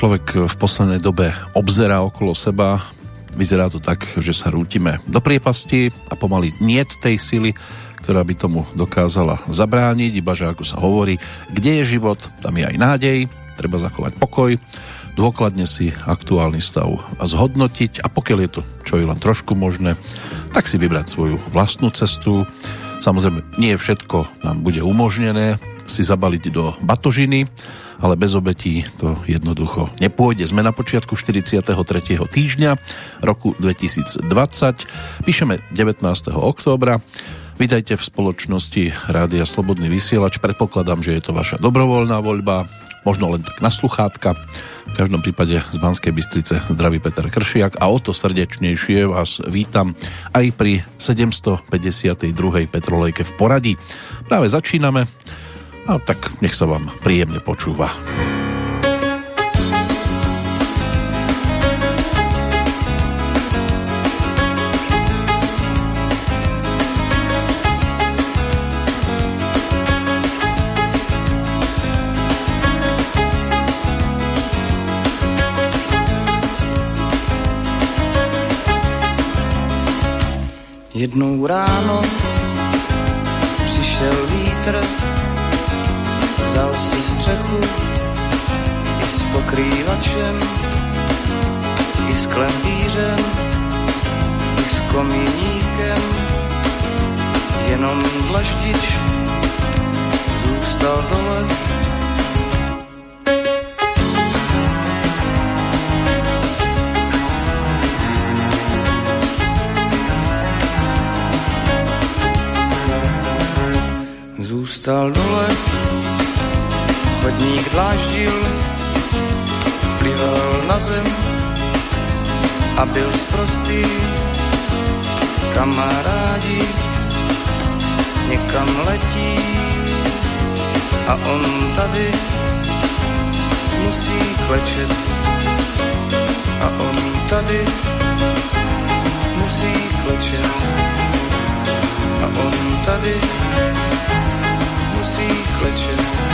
človek v poslednej dobe obzerá okolo seba, vyzerá to tak, že sa rútime do priepasti a pomaly niet tej sily, ktorá by tomu dokázala zabrániť, iba že ako sa hovorí, kde je život, tam je aj nádej, treba zachovať pokoj, dôkladne si aktuálny stav a zhodnotiť a pokiaľ je to čo je len trošku možné, tak si vybrať svoju vlastnú cestu. Samozrejme, nie všetko nám bude umožnené si zabaliť do batožiny, ale bez obetí to jednoducho nepôjde. Sme na počiatku 43. týždňa roku 2020. Píšeme 19. októbra. Vítajte v spoločnosti Rádia Slobodný vysielač. Predpokladám, že je to vaša dobrovoľná voľba, možno len tak na sluchátka. V každom prípade z Banskej Bystrice zdraví Peter Kršiak a o to srdečnejšie vás vítam aj pri 752. Petrolejke v poradí. Práve začíname a tak nech sa vám príjemne počúva. Jednou ráno přišel vítr Vzal si střechu i s pokrývačem, i s klempířem, i s komíníkem. Jenom dlaždič zůstal dole. Zůstal dole Chodník dláždil, plival na zem a byl sprostý. Kamarádi někam letí a on tady musí klečet. A on tady musí klečet. A on tady musí klečet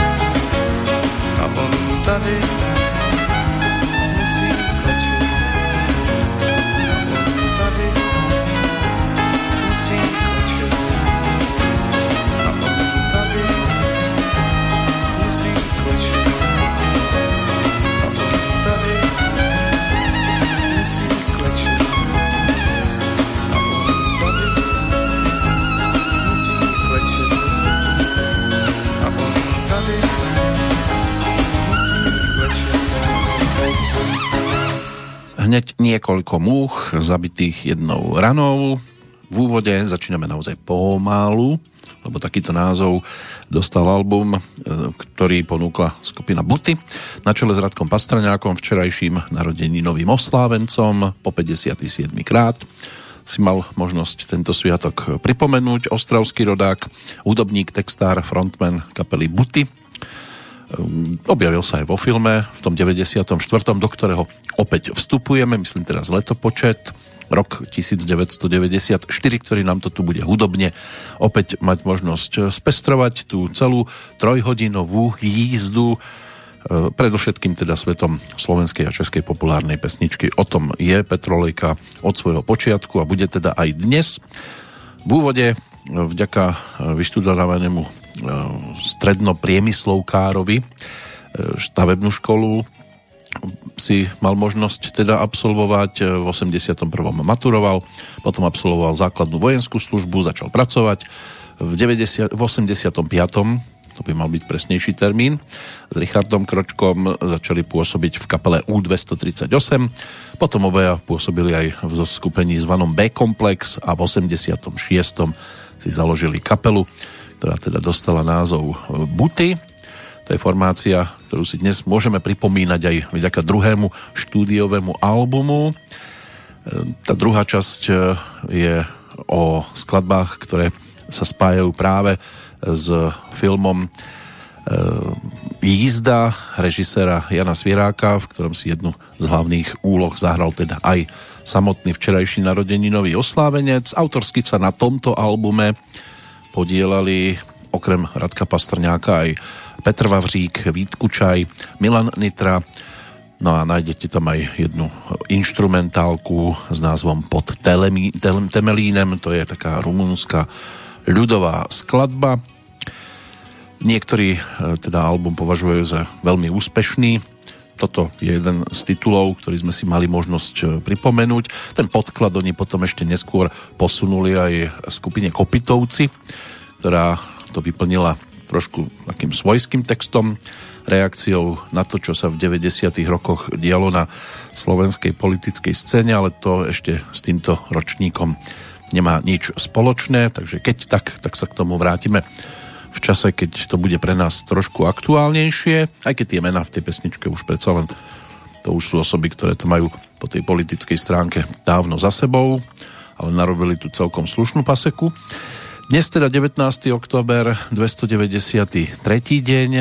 a on hneď niekoľko múch zabitých jednou ranou. V úvode začíname naozaj pomalu, lebo takýto názov dostal album, e, ktorý ponúkla skupina Buty na čele s Radkom Pastraňákom, včerajším novým oslávencom po 57. krát si mal možnosť tento sviatok pripomenúť. Ostravský rodák, hudobník, textár, frontman kapely Buty, objavil sa aj vo filme v tom 94., do ktorého opäť vstupujeme, myslím teraz letopočet, rok 1994, ktorý nám to tu bude hudobne opäť mať možnosť spestrovať tú celú trojhodinovú jízdu ehm, predovšetkým teda svetom slovenskej a českej populárnej pesničky. O tom je Petrolejka od svojho počiatku a bude teda aj dnes. V úvode vďaka vyštudovanému strednopriemyslovkárovi e, stavebnú školu si mal možnosť teda absolvovať. V 81. maturoval, potom absolvoval základnú vojenskú službu, začal pracovať. V, 90, v 85. to by mal byť presnejší termín, s Richardom Kročkom začali pôsobiť v kapele U238. Potom obaja pôsobili aj v zoskupení zvanom B-komplex a v 86. si založili kapelu ktorá teda dostala názov e, Buty. To je formácia, ktorú si dnes môžeme pripomínať aj vďaka druhému štúdiovému albumu. E, tá druhá časť e, je o skladbách, ktoré sa spájajú práve s filmom Jízda režisera Jana Svieráka, v ktorom si jednu z hlavných úloh zahral teda aj samotný včerajší narodeninový oslávenec. Autorsky sa na tomto albume podielali okrem Radka Pastrňáka aj Petr Vavřík, Vít Kučaj, Milan Nitra, No a nájdete tam aj jednu instrumentálku s názvom Pod telemi, tel, Temelínem, to je taká rumúnska ľudová skladba. Niektorí e, teda album považujú za veľmi úspešný. Toto je jeden z titulov, ktorý sme si mali možnosť e, pripomenúť. Ten podklad oni potom ešte neskôr posunuli aj skupine Kopitovci, ktorá to vyplnila trošku takým svojským textom reakciou na to, čo sa v 90. rokoch dialo na slovenskej politickej scéne, ale to ešte s týmto ročníkom nemá nič spoločné, takže keď tak, tak sa k tomu vrátime v čase, keď to bude pre nás trošku aktuálnejšie, aj keď tie mená v tej pesničke už predsa len to už sú osoby, ktoré to majú po tej politickej stránke dávno za sebou, ale narobili tu celkom slušnú paseku. Dnes teda 19. október, 293. deň,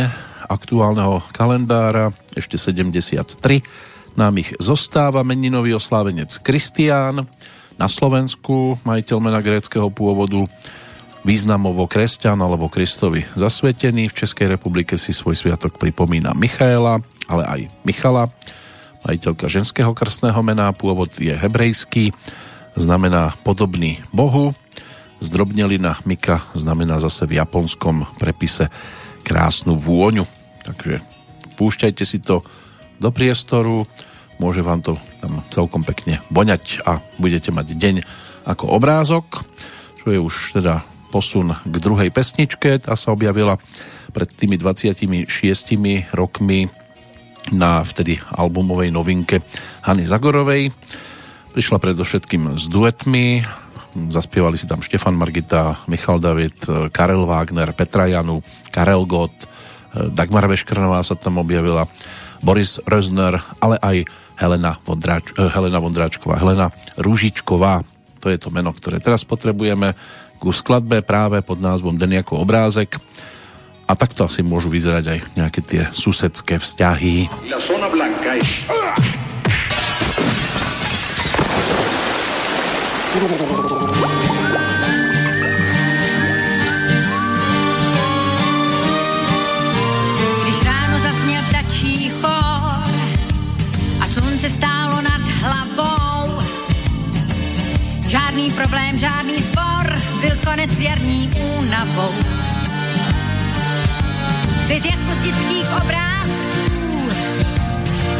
aktuálneho kalendára, ešte 73. Nám ich zostáva meninový oslávenec Kristián, na Slovensku majiteľ mena gréckého pôvodu, významovo kresťan alebo Kristovi zasvetený. V Českej republike si svoj sviatok pripomína Michaela, ale aj Michala, majiteľka ženského krstného mena, pôvod je hebrejský, znamená podobný Bohu. Zdrobnelina Mika znamená zase v japonskom prepise krásnu vôňu. Takže púšťajte si to do priestoru, môže vám to tam celkom pekne boňať a budete mať deň ako obrázok, čo je už teda posun k druhej pesničke. Tá sa objavila pred tými 26 rokmi na vtedy albumovej novinke Hany Zagorovej. Prišla predovšetkým s duetmi, Zaspievali si tam Štefan Margita, Michal David, Karel Wagner, Petra Janu, Karel Gott, Dagmar Veškrnová sa tam objavila, Boris Rözner, ale aj Helena, Vondráč, eh, Helena Vondráčková, Helena Rúžičková. To je to meno, ktoré teraz potrebujeme ku skladbe práve pod názvom Den ako obrázek. A takto asi môžu vyzerať aj nejaké tie susedské vzťahy. La zona blanca es... Žádný problém, žádný s jarní únavou. Svět z obrázků,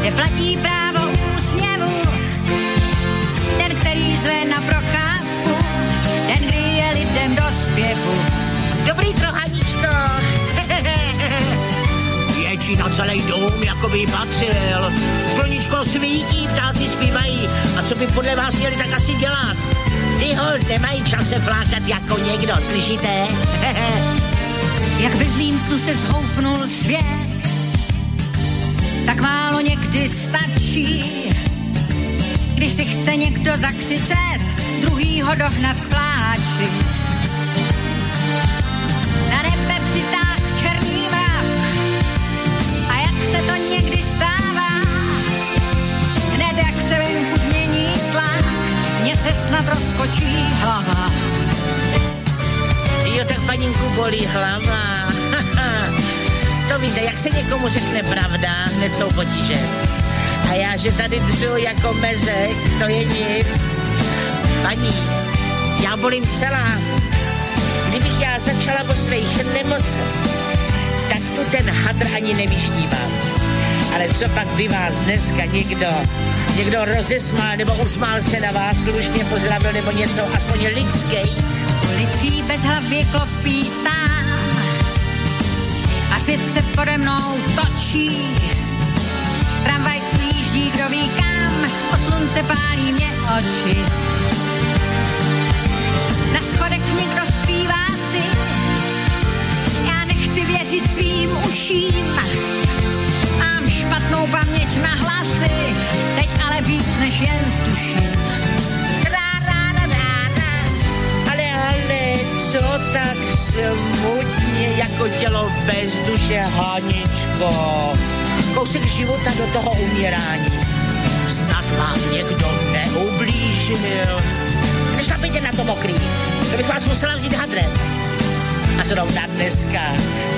kde platí právo úsměvu. Ten, který zve na procházku, ten, kdy je lidem do zpěvu. Dobrý trochaníčko, větší na celý dům, jako by patřil. Sluníčko svítí, ptáci zpívají. A co by podle vás měli tak asi dělat? Ty hold nemají čas se flákat jako někdo, slyšíte? Jak ve zlým snu se zhoupnul svět, tak málo někdy stačí, když si chce někdo zakřičet, druhýho dohnat k pláči. Na nebe přitáh černý mrak a jak se to se snad rozkočí hlava. Jo, tak paninku bolí hlava. to víte, jak se někomu řekne pravda, hned jsou potíže. A já, že tady dřu jako mezek, to je nic. Paní, já bolím celá. Kdybych já začala o svých nemocech, tak tu ten hadr ani nevyšnívám. Ale co pak by vás dneska někdo, někdo rozesmál nebo usmál se na vás, slušně pozdravil nebo něco, aspoň lidský? Ulicí bez hlavy klopítá a svět se pode mnou točí. Tramvaj ujíždí, kdo ví kam, od slunce pálí mě oči. Na schodech někdo zpívá si, já nechci věřit svým uším. Špatnou paměť na hlasy, teď ale víc než jen tuším. Ale co tak smutně jako tělo bez duše, Haničko? Kousek života do toho umírání. Snad vám někdo neublížil. Nešlapejte na to mokrý, to bych vás musela vzít hadrem. A zrovna dneska,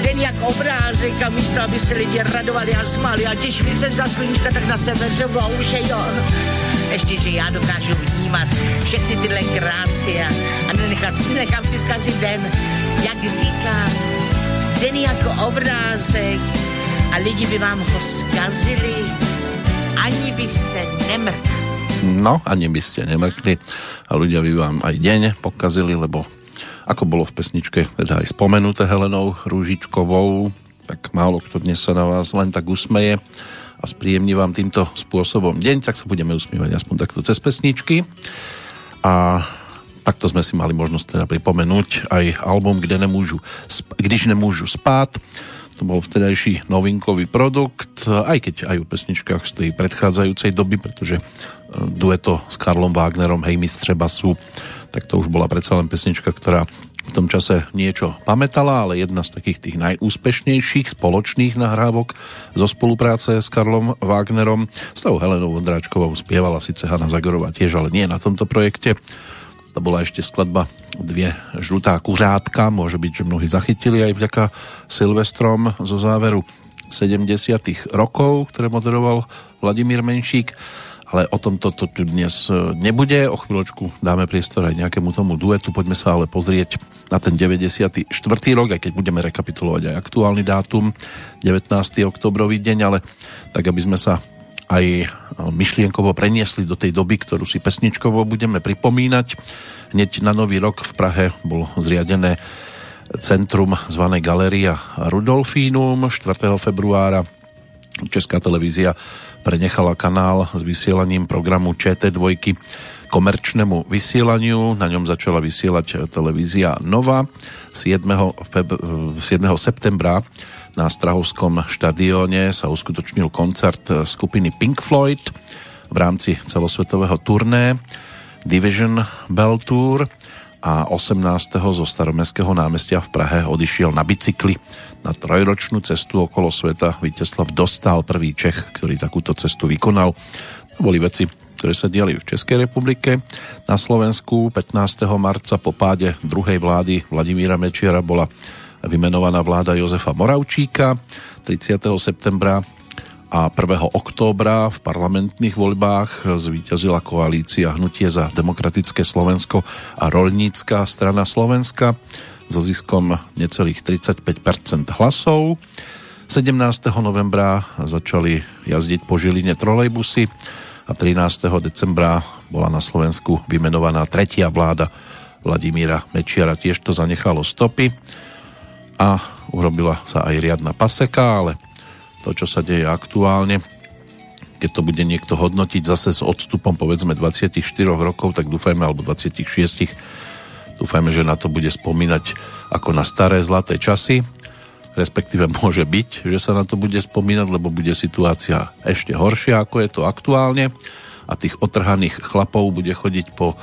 den jak obrázek a místo, aby se lidi radovali a smáli a těšili se za sluníčka, tak na sebe řvou, že jo. Ještě, že já dokážu vnímat všechny tyhle krásy a, a nenechat, nechám si zkazit den, jak říkám, den jako obrázek a lidi by vám ho zkazili, ani byste nemrkli. No, ani by ste nemrkli a ľudia by vám aj deň pokazili, lebo ako bolo v pesničke teda aj spomenuté Helenou Rúžičkovou, tak málo kto dnes sa na vás len tak usmeje a spríjemní vám týmto spôsobom deň, tak sa budeme usmievať aspoň takto cez pesničky. A takto sme si mali možnosť teda pripomenúť aj album Kde nemôžu, Když nemôžu spát, to bol vtedajší novinkový produkt, aj keď aj o pesničkách z tej predchádzajúcej doby, pretože e, dueto s Karlom Wagnerom, hej mistře basu, tak to už bola predsa len pesnička, ktorá v tom čase niečo pamätala, ale jedna z takých tých najúspešnejších spoločných nahrávok zo spolupráce s Karlom Wagnerom. S tou Helenou Vondráčkovou spievala síce Hanna Zagorová tiež, ale nie na tomto projekte. To bola ešte skladba Dvie žlutá kuřátka, môže byť, že mnohí zachytili aj vďaka Silvestrom zo záveru 70. rokov, ktoré moderoval Vladimír Menšík ale o tomto to tu dnes e, nebude. O chvíľočku dáme priestor aj nejakému tomu duetu. Poďme sa ale pozrieť na ten 94. rok, aj keď budeme rekapitulovať aj aktuálny dátum, 19. oktobrový deň, ale tak, aby sme sa aj e, myšlienkovo preniesli do tej doby, ktorú si pesničkovo budeme pripomínať. Hneď na Nový rok v Prahe bol zriadené centrum zvané Galeria Rudolfínum 4. februára. Česká televízia prenechala kanál s vysielaním programu ČT2 komerčnému vysielaniu. Na ňom začala vysielať televízia Nova 7. Feb- 7. septembra na Strahovskom štadióne sa uskutočnil koncert skupiny Pink Floyd v rámci celosvetového turné Division Bell Tour a 18. zo staromestského námestia v Prahe odišiel na bicykli na trojročnú cestu okolo sveta. Víteslav Dostal, prvý Čech, ktorý takúto cestu vykonal. To boli veci, ktoré sa diali v Českej republike. Na Slovensku 15. marca po páde druhej vlády Vladimíra Mečiara bola vymenovaná vláda Jozefa Moravčíka 30. septembra a 1. októbra v parlamentných voľbách zvíťazila koalícia Hnutie za demokratické Slovensko a Rolnícka strana Slovenska so ziskom necelých 35% hlasov. 17. novembra začali jazdiť po Žiline trolejbusy a 13. decembra bola na Slovensku vymenovaná tretia vláda Vladimíra Mečiara. Tiež to zanechalo stopy a urobila sa aj riadna paseka, ale to, čo sa deje aktuálne, keď to bude niekto hodnotiť zase s odstupom povedzme 24 rokov, tak dúfajme, alebo 26, dúfajme, že na to bude spomínať ako na staré zlaté časy, respektíve môže byť, že sa na to bude spomínať, lebo bude situácia ešte horšia, ako je to aktuálne. A tých otrhaných chlapov bude chodiť po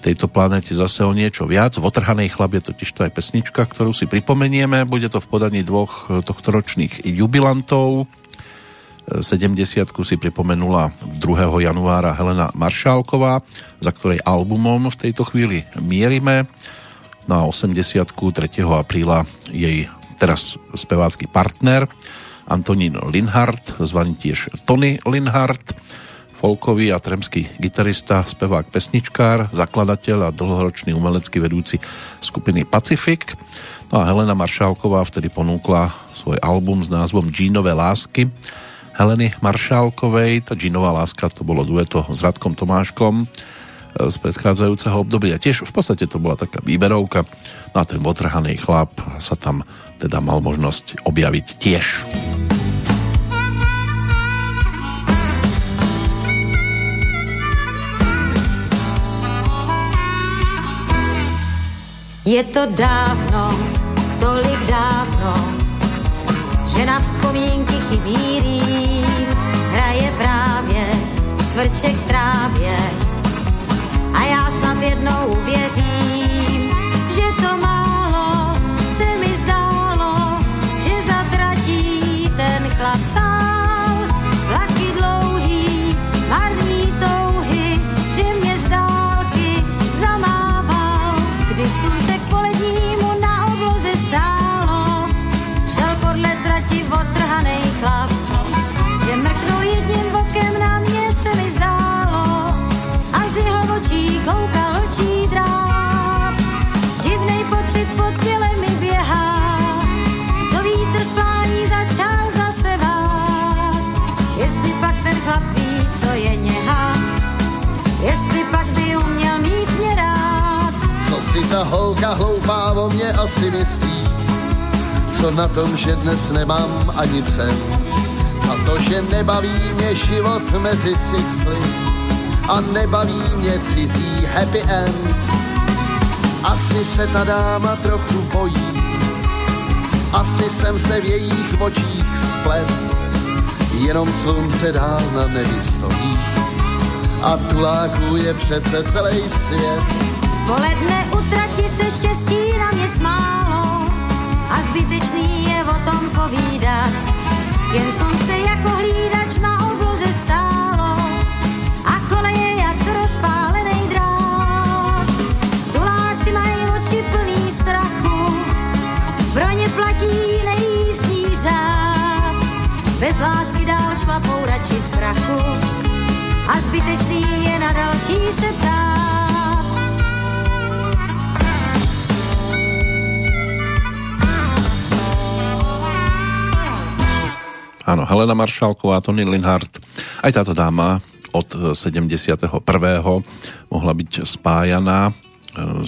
tejto planete zase o niečo viac. V Otrhanej chlap totiž to aj pesnička, ktorú si pripomenieme. Bude to v podaní dvoch eh, tohtoročných jubilantov. 70 si pripomenula 2. januára Helena Maršálková, za ktorej albumom v tejto chvíli mierime. Na 80 3. apríla jej teraz spevácky partner Antonín Linhardt, zvaný tiež Tony Linhardt folkový a tremský gitarista, spevák, pesničkár, zakladateľ a dlhoročný umelecký vedúci skupiny Pacific. No a Helena Maršálková vtedy ponúkla svoj album s názvom Džínové lásky. Heleny Maršálkovej, tá Džínová láska to bolo dueto s Radkom Tomáškom e, z predchádzajúceho obdobia. Tiež v podstate to bola taká výberovka. No a ten otrhaný chlap sa tam teda mal možnosť objaviť tiež. Je to dávno, tolik dávno, že na vzpomínky chybí rým, hraje právě cvrček v trávě. A já snad jednou uvěřím, že to málo málo mě asi myslí, co na tom, že dnes nemám ani cen. Za to, že nebaví mě život mezi sysly a nebaví mě cizí happy end. Asi se ta dáma trochu bojí, asi jsem se v jejich očích splet, jenom slunce dál na nebi stojí a tuláků je přece celý svět. Poledne utratí se štěstí na mě smálo a zbytečný je o tom povídat. Jen slunce jako hlídač na obloze stálo a koleje jak rozpálený drát. Tuláci mají oči plný strachu, pro ně platí nejízdní řád. Bez lásky dál šlapou radši v prachu a zbytečný je na další se ptát. Áno, Helena Maršálková, Tony Linhart. Aj táto dáma od 71. mohla byť spájaná e,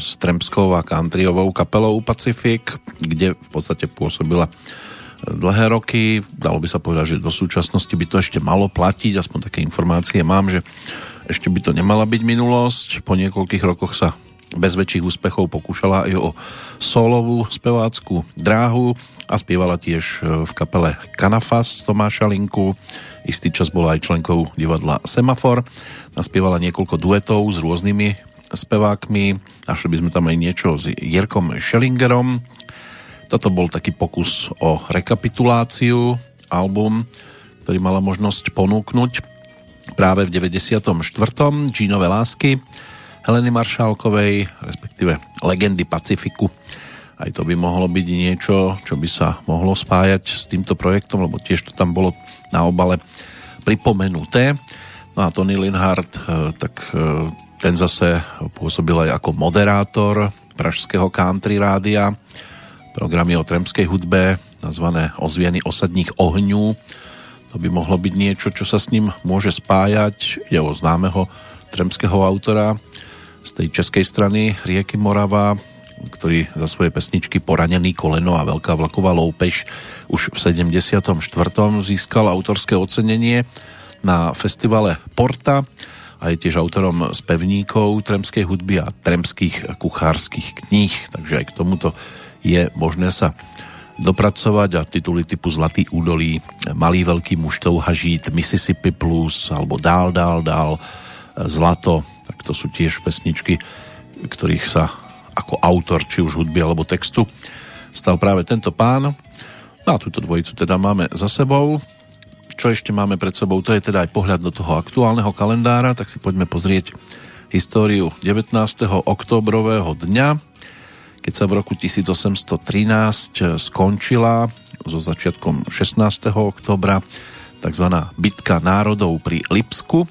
s trempskou a countryovou kapelou Pacific, kde v podstate pôsobila e, dlhé roky. Dalo by sa povedať, že do súčasnosti by to ešte malo platiť, aspoň také informácie mám, že ešte by to nemala byť minulosť. Po niekoľkých rokoch sa bez väčších úspechov pokúšala aj o solovú spevácku dráhu a spievala tiež e, v kapele Kanafas Tomáša Linku. Istý čas bola aj členkou divadla Semafor. Naspievala niekoľko duetov s rôznymi spevákmi. Našli by sme tam aj niečo s Jirkom Schellingerom. Toto bol taký pokus o rekapituláciu album, ktorý mala možnosť ponúknuť práve v 94. Džínové lásky Heleny Maršálkovej, respektíve Legendy Pacifiku aj to by mohlo byť niečo, čo by sa mohlo spájať s týmto projektom, lebo tiež to tam bolo na obale pripomenuté. No a Tony Linhardt, e, tak e, ten zase pôsobil aj ako moderátor pražského country rádia, programy o tremskej hudbe, nazvané Ozvieny osadních ohňů. To by mohlo byť niečo, čo sa s ním môže spájať. Je o známeho tremského autora z tej českej strany rieky Morava, ktorý za svoje pesničky Poranený koleno a Veľká vlaková loupež už v 74. získal autorské ocenenie na festivale Porta a je tiež autorom spevníkov tremskej hudby a tremských kuchárskych kníh, takže aj k tomuto je možné sa dopracovať a tituly typu Zlatý údolí, Malý veľký muž touha žít, Mississippi Plus alebo Dál, dál, dál, Zlato, tak to sú tiež pesničky, ktorých sa ako autor či už hudby alebo textu stal práve tento pán. No a túto dvojicu teda máme za sebou. Čo ešte máme pred sebou, to je teda aj pohľad do toho aktuálneho kalendára, tak si poďme pozrieť históriu 19. oktobrového dňa, keď sa v roku 1813 skončila so začiatkom 16. oktobra tzv. bitka národov pri Lipsku,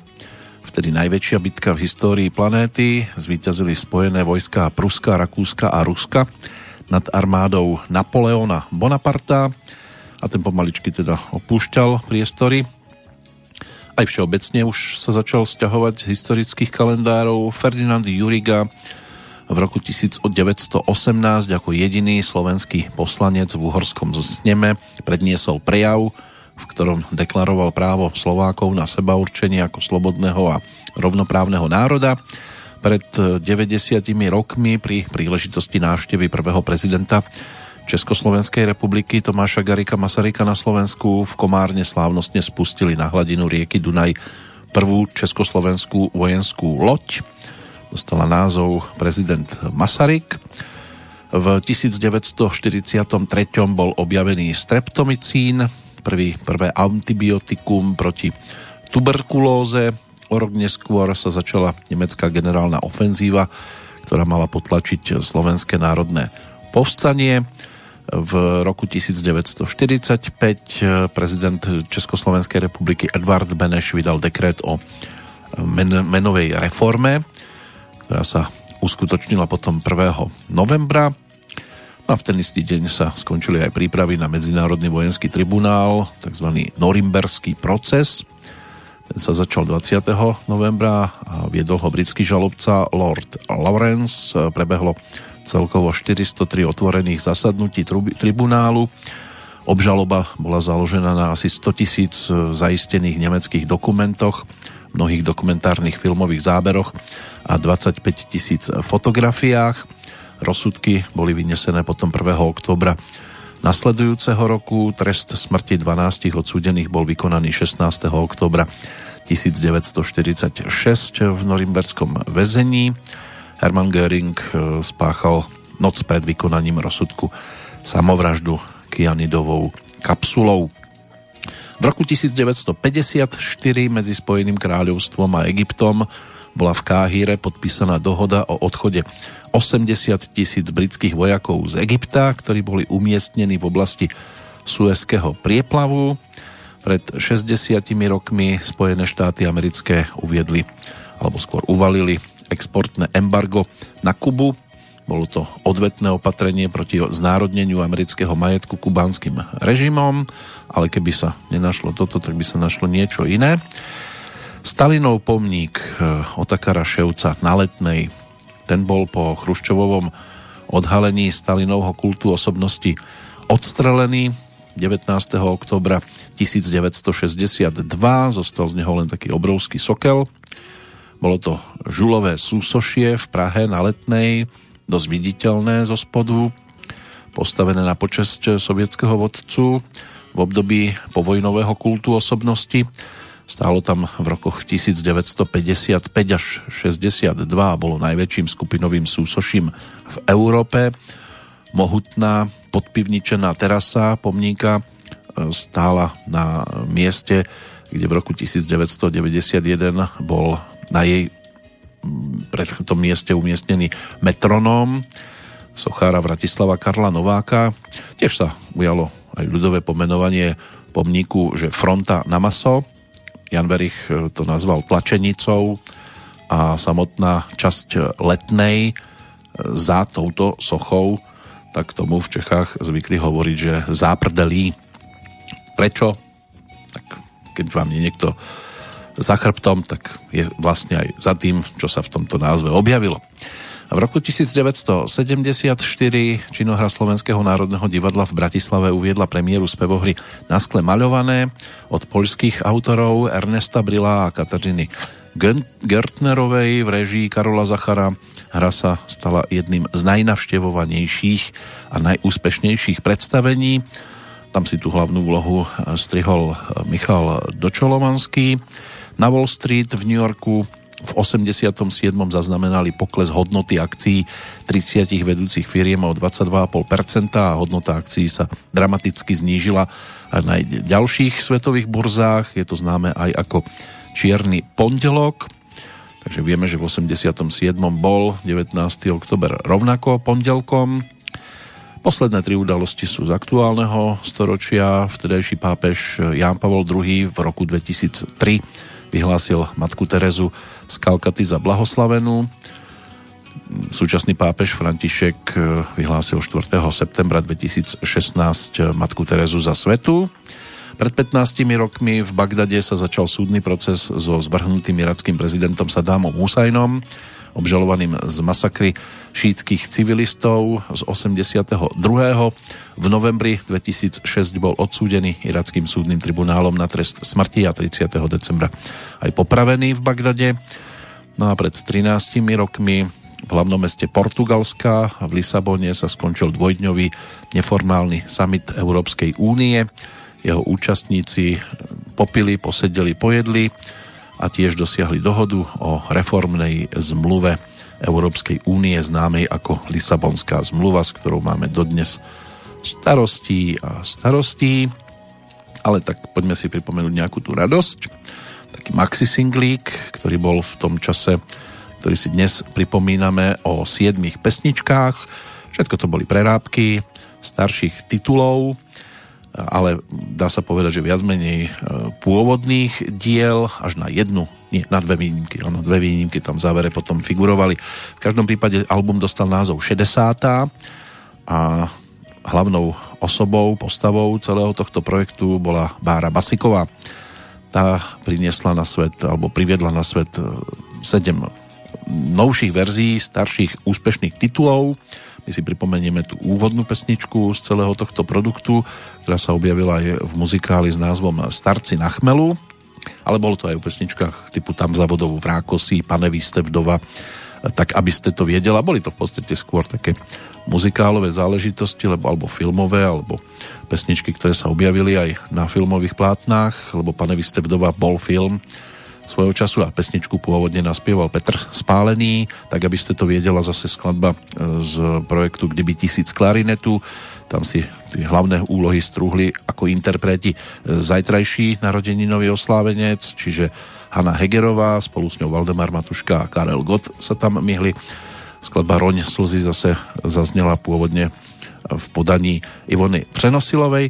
vtedy najväčšia bitka v histórii planéty. Zvíťazili spojené vojská Pruska, Rakúska a Ruska nad armádou Napoleona Bonaparta a ten pomaličky teda opúšťal priestory. Aj všeobecne už sa začal stiahovať z historických kalendárov Ferdinand Juriga v roku 1918 ako jediný slovenský poslanec v uhorskom sneme predniesol prejav, v ktorom deklaroval právo Slovákov na seba určenie ako slobodného a rovnoprávneho národa. Pred 90 rokmi pri príležitosti návštevy prvého prezidenta Československej republiky Tomáša Garika Masaryka na Slovensku v Komárne slávnostne spustili na hladinu rieky Dunaj prvú československú vojenskú loď. Dostala názov prezident Masaryk. V 1943 bol objavený streptomicín, prvý, prvé antibiotikum proti tuberkulóze. O rok neskôr sa začala nemecká generálna ofenzíva, ktorá mala potlačiť slovenské národné povstanie. V roku 1945 prezident Československej republiky Edvard Beneš vydal dekret o men- menovej reforme, ktorá sa uskutočnila potom 1. novembra a v ten istý deň sa skončili aj prípravy na Medzinárodný vojenský tribunál, tzv. Norimberský proces. Ten sa začal 20. novembra a viedol ho britský žalobca Lord Lawrence. Prebehlo celkovo 403 otvorených zasadnutí tribunálu. Obžaloba bola založená na asi 100 tisíc e, zaistených nemeckých dokumentoch, mnohých dokumentárnych filmových záberoch a 25 tisíc fotografiách. Rozsudky boli vynesené potom 1. oktobra nasledujúceho roku. Trest smrti 12 odsúdených bol vykonaný 16. oktobra 1946 v norimberskom väzení. Hermann Göring e, spáchal noc pred vykonaním rozsudku samovraždu kianidovou kapsulou. V roku 1954 medzi Spojeným kráľovstvom a Egyptom bola v Káhire podpísaná dohoda o odchode 80 tisíc britských vojakov z Egypta, ktorí boli umiestnení v oblasti Suezského prieplavu. Pred 60 rokmi Spojené štáty americké uviedli, alebo skôr uvalili exportné embargo na Kubu. Bolo to odvetné opatrenie proti znárodneniu amerického majetku kubánskym režimom, ale keby sa nenašlo toto, tak by sa našlo niečo iné. Stalinov pomník eh, Otakara Ševca na Letnej, ten bol po Chruščovovom odhalení Stalinovho kultu osobnosti odstrelený 19. oktobra 1962. Zostal z neho len taký obrovský sokel. Bolo to žulové súsošie v Prahe na Letnej, dosť viditeľné zo spodu, postavené na počesť sovietského vodcu v období povojnového kultu osobnosti. Stálo tam v rokoch 1955 až 62 a bolo najväčším skupinovým súsoším v Európe. Mohutná podpivničená terasa pomníka stála na mieste, kde v roku 1991 bol na jej pred tom mieste umiestnený metronóm sochára Vratislava Karla Nováka. Tiež sa ujalo aj ľudové pomenovanie pomníku, že fronta na maso. Jan Verich to nazval tlačenicou a samotná časť letnej za touto sochou tak tomu v Čechách zvykli hovoriť, že záprdelí Prečo? Tak keď vám je niekto za chrbtom, tak je vlastne aj za tým, čo sa v tomto názve objavilo. V roku 1974 činohra Slovenského národného divadla v Bratislave uviedla premiéru spevohry Na skle maľované od poľských autorov Ernesta Brila a Kataríny Gertnerovej v režii Karola Zachara. Hra sa stala jedným z najnavštevovanejších a najúspešnejších predstavení tam si tú hlavnú úlohu strihol Michal Dočolovanský. Na Wall Street v New Yorku v 87. zaznamenali pokles hodnoty akcií 30 vedúcich firiem o 22,5% a hodnota akcií sa dramaticky znížila aj na ďalších svetových burzách. Je to známe aj ako čierny pondelok. Takže vieme, že v 87. bol 19. oktober rovnako pondelkom Posledné tri udalosti sú z aktuálneho storočia. Vtedajší pápež Ján Pavol II v roku 2003 vyhlásil matku Terezu z Kalkaty za blahoslavenú. Súčasný pápež František vyhlásil 4. septembra 2016 matku Terezu za svetu. Pred 15 rokmi v Bagdade sa začal súdny proces so zvrhnutým irackým prezidentom Sadámom Husajnom obžalovaným z masakry šítskych civilistov z 82. V novembri 2006 bol odsúdený irackým súdnym tribunálom na trest smrti a 30. decembra aj popravený v Bagdade. No a pred 13 rokmi v hlavnom meste Portugalska v Lisabone sa skončil dvojdňový neformálny summit Európskej únie. Jeho účastníci popili, posedeli, pojedli a tiež dosiahli dohodu o reformnej zmluve Európskej únie známej ako Lisabonská zmluva, s ktorou máme dodnes starostí a starostí. Ale tak poďme si pripomenúť nejakú tú radosť. Taký maxi singlík, ktorý bol v tom čase, ktorý si dnes pripomíname o siedmých pesničkách. Všetko to boli prerábky starších titulov, ale dá sa povedať, že viac menej e, pôvodných diel až na jednu, nie, na dve výnimky, áno, dve výnimky tam v závere potom figurovali. V každom prípade album dostal názov 60. a hlavnou osobou, postavou celého tohto projektu bola Bára Basiková. Tá priniesla na svet, alebo priviedla na svet e, sedem novších verzií starších úspešných titulov. My si pripomenieme tú úvodnú pesničku z celého tohto produktu, ktorá sa objavila aj v muzikáli s názvom Starci na chmelu, ale bolo to aj v pesničkách typu Tam za vodou v Rákosi, Pane vy ste vdova, tak aby ste to viedela. Boli to v podstate skôr také muzikálové záležitosti, lebo, alebo filmové, alebo pesničky, ktoré sa objavili aj na filmových plátnách, lebo Pane vy ste vdova bol film, svojho času a pesničku pôvodne naspieval Petr Spálený, tak aby ste to viedela zase skladba e, z projektu Kdyby tisíc klarinetu, tam si tie hlavné úlohy strúhli ako interpreti e, zajtrajší narodeninový oslávenec, čiže Hanna Hegerová, spolu s ňou Valdemar Matuška a Karel Gott sa tam myhli. Skladba Roň slzy zase zaznela pôvodne v podaní Ivony Přenosilovej.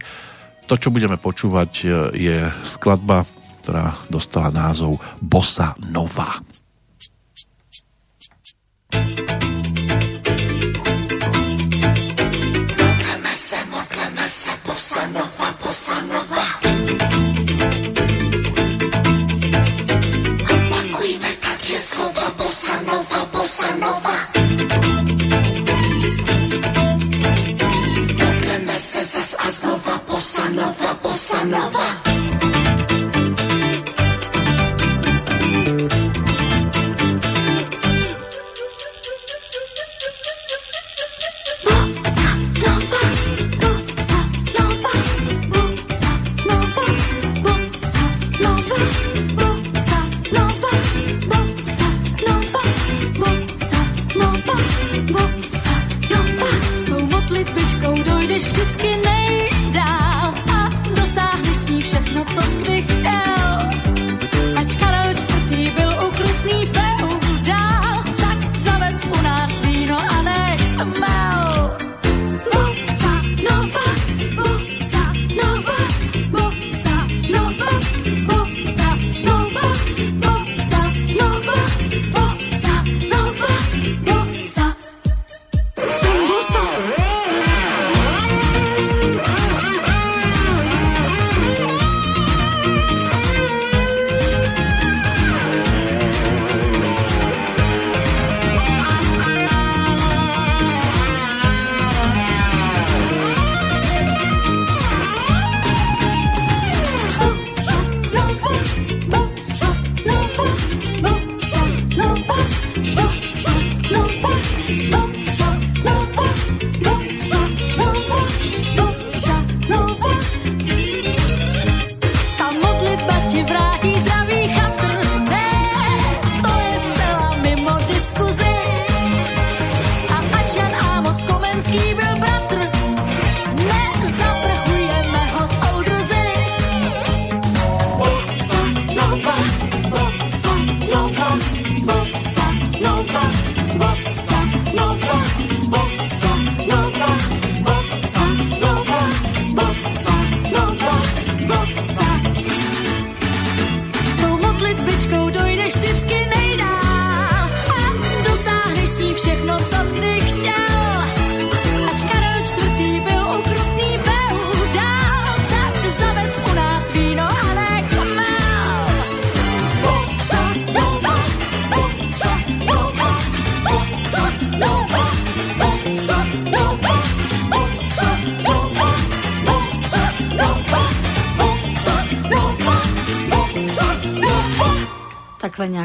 To, čo budeme počúvať, e, je skladba ktorá dostala názov Bossa Nova. Modleme se, modleme se, Bossa Nova, Bossa Nova. Opakujme tak je slova Bossa Nova, Bossa Nova. Modleme se zas a znova Bossa Nova, Bossa Nova.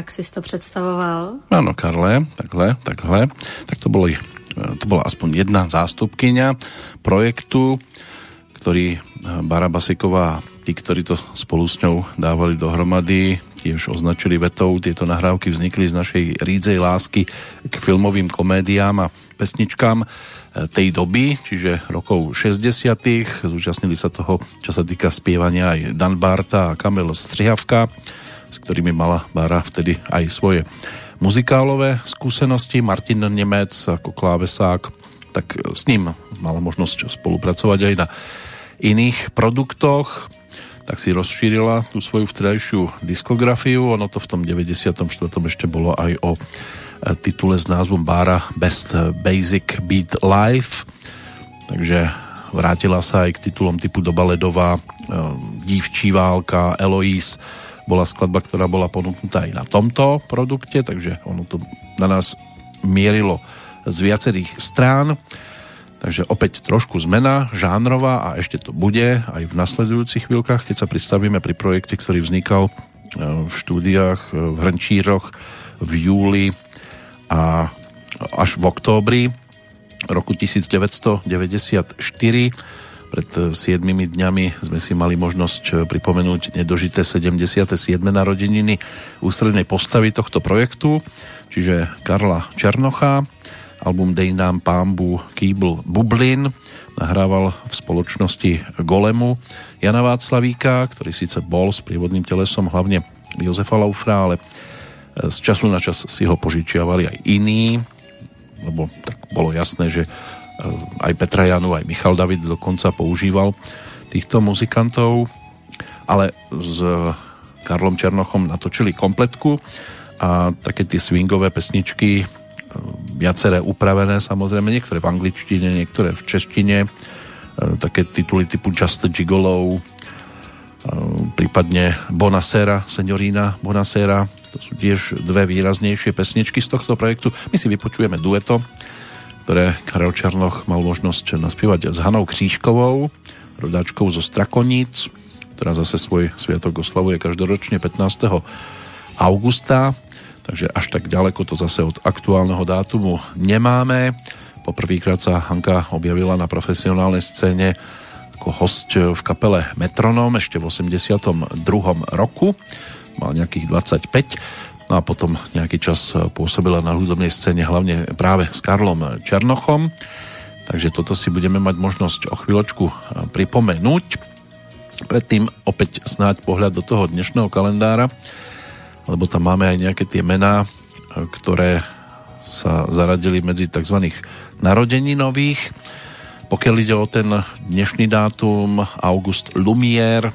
Si to predstavoval. Áno, Karle, takhle, takhle. Tak to, boli, to bola aspoň jedna zástupkynia projektu, ktorý eh, Bara Basiková tí, ktorí to spolu s ňou dávali dohromady, tiež označili vetou. Tieto nahrávky vznikli z našej rídzej lásky k filmovým komédiám a pesničkám eh, tej doby, čiže rokov 60. Zúčastnili sa toho, čo sa týka spievania aj Dan Barta a Kamil Strihavka s ktorými mala Bára vtedy aj svoje muzikálové skúsenosti. Martin Nemec ako klávesák, tak s ním mala možnosť spolupracovať aj na iných produktoch, tak si rozšírila tú svoju vtedajšiu diskografiu. Ono to v tom 94. ešte bolo aj o e, titule s názvom Bára Best Basic Beat Live. Takže vrátila sa aj k titulom typu Doba ledová, e, Dívčí válka, Eloise, bola skladba, ktorá bola ponúknutá aj na tomto produkte, takže ono to na nás mierilo z viacerých strán. Takže opäť trošku zmena, žánrová a ešte to bude aj v nasledujúcich chvíľkach, keď sa pristavíme pri projekte, ktorý vznikal e, v štúdiách e, v Hrnčíroch v júli a až v októbri roku 1994 pred 7 dňami sme si mali možnosť pripomenúť nedožité 77. narodeniny ústrednej postavy tohto projektu, čiže Karla Černocha, Album Dej nám pámbu Kýbl Bublin nahrával v spoločnosti Golemu Jana Václavíka, ktorý síce bol s prívodným telesom hlavne Jozefa Laufra, ale e, z času na čas si ho požičiavali aj iní, lebo tak bolo jasné, že aj Petra Janu, aj Michal David dokonca používal týchto muzikantov, ale s Karlom Černochom natočili kompletku a také tie swingové pesničky viaceré upravené samozrejme, niektoré v angličtine, niektoré v češtine, e, také tituly typu Just Gigolo, prípadne Bonasera, Signorina Bonasera, to sú tiež dve výraznejšie pesničky z tohto projektu. My si vypočujeme dueto, ktoré Karel Černoch mal možnosť naspievať s Hanou Křížkovou, rodáčkou zo Strakoníc, ktorá zase svoj sviatok oslavuje každoročne 15. augusta takže až tak ďaleko to zase od aktuálneho dátumu nemáme. Poprvýkrát sa Hanka objavila na profesionálnej scéne ako host v kapele Metronom ešte v 82. roku. Mal nejakých 25. No a potom nejaký čas pôsobila na hudobnej scéne hlavne práve s Karlom Černochom. Takže toto si budeme mať možnosť o chvíľočku pripomenúť. Predtým opäť snáď pohľad do toho dnešného kalendára lebo tam máme aj nejaké tie mená, e, ktoré sa zaradili medzi tzv. nových. Pokiaľ ide o ten dnešný dátum, August Lumière,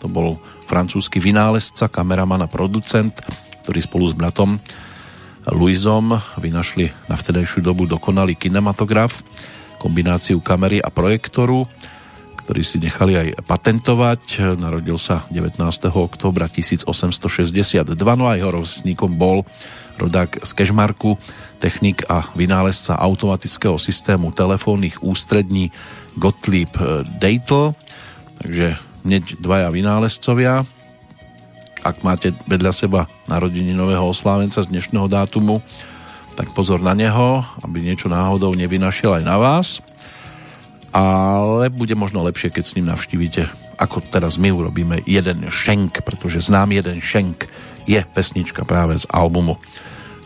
to bol francúzsky vynálezca, kameraman a producent, ktorý spolu s bratom Louisom vynašli na vtedajšiu dobu dokonalý kinematograf, kombináciu kamery a projektoru ktorý si nechali aj patentovať. Narodil sa 19. oktobra 1862, no a jeho rovesníkom bol rodák z Kešmarku, technik a vynálezca automatického systému telefónnych ústrední Gottlieb Deitel. Takže hneď dvaja vynálezcovia. Ak máte vedľa seba narodeninového oslávenca z dnešného dátumu, tak pozor na neho, aby niečo náhodou nevynašiel aj na vás ale bude možno lepšie, keď s ním navštívite, ako teraz my urobíme jeden šenk, pretože znám jeden šenk je pesnička práve z albumu,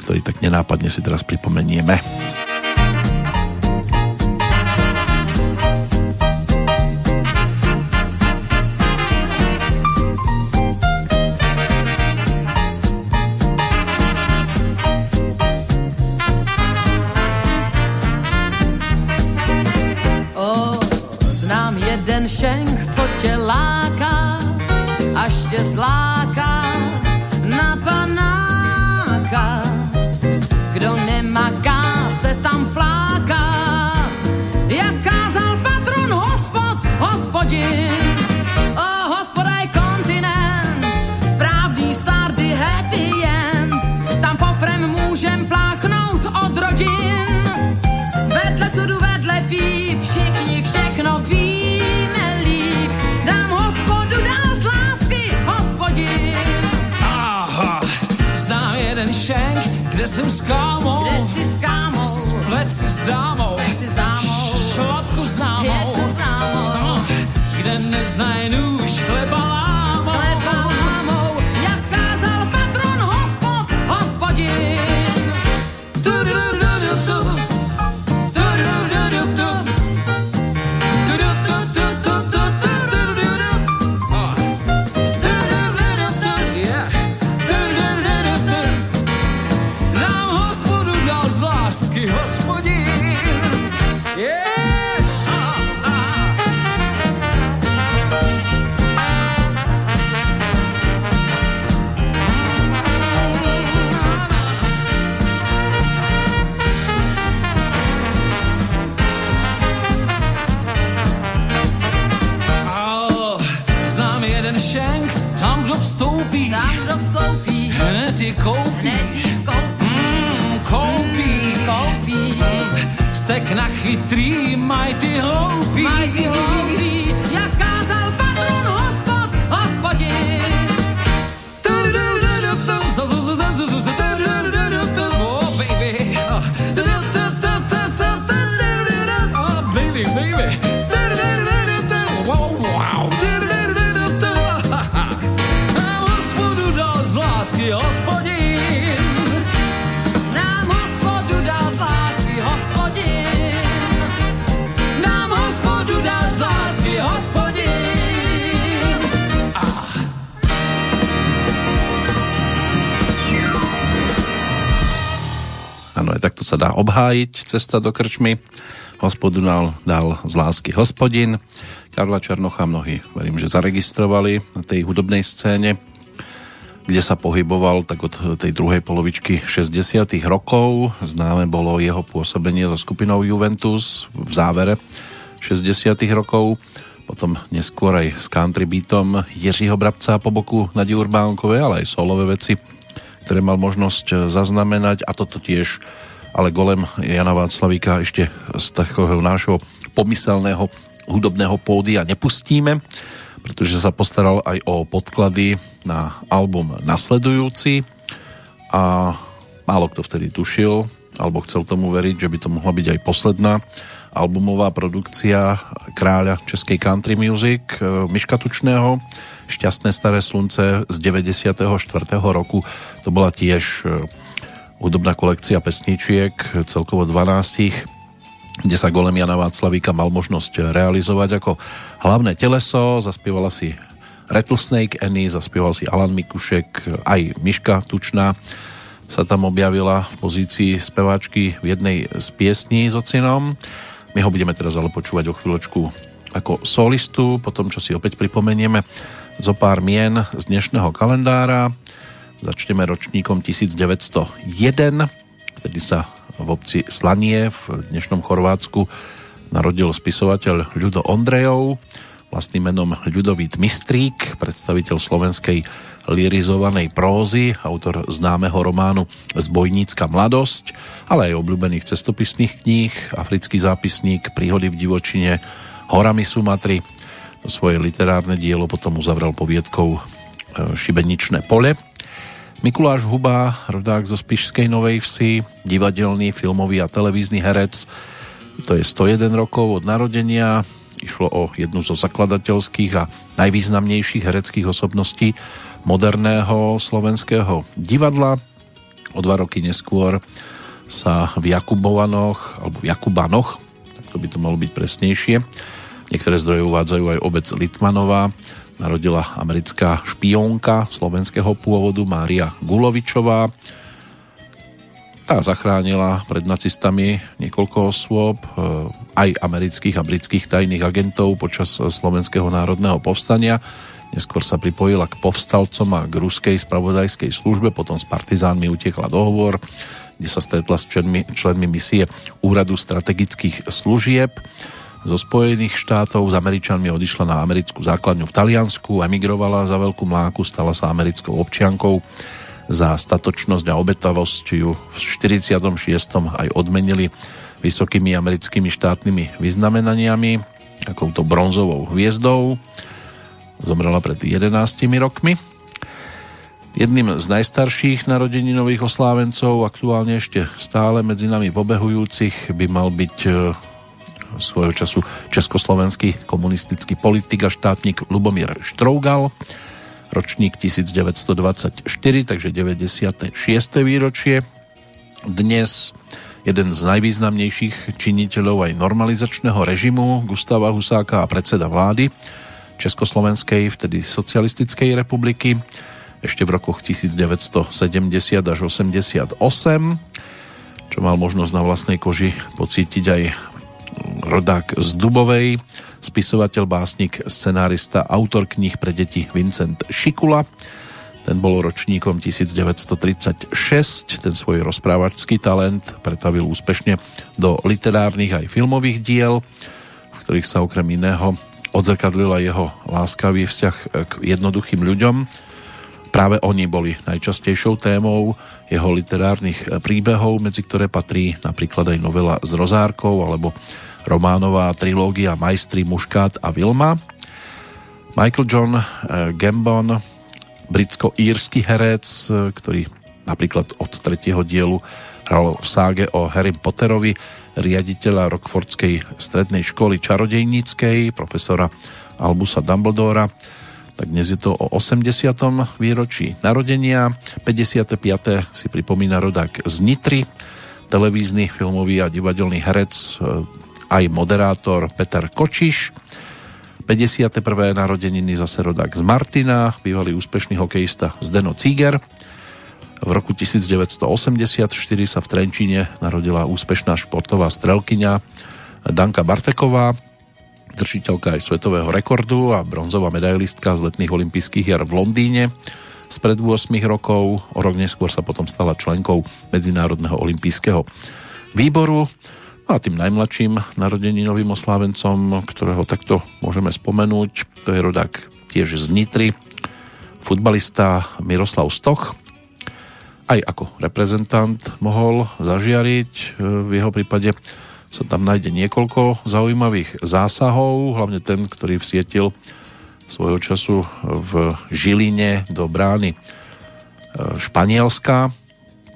ktorý tak nenápadne si teraz pripomenieme. Kde jsem s kámou, kde jsi s kámou, splet si s dámou, si s dámou, šlapku známou, to známou, no, kde neznají nůž chleba lámou, takto sa dá obhájiť cesta do krčmy. Hospodu dal, z lásky hospodin. Karla Černocha mnohí, verím, že zaregistrovali na tej hudobnej scéne, kde sa pohyboval tak od tej druhej polovičky 60 rokov. Známe bolo jeho pôsobenie so skupinou Juventus v závere 60 rokov. Potom neskôr aj s country beatom Jiřího Brabca po boku Nadi Urbánkovej, ale aj solové veci, ktoré mal možnosť zaznamenať a toto tiež ale golem Jana Václavíka ešte z takého nášho pomyselného hudobného pódia nepustíme, pretože sa postaral aj o podklady na album nasledujúci a málo kto vtedy tušil alebo chcel tomu veriť, že by to mohla byť aj posledná albumová produkcia kráľa českej country music e, Miška Tučného Šťastné staré slunce z 94. roku to bola tiež e, hudobná kolekcia pesničiek, celkovo 12, kde sa golem Jana Václavíka mal možnosť realizovať ako hlavné teleso, zaspievala si Rattlesnake Annie, zaspieval si Alan Mikušek, aj Miška Tučná sa tam objavila v pozícii speváčky v jednej z piesní s ocinom. My ho budeme teraz ale počúvať o chvíľočku ako solistu, potom čo si opäť pripomenieme zo pár mien z dnešného kalendára. Začneme ročníkom 1901, vtedy sa v obci Slanie v dnešnom Chorvátsku narodil spisovateľ Ľudo Ondrejov, vlastným menom Ľudovít Mistrík, predstaviteľ slovenskej lirizovanej prózy, autor známeho románu Zbojnícka mladosť, ale aj obľúbených cestopisných kníh, africký zápisník, príhody v divočine, horami Sumatry. Svoje literárne dielo potom uzavrel poviedkou e, Šibeničné pole. Mikuláš Huba, rodák zo Spišskej Novej Vsi, divadelný, filmový a televízny herec. To je 101 rokov od narodenia. Išlo o jednu zo zakladateľských a najvýznamnejších hereckých osobností moderného slovenského divadla. O dva roky neskôr sa v Jakubovanoch, alebo Jakubanoch, tak to by to malo byť presnejšie, niektoré zdroje uvádzajú aj obec Litmanová, narodila americká špiónka slovenského pôvodu Mária Gulovičová. Tá zachránila pred nacistami niekoľko osôb, e, aj amerických a britských tajných agentov počas slovenského národného povstania. Neskôr sa pripojila k povstalcom a k ruskej spravodajskej službe, potom s partizánmi utiekla dohovor, kde sa stretla s členmi, členmi misie Úradu strategických služieb zo Spojených štátov. S Američanmi odišla na americkú základňu v Taliansku, emigrovala za veľkú mláku, stala sa americkou občiankou. Za statočnosť a obetavosť ju v 46. aj odmenili vysokými americkými štátnymi vyznamenaniami, akouto bronzovou hviezdou. Zomrela pred 11 rokmi. Jedným z najstarších narodeninových oslávencov, aktuálne ešte stále medzi nami pobehujúcich, by mal byť svojho času československý komunistický politik a štátnik Lubomír Štrougal, ročník 1924, takže 96. výročie. Dnes jeden z najvýznamnejších činiteľov aj normalizačného režimu Gustava Husáka a predseda vlády Československej, vtedy Socialistickej republiky, ešte v rokoch 1970 až 88, čo mal možnosť na vlastnej koži pocítiť aj rodák z Dubovej, spisovateľ, básnik, scenárista, autor kníh pre deti Vincent Šikula. Ten bol ročníkom 1936, ten svoj rozprávačský talent pretavil úspešne do literárnych aj filmových diel, v ktorých sa okrem iného odzrkadlila jeho láskavý vzťah k jednoduchým ľuďom, Práve oni boli najčastejšou témou jeho literárnych príbehov, medzi ktoré patrí napríklad aj novela s Rozárkou alebo románová trilógia Majstri, Muškát a Vilma. Michael John eh, Gambon, britsko-írsky herec, eh, ktorý napríklad od tretieho dielu hral v ságe o Harry Potterovi, riaditeľa Rockfordskej strednej školy čarodejníckej, profesora Albusa Dumbledora, tak dnes je to o 80. výročí narodenia. 55. si pripomína rodák z Nitry, televízny, filmový a divadelný herec, e, aj moderátor Peter Kočiš. 51. narodeniny zase rodák z Martina, bývalý úspešný hokejista Zdeno Cíger. V roku 1984 sa v Trenčíne narodila úspešná športová strelkyňa Danka Barteková, držiteľka aj svetového rekordu a bronzová medailistka z letných olympijských hier v Londýne spred 8 rokov. O rok neskôr sa potom stala členkou Medzinárodného olympijského výboru. No a tým najmladším narodeninovým oslávencom, ktorého takto môžeme spomenúť, to je rodák tiež z Nitry, futbalista Miroslav Stoch. Aj ako reprezentant mohol zažiariť v jeho prípade sa tam nájde niekoľko zaujímavých zásahov, hlavne ten, ktorý vsietil svojho času v Žiline do brány e, Španielska.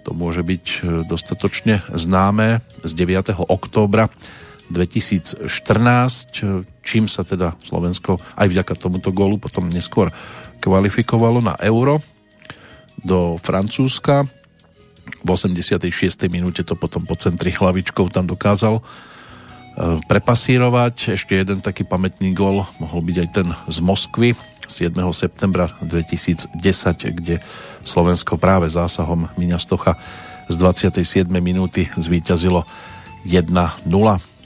To môže byť e, dostatočne známe z 9. októbra 2014, čím sa teda Slovensko aj vďaka tomuto gólu potom neskôr kvalifikovalo na euro do Francúzska v 86. minúte to potom po centri hlavičkou tam dokázal e, prepasírovať. Ešte jeden taký pamätný gol mohol byť aj ten z Moskvy 7. septembra 2010, kde Slovensko práve zásahom Miňa Stocha z 27. minúty zvíťazilo 1-0.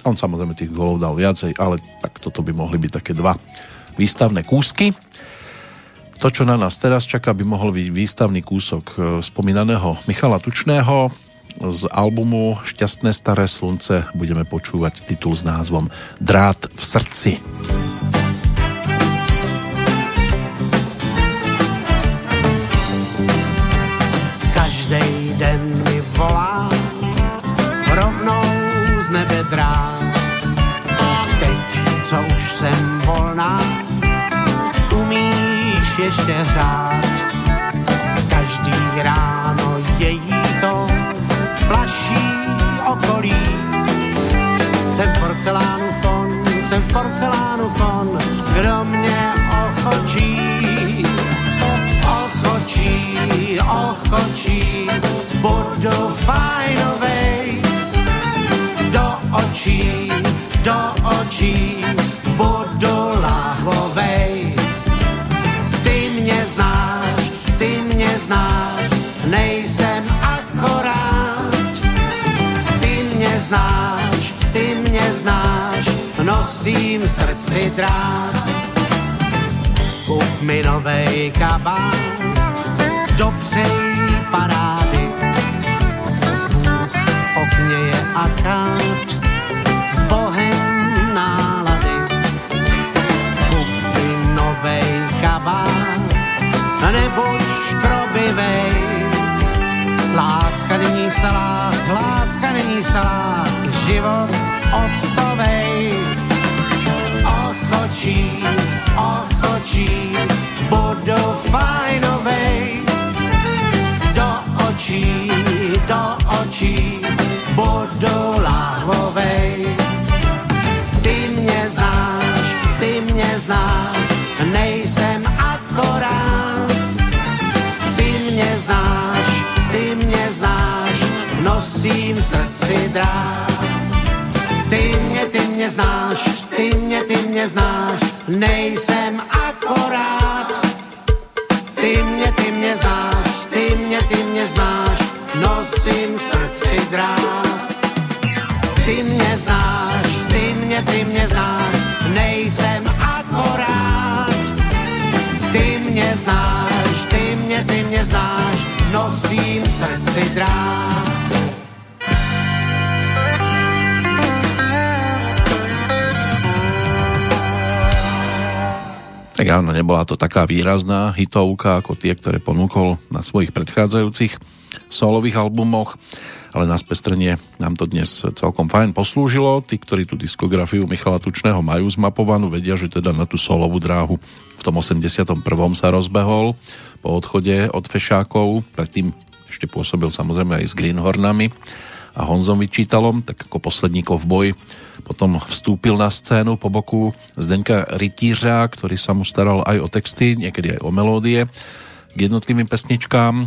On samozrejme tých golov dal viacej, ale tak toto by mohli byť také dva výstavné kúsky. To, čo na nás teraz čaká, by mohol byť výstavný kúsok e, spomínaného Michala Tučného z albumu Šťastné staré slunce budeme počúvať titul s názvom Drát v srdci. Každý den mi volá rovnou z nebe drát. Teď, co už jsem volná, umíš ještě řád. Každý ráno její to plaší okolí. Jsem v porcelánu fon, jsem v porcelánu fon, kdo mě ochočí, ochočí, ochočí, budu fajnovej, do očí, do očí, budu znáš, ty mě znáš, nosím srdci drát. Kup mi novej kabát, do přejí parády. Bůh v okně je akát, s Bohem nálady. Kupi novej kabát, nebuď škrobivej. Láska není salát, láska není salát, život odstovej. Ochočí, ochočí, budu fajnovej. Do očí, do očí, budu lahvovej. Nosím v srdci drát. Ty mě, ty mě znáš, ty mě, ty mě znáš, nejsem akorát. Ty mě, ty mě znáš, ty mě, ty mě znáš, nosím v srdci drát. Ty mě znáš, ty mě, ty mě znáš, nejsem akorát. Ty mě znáš, ty mě, ty mě znáš, nosím v srdci drát. Tak áno, nebola to taká výrazná hitovka ako tie, ktoré ponúkol na svojich predchádzajúcich solových albumoch, ale na spestrenie nám to dnes celkom fajn poslúžilo. Tí, ktorí tú diskografiu Michala Tučného majú zmapovanú, vedia, že teda na tú solovú dráhu v tom 81. sa rozbehol po odchode od Fešákov, predtým ešte pôsobil samozrejme aj s Greenhornami a Honzom Vyčítalom, tak ako poslední boj potom vstúpil na scénu po boku Zdenka Rytířa, ktorý sa mu staral aj o texty, niekedy aj o melódie k jednotlivým pesničkám.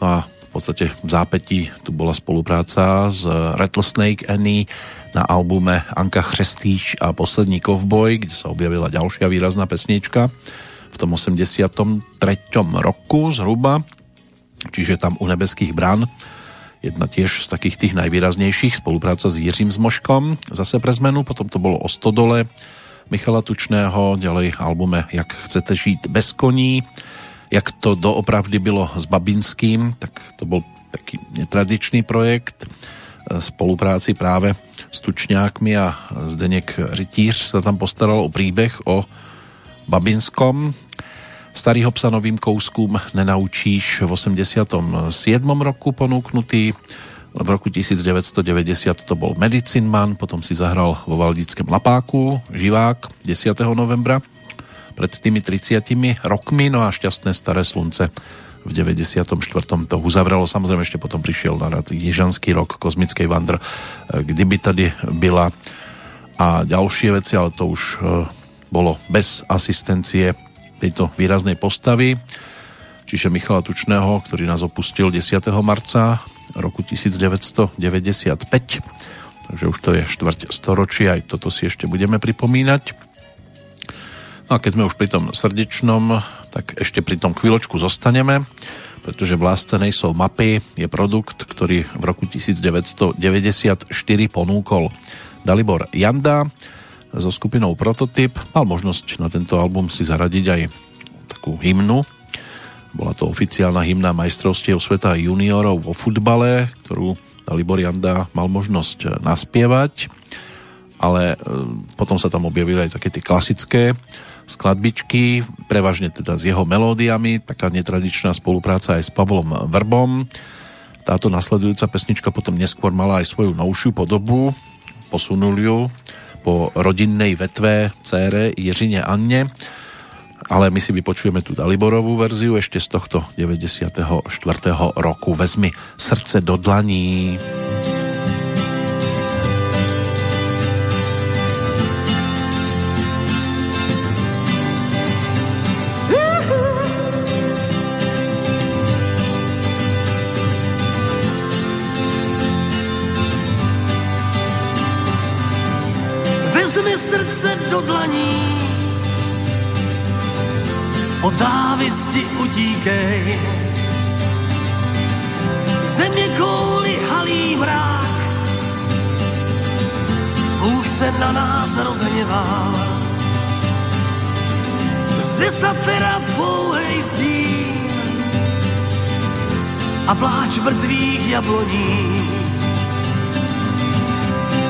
No a v podstate v zápetí tu bola spolupráca s Rattlesnake Annie na albume Anka Chřestíš a Poslední kovboj, kde sa objavila ďalšia výrazná pesnička v tom 83. roku zhruba, čiže tam u nebeských brán jedna tiež z takých tých najvýraznejších, spolupráca s Jiřím Zmoškom, zase pre zmenu, potom to bolo o Stodole Michala Tučného, ďalej albume Jak chcete žít bez koní, jak to doopravdy bylo s Babinským, tak to bol taký netradičný projekt e, spolupráci práve s Tučňákmi a Zdeněk Rytíř sa tam postaral o príbeh o Babinskom, Starýho psa novým kouskům nenaučíš v 87. roku ponúknutý. V roku 1990 to bol Medicine Man, potom si zahral vo Valdickém Lapáku, Živák 10. novembra pred tými 30 rokmi, no a šťastné staré slunce v 94. to uzavrelo. Samozrejme ešte potom prišiel na rad Ježanský rok kozmickej vandr, kdyby tady byla a ďalšie veci, ale to už eh, bolo bez asistencie tejto výraznej postavy, čiže Michala Tučného, ktorý nás opustil 10. marca roku 1995. Takže už to je štvrť storočia, aj toto si ešte budeme pripomínať. No a keď sme už pri tom srdečnom, tak ešte pri tom chvíľočku zostaneme, pretože Vlástenej jsou mapy je produkt, ktorý v roku 1994 ponúkol Dalibor Janda so skupinou Prototyp. Mal možnosť na tento album si zaradiť aj takú hymnu. Bola to oficiálna hymna majstrovstiev sveta juniorov vo futbale, ktorú Dalibor Janda mal možnosť naspievať, ale e, potom sa tam objavili aj také tie klasické skladbičky, prevažne teda s jeho melódiami, taká netradičná spolupráca aj s Pavlom Vrbom. Táto nasledujúca pesnička potom neskôr mala aj svoju novšiu podobu, posunul ju po rodinnej vetve cére Jiřine Anne, ale my si vypočujeme tú Daliborovú verziu ešte z tohto 94. roku. Vezmi srdce do dlaní. do dlaní. Od závisti utíkej. Země kouli halí mrák. Bůh se na nás rozhněval. Zde satera pouhej a pláč mrtvých jabloní.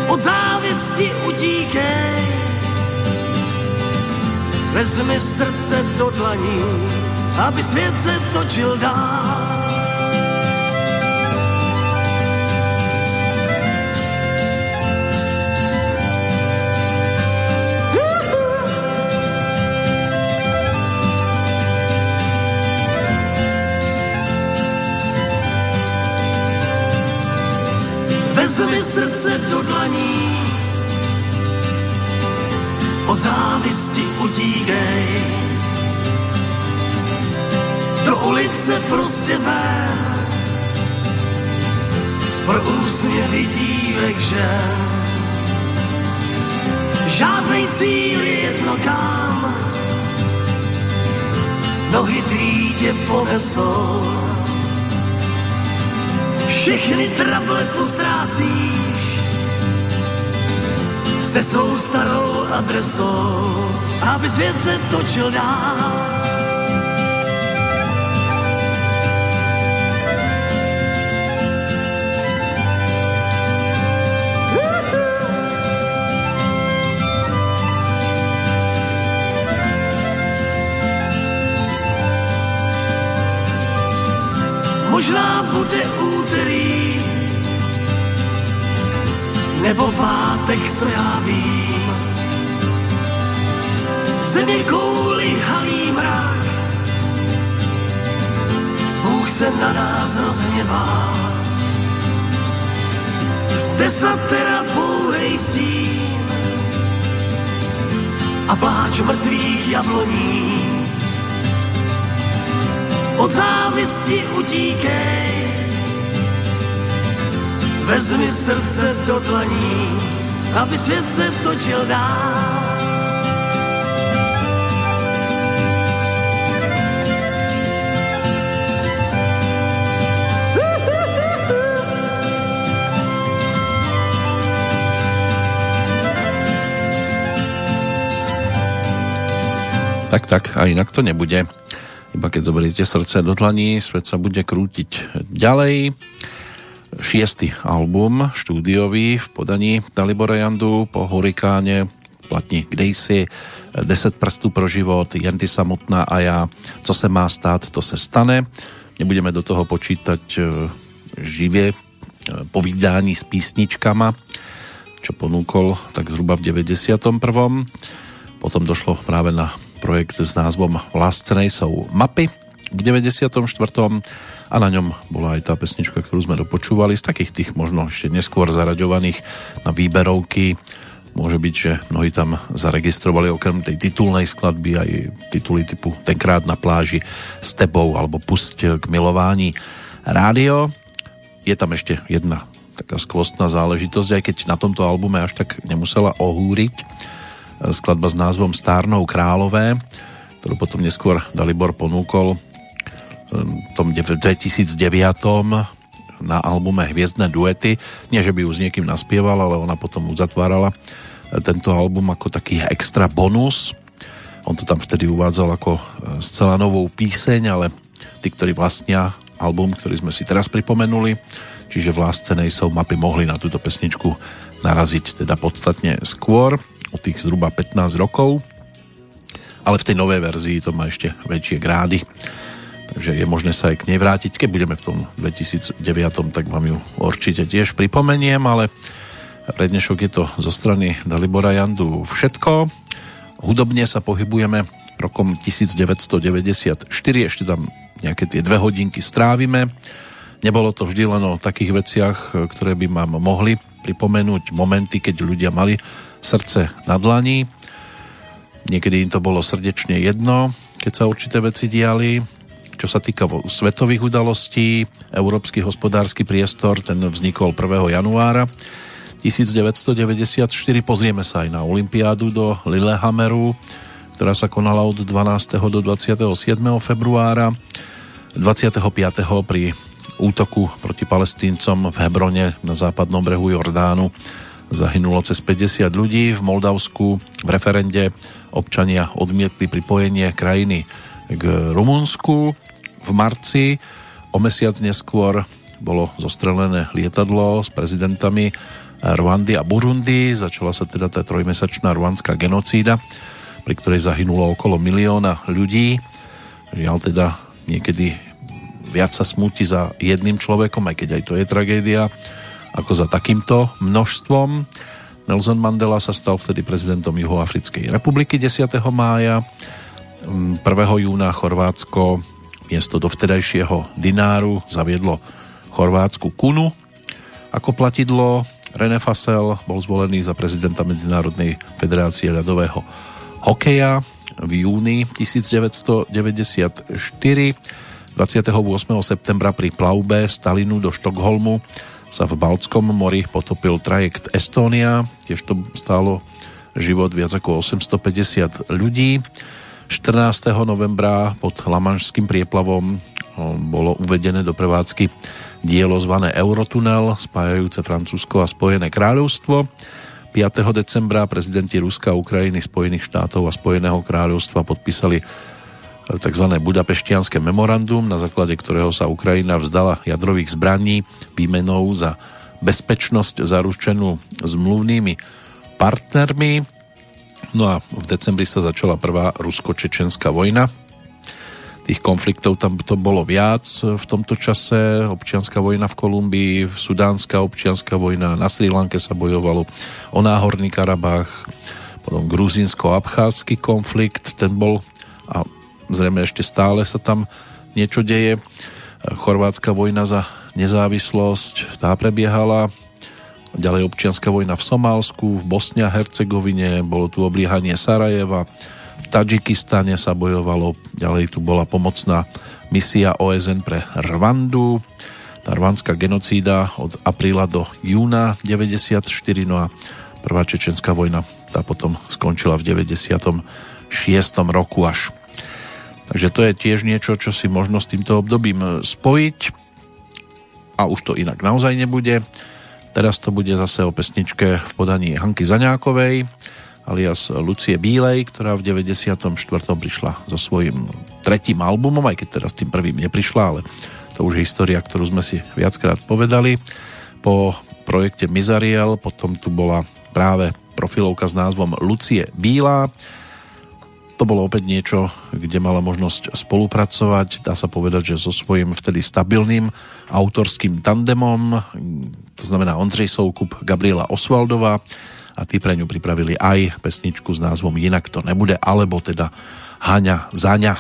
Od závisti utíkej Vezmi srdce do dlaní, aby svět se točil dál. Vezmi srdce do dlaní, od závisti utíkej. Do ulice prostě ven, pro úsměvy dívek žen. Žádnej cíl je jedno kam, nohy tvý tě ponesou. Všechny trable postrácíš, se svou starou adresou, aby svět se točil dál. Možná bude úterý nebo pár co já vím. Země kouli halí mrak, Bůh se na nás rozhněvá. Z desatera pouhej a pláč mrtvých jabloní. Od závisti utíkej, vezmi srdce do dlaní, aby svět se točil dál. Tak, tak, a inak to nebude. Iba keď zoberiete srdce do dlaní, svet sa bude krútiť ďalej. Šiestý album, štúdiový v podaní Dalibora Jandu po Hurikáne, platní Kdejsi, 10 prstů pro život, jen ty samotná a ja, co se má stát, to se stane. Nebudeme do toho počítať e, živie e, povídání s písničkama, čo ponúkol tak zhruba v 91. Potom došlo práve na projekt s názvom Vlastcenej sú mapy v 94. a na ňom bola aj tá pesnička, ktorú sme dopočúvali z takých tých možno ešte neskôr zaraďovaných na výberovky. Môže byť, že mnohí tam zaregistrovali okrem tej titulnej skladby aj tituly typu Tenkrát na pláži s tebou alebo Pusť k milování rádio. Je tam ešte jedna taká skvostná záležitosť, aj keď na tomto albume až tak nemusela ohúriť skladba s názvom Stárnou kráľové, ktorú potom neskôr Dalibor ponúkol tom 2009 na albume Hviezdne duety. Nie, že by ju s niekým naspieval, ale ona potom uzatvárala tento album ako taký extra bonus. On to tam vtedy uvádzal ako zcela novou píseň, ale tí, ktorí vlastnia album, ktorý sme si teraz pripomenuli, čiže v Láscenej sú mapy mohli na túto pesničku naraziť teda podstatne skôr o tých zhruba 15 rokov, ale v tej novej verzii to má ešte väčšie grády, takže je možné sa aj k nej vrátiť. Keď budeme v tom 2009, tak vám ju určite tiež pripomeniem, ale pre dnešok je to zo strany Dalibora Jandu všetko. Hudobne sa pohybujeme rokom 1994, ešte tam nejaké tie dve hodinky strávime. Nebolo to vždy len o takých veciach, ktoré by vám mohli pripomenúť momenty, keď ľudia mali srdce na dlani. Niekedy im to bolo srdečne jedno, keď sa určité veci diali. Čo sa týka svetových udalostí, Európsky hospodársky priestor, ten vznikol 1. januára 1994. Pozrieme sa aj na Olympiádu do Lillehammeru, ktorá sa konala od 12. do 27. februára. 25. pri útoku proti palestíncom v Hebrone na západnom brehu Jordánu zahynulo cez 50 ľudí. V Moldavsku v referende občania odmietli pripojenie krajiny k Rumunsku. V marci o mesiac neskôr bolo zostrelené lietadlo s prezidentami Rwandy a Burundi. Začala sa teda tá trojmesačná rwandská genocída, pri ktorej zahynulo okolo milióna ľudí. Žiaľ teda niekedy viac sa smúti za jedným človekom, aj keď aj to je tragédia ako za takýmto množstvom. Nelson Mandela sa stal vtedy prezidentom Juhoafrickej republiky 10. mája. 1. Mm, júna Chorvátsko miesto dovtedajšieho dináru zaviedlo chorvátsku kunu ako platidlo. René Fasel bol zvolený za prezidenta Medzinárodnej federácie ľadového hokeja v júni 1994. 28. septembra pri plavbe Stalinu do Štokholmu sa v Baltskom mori potopil trajekt Estónia, tiež to stálo život viac ako 850 ľudí. 14. novembra pod Lamanšským prieplavom bolo uvedené do prevádzky dielo zvané Eurotunel, spájajúce Francúzsko a Spojené kráľovstvo. 5. decembra prezidenti Ruska, Ukrajiny, Spojených štátov a Spojeného kráľovstva podpísali tzv. budapeštianské memorandum, na základe ktorého sa Ukrajina vzdala jadrových zbraní výmenou za bezpečnosť zaručenú zmluvnými partnermi. No a v decembri sa začala prvá rusko-čečenská vojna. Tých konfliktov tam to bolo viac v tomto čase. Občianská vojna v Kolumbii, Sudánska občianská vojna, na Sri Lanke sa bojovalo o Náhorný Karabách, potom gruzínsko-abchádsky konflikt, ten bol a zrejme ešte stále sa tam niečo deje. Chorvátska vojna za nezávislosť, tá prebiehala. Ďalej občianská vojna v Somálsku, v Bosne a Hercegovine, bolo tu obliehanie Sarajeva, v Tadžikistane sa bojovalo, ďalej tu bola pomocná misia OSN pre Rwandu, tá rwandská genocída od apríla do júna 94, no a prvá čečenská vojna tá potom skončila v 96. roku až. Takže to je tiež niečo, čo si možno s týmto obdobím spojiť a už to inak naozaj nebude. Teraz to bude zase o pesničke v podaní Hanky Zaňákovej, alias Lucie Bílej, ktorá v 94. prišla so svojím tretím albumom, aj keď teraz tým prvým neprišla, ale to už je história, ktorú sme si viackrát povedali. Po projekte Mizariel potom tu bola práve profilovka s názvom Lucie Bílá. To bolo opäť niečo, kde mala možnosť spolupracovať, dá sa povedať, že so svojím vtedy stabilným autorským tandemom, to znamená Ondřej Soukup, Gabriela Osvaldová, a tí pre ňu pripravili aj pesničku s názvom Jinak to nebude, alebo teda Haňa Zaňa.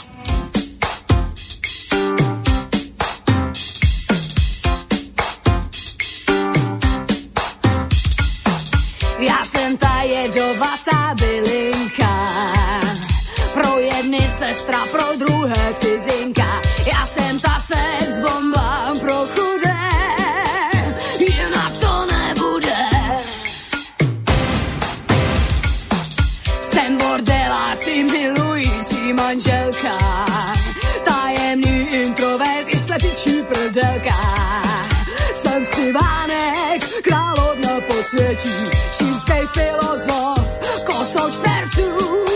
Já jsem ta jedovatá bylinka, pro jedny sestra, pro druhé cizinka. Já jsem ta sex bomba manželka, tajemný introvert i slepičí prdelka. Jsem skřivánek, královna posvětí, čínský filozof, kosou čtverců,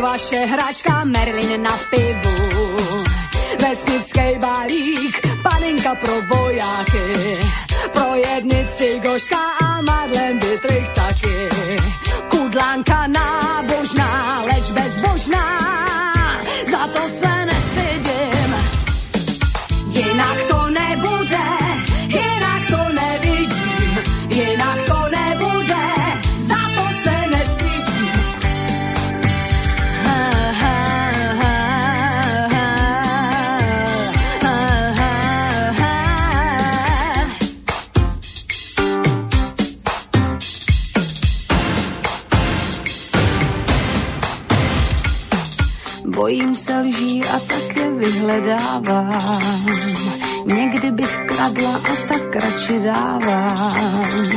vaše hračka, Merlin na pivu. Vesnický balík, paninka pro vojáky, pro jedny cigoška a Marlen Dietrich taky. Kudlánka nábožná, leč bezbožná, za to se nestydím. Jinak Bojím se lží a také vyhledávám. Někdy bych kradla a tak radši dávám.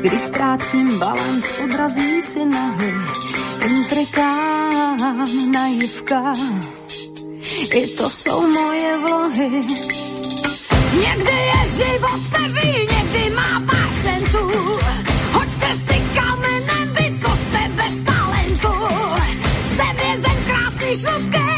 Když ztrácím balans, podrazím si nohy. Intrikám, naivka. I to jsou moje vlohy. Někdy je život peří, někdy má pár centů. Hoďte si krásný šlubky, tak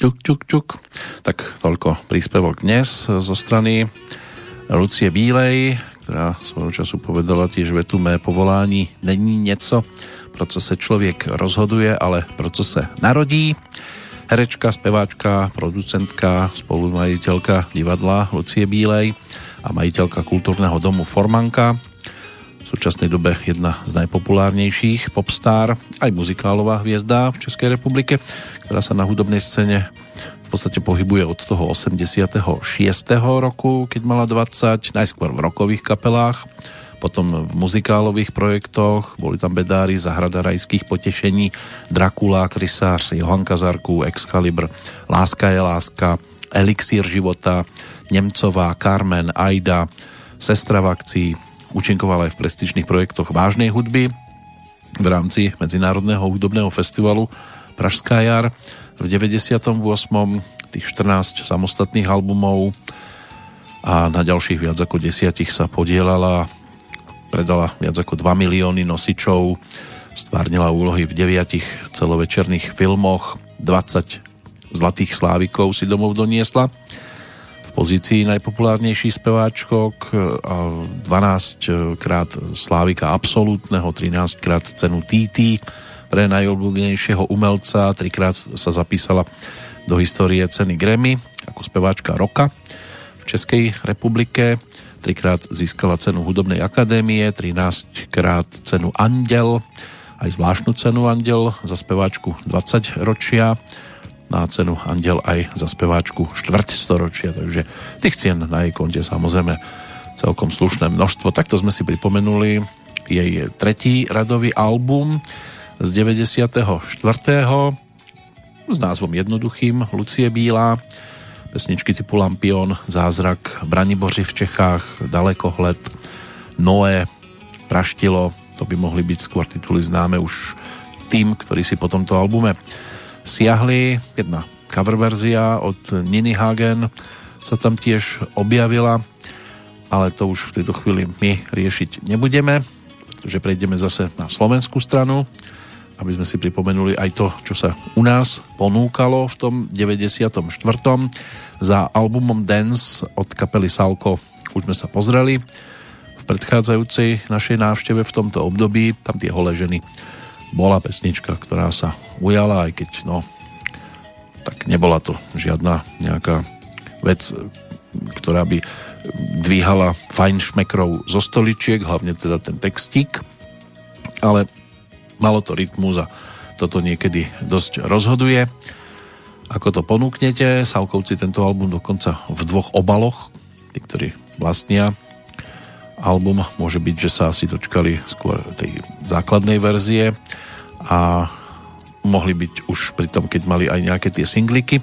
Čuk, čuk, čuk. Tak toľko príspevok dnes zo strany Lucie Bílej, ktorá svojho času povedala tiež vetu mé povolání není něco, pro co se člověk rozhoduje, ale pro co se narodí. Herečka, speváčka, producentka, spolumajiteľka divadla Lucie Bílej a majiteľka kultúrneho domu Formanka. V súčasnej dobe jedna z najpopulárnejších popstar, aj muzikálová hviezda v Českej republike, ktorá sa na hudobnej scéne v podstate pohybuje od toho 86. roku, keď mala 20, najskôr v rokových kapelách, potom v muzikálových projektoch, boli tam bedári Zahrada rajských potešení, Dracula, Krysář, Johan Kazarku, Excalibur, Láska je láska, Elixír života, Nemcová, Carmen, Aida, Sestra v akcii, účinkovala aj v prestižných projektoch vážnej hudby v rámci Medzinárodného hudobného festivalu Pražská jar v 98. tých 14 samostatných albumov a na ďalších viac ako desiatich sa podielala predala viac ako 2 milióny nosičov, stvárnila úlohy v deviatich celovečerných filmoch, 20 zlatých slávikov si domov doniesla v pozícii najpopulárnejší speváčkok a 12 krát slávika absolútneho, 13 krát cenu TT pre najobľúbenejšieho umelca, trikrát sa zapísala do histórie ceny Grammy ako speváčka roka v Českej republike. Trikrát získala cenu Hudobnej akadémie, 13 krát cenu Andel, aj zvláštnu cenu Andel za speváčku 20 ročia, na cenu Andel aj za speváčku štvrť storočia, takže tých cien na jej konte samozrejme celkom slušné množstvo. Takto sme si pripomenuli jej tretí radový album z 94. s názvom jednoduchým Lucie Bílá pesničky typu Lampion, Zázrak, Braniboři v Čechách, Dalekohled, Noé, Praštilo, to by mohli byť skôr tituly známe už tým, ktorí si po tomto albume siahli. Jedna cover verzia od Niny Hagen sa tam tiež objavila, ale to už v tejto chvíli my riešiť nebudeme, pretože prejdeme zase na slovenskú stranu aby sme si pripomenuli aj to, čo sa u nás ponúkalo v tom 94. Za albumom Dance od kapely Salko už sme sa pozreli v predchádzajúcej našej návšteve v tomto období. Tam tie holé ženy bola pesnička, ktorá sa ujala, aj keď no, tak nebola to žiadna nejaká vec, ktorá by dvíhala fajn šmekrov zo stoličiek, hlavne teda ten textík, ale malo to rytmus a toto niekedy dosť rozhoduje. Ako to ponúknete, Salkovci tento album dokonca v dvoch obaloch, tí, ktorí vlastnia album, môže byť, že sa asi dočkali skôr tej základnej verzie a mohli byť už pri tom, keď mali aj nejaké tie singliky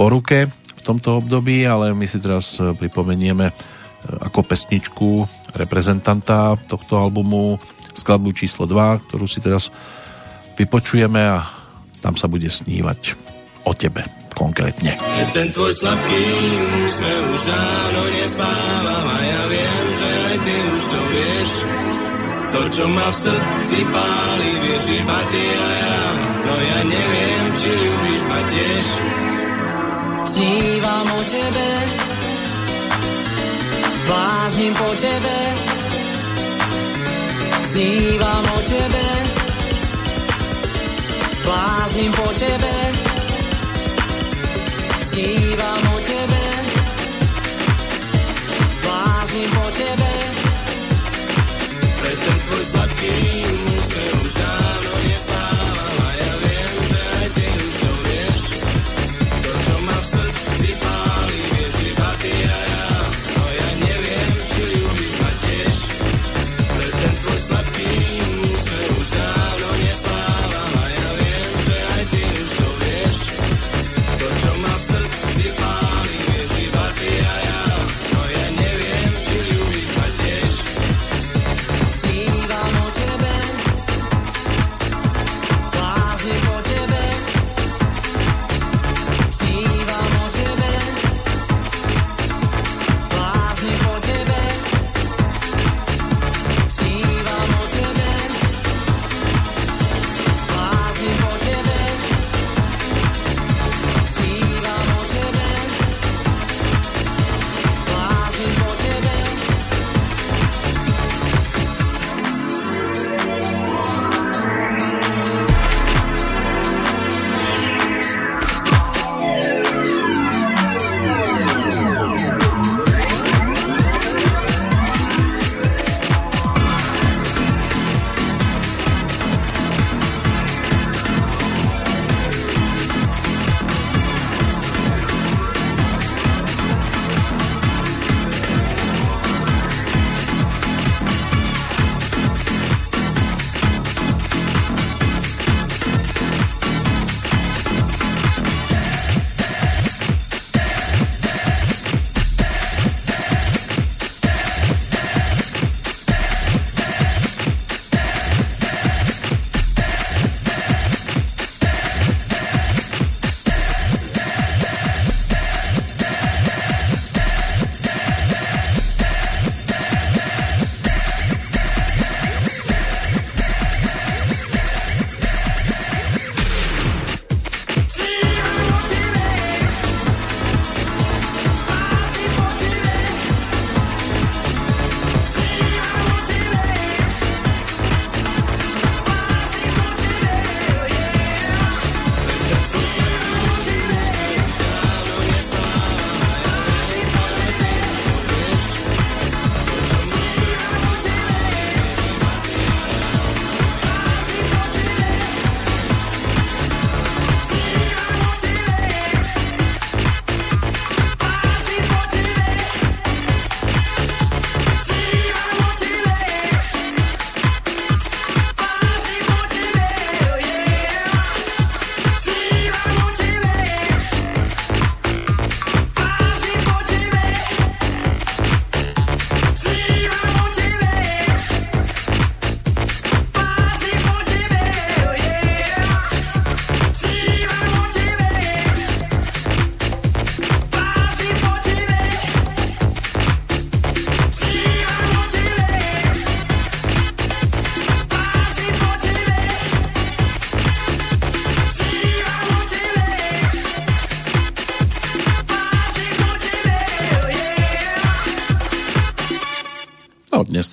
po ruke v tomto období, ale my si teraz pripomenieme ako pesničku reprezentanta tohto albumu skladbu číslo 2, ktorú si teraz vypočujeme a tam sa bude snívať o tebe konkrétne. Je ten tvoj sladký úsmev už dávno nespávam a ja viem, že aj ty už to vieš. To, čo ma v srdci páli, vieš iba ty a ja. No ja neviem, či ľúbiš ma tiež. Snívam o tebe, blázním po tebe, Snívam o tebe, blázním po tebe, snívam o tebe, blázním po tebe. Pre ten tvoj sladký úsmev už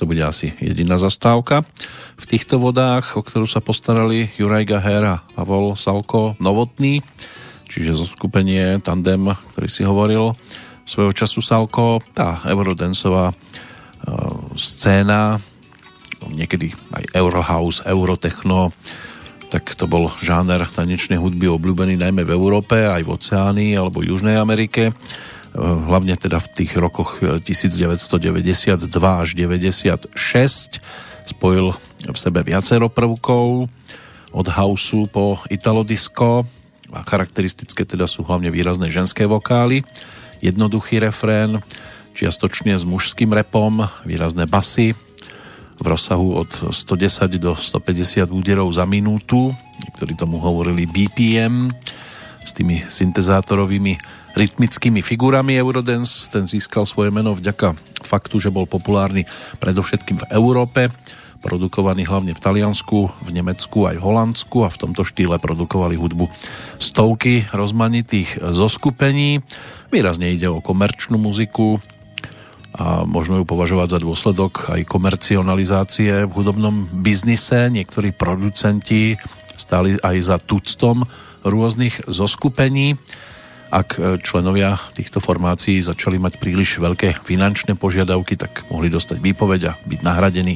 bude asi jediná zastávka v týchto vodách, o ktorú sa postarali Juraj Gaher a Pavol Salko Novotný, čiže zo skupenie Tandem, ktorý si hovoril svojho času Salko, tá eurodancová e, scéna, niekedy aj Eurohouse, Eurotechno, tak to bol žáner tanečnej hudby obľúbený najmä v Európe, aj v Oceánii alebo Južnej Amerike hlavne teda v tých rokoch 1992 až 96 spojil v sebe viacero prvkov. Od houseu po italodisco a charakteristické teda sú hlavne výrazné ženské vokály, jednoduchý refrén, čiastočne s mužským repom, výrazné basy v rozsahu od 110 do 150 úderov za minútu, niektorí tomu hovorili BPM, s tými syntezátorovými rytmickými figurami Eurodance. Ten získal svoje meno vďaka faktu, že bol populárny predovšetkým v Európe, produkovaný hlavne v Taliansku, v Nemecku aj v Holandsku a v tomto štýle produkovali hudbu stovky rozmanitých zoskupení. Výrazne ide o komerčnú muziku a možno ju považovať za dôsledok aj komercionalizácie v hudobnom biznise. Niektorí producenti stáli aj za tuctom rôznych zoskupení ak e, členovia týchto formácií začali mať príliš veľké finančné požiadavky, tak mohli dostať výpoveď a byť nahradení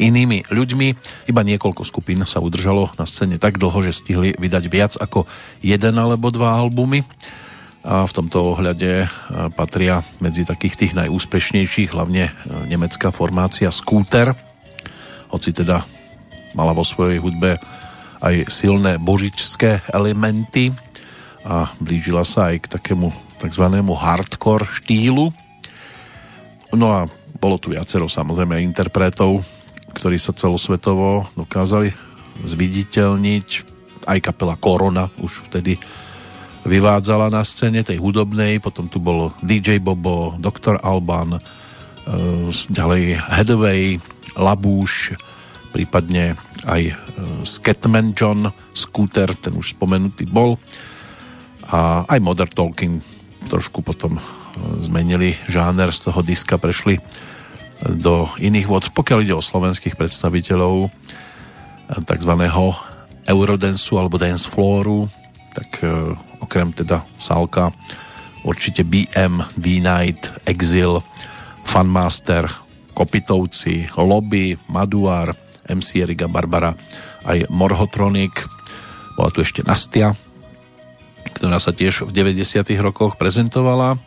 inými ľuďmi. Iba niekoľko skupín sa udržalo na scéne tak dlho, že stihli vydať viac ako jeden alebo dva albumy. A v tomto ohľade e, patria medzi takých tých najúspešnejších hlavne e, nemecká formácia Scooter, hoci teda mala vo svojej hudbe aj silné božičské elementy, a blížila sa aj k takému tzv. hardcore štýlu. No a bolo tu viacero samozrejme interpretov, ktorí sa celosvetovo dokázali zviditeľniť. Aj kapela Korona už vtedy vyvádzala na scéne tej hudobnej, potom tu bol DJ Bobo, Dr. Alban, e, ďalej Headway, Labúš, prípadne aj e, Scatman John, Scooter, ten už spomenutý bol a aj Modern Talking trošku potom e, zmenili žáner z toho diska, prešli do iných vod. Pokiaľ ide o slovenských predstaviteľov e, takzvaného Eurodansu alebo Dance Flooru, tak e, okrem teda Salka určite BM, D-Night, Exil, Funmaster, Kopitovci, Lobby, Maduár, MC Erika Barbara, aj Morhotronic, bola tu ešte Nastia, ktorá sa tiež v 90. rokoch prezentovala